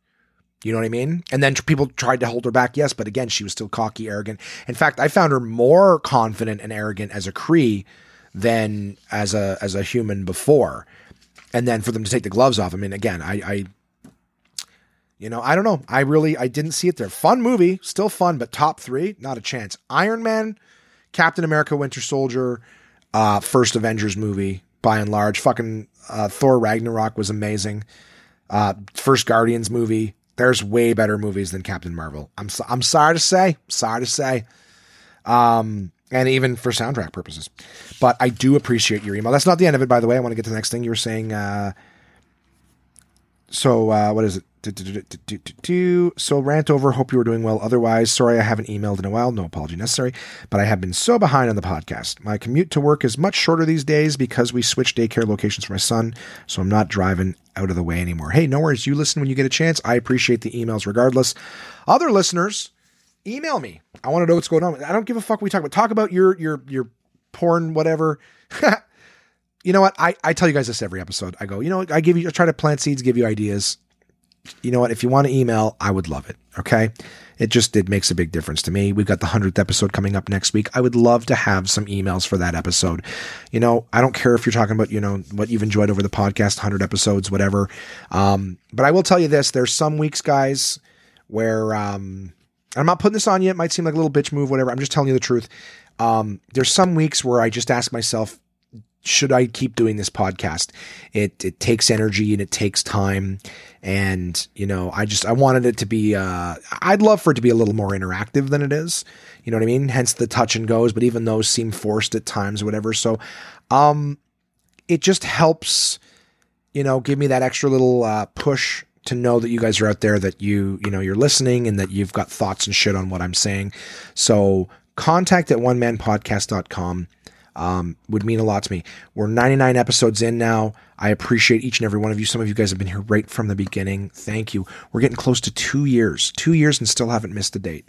You know what I mean? And then people tried to hold her back, yes, but again, she was still cocky, arrogant. In fact, I found her more confident and arrogant as a Kree than as a as a human before. And then for them to take the gloves off, I mean, again, I, I you know, I don't know. I really I didn't see it there. Fun movie, still fun, but top three, not a chance. Iron Man, Captain America, Winter Soldier, uh, first Avengers movie by and large. Fucking uh, Thor Ragnarok was amazing. Uh, first Guardians movie, there's way better movies than Captain Marvel. I'm so, I'm sorry to say, sorry to say, um, and even for soundtrack purposes. But I do appreciate your email. That's not the end of it, by the way. I want to get to the next thing you were saying. Uh, so uh, what is it? So rant over. Hope you were doing well. Otherwise, sorry I haven't emailed in a while. No apology necessary. But I have been so behind on the podcast. My commute to work is much shorter these days because we switched daycare locations for my son. So I'm not driving out of the way anymore. Hey, no worries. You listen when you get a chance. I appreciate the emails regardless. Other listeners, email me. I want to know what's going on. I don't give a fuck. We talk about talk about your your your porn whatever. you know what? I, I tell you guys this every episode. I go, you know, I give you, I try to plant seeds, give you ideas. You know what? If you want to email, I would love it. Okay. It just, it makes a big difference to me. We've got the 100th episode coming up next week. I would love to have some emails for that episode. You know, I don't care if you're talking about, you know, what you've enjoyed over the podcast, 100 episodes, whatever. Um, but I will tell you this, there's some weeks, guys, where, um, I'm not putting this on you. It might seem like a little bitch move, whatever. I'm just telling you the truth. Um, there's some weeks where I just ask myself, should I keep doing this podcast? It it takes energy and it takes time, and you know, I just I wanted it to be. Uh, I'd love for it to be a little more interactive than it is. You know what I mean? Hence the touch and goes, but even those seem forced at times, or whatever. So, um, it just helps, you know, give me that extra little uh, push to know that you guys are out there, that you you know you're listening, and that you've got thoughts and shit on what I'm saying. So, contact at one man onemanpodcast.com um, would mean a lot to me. We're 99 episodes in now. I appreciate each and every one of you. Some of you guys have been here right from the beginning. Thank you. We're getting close to two years, two years and still haven't missed a date.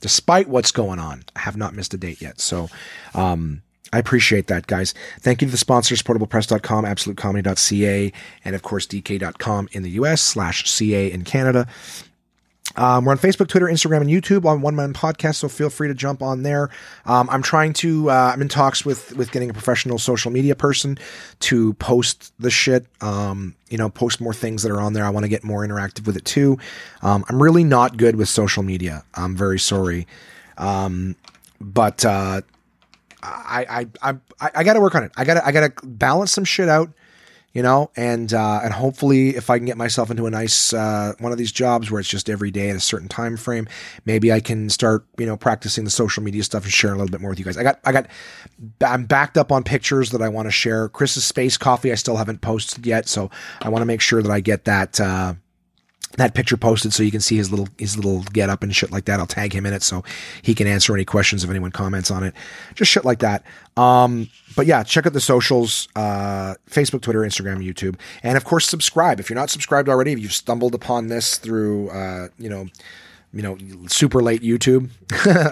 Despite what's going on, I have not missed a date yet. So, um, I appreciate that, guys. Thank you to the sponsors, portablepress.com, absolutecomedy.ca, and of course, dk.com in the US slash CA in Canada. Um, we're on Facebook, Twitter, Instagram, and YouTube on One Man Podcast, so feel free to jump on there. Um, I'm trying to. Uh, I'm in talks with with getting a professional social media person to post the shit. Um, you know, post more things that are on there. I want to get more interactive with it too. Um, I'm really not good with social media. I'm very sorry, um, but uh, I I I I got to work on it. I got to I got to balance some shit out you know, and uh, and hopefully if I can get myself into a nice uh, one of these jobs where it's just every day at a certain time frame, maybe I can start you know practicing the social media stuff and sharing a little bit more with you guys. I got I got I'm backed up on pictures that I want to share. Chris's space coffee I still haven't posted yet, so I want to make sure that I get that. Uh, that picture posted so you can see his little his little get up and shit like that. I'll tag him in it so he can answer any questions if anyone comments on it. Just shit like that. Um, but yeah, check out the socials, uh, Facebook, Twitter, Instagram, YouTube, and of course subscribe. If you're not subscribed already, if you've stumbled upon this through uh, you know, you know, super late YouTube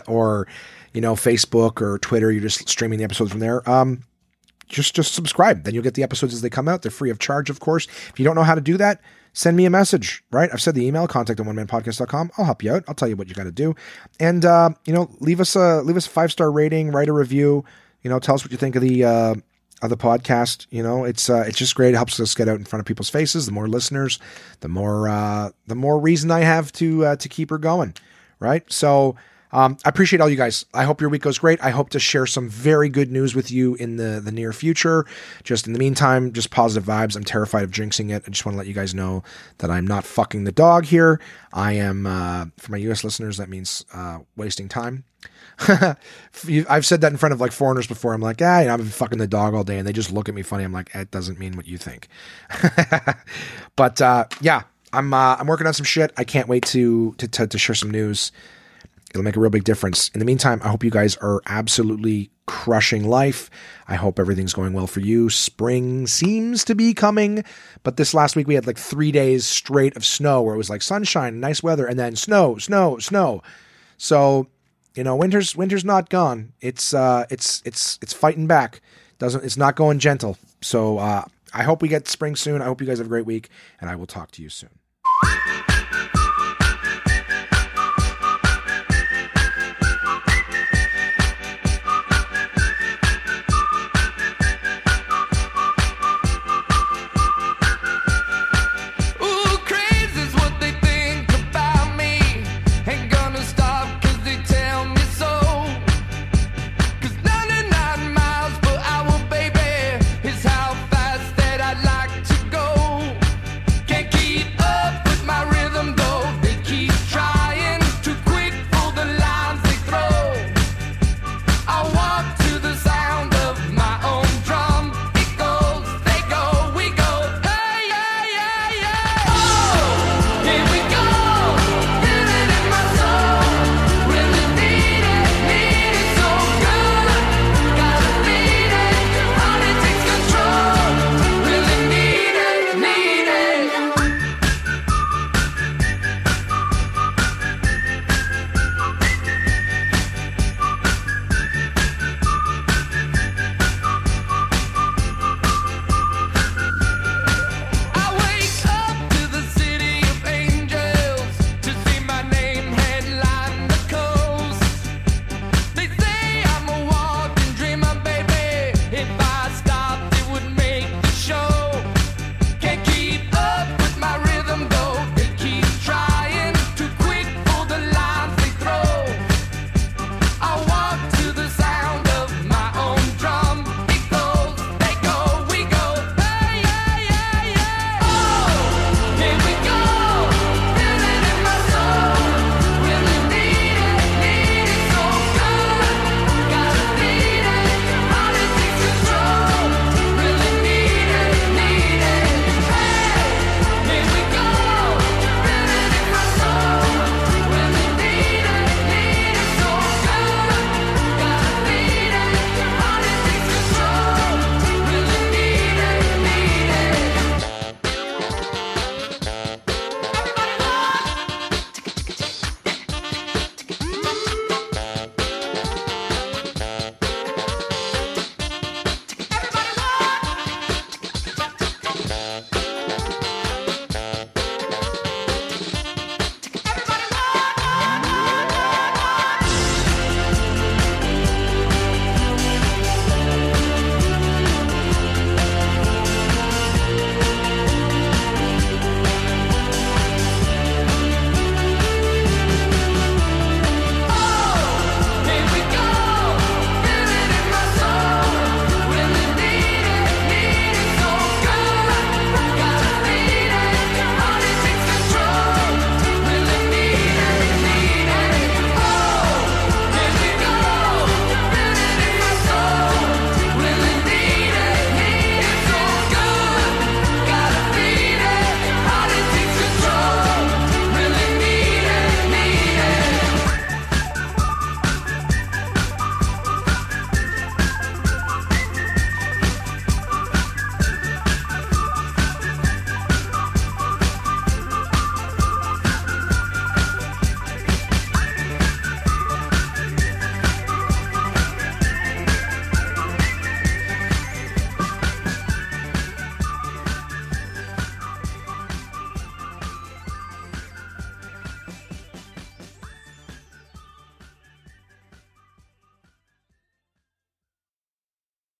or you know, Facebook or Twitter, you're just streaming the episodes from there. Um, just just subscribe. Then you'll get the episodes as they come out. They're free of charge, of course. If you don't know how to do that, send me a message, right? I've said the email, contact at onemanpodcast.com. I'll help you out. I'll tell you what you got to do. And, uh, you know, leave us a, leave us a five star rating, write a review, you know, tell us what you think of the, uh, of the podcast. You know, it's, uh, it's just great. It helps us get out in front of people's faces. The more listeners, the more, uh, the more reason I have to, uh, to keep her going. Right. So, um, I appreciate all you guys. I hope your week goes great. I hope to share some very good news with you in the the near future. Just in the meantime, just positive vibes. I'm terrified of jinxing it. I just want to let you guys know that I'm not fucking the dog here. I am uh, for my U.S. listeners. That means uh, wasting time. I've said that in front of like foreigners before. I'm like, ah, know, I'm fucking the dog all day, and they just look at me funny. I'm like, it doesn't mean what you think. but uh, yeah, I'm uh, I'm working on some shit. I can't wait to to to, to share some news. It'll make a real big difference. In the meantime, I hope you guys are absolutely crushing life. I hope everything's going well for you. Spring seems to be coming, but this last week we had like three days straight of snow where it was like sunshine, nice weather, and then snow, snow, snow. So, you know, winter's winter's not gone. It's uh it's it's it's fighting back. Doesn't it's not going gentle. So uh I hope we get spring soon. I hope you guys have a great week, and I will talk to you soon.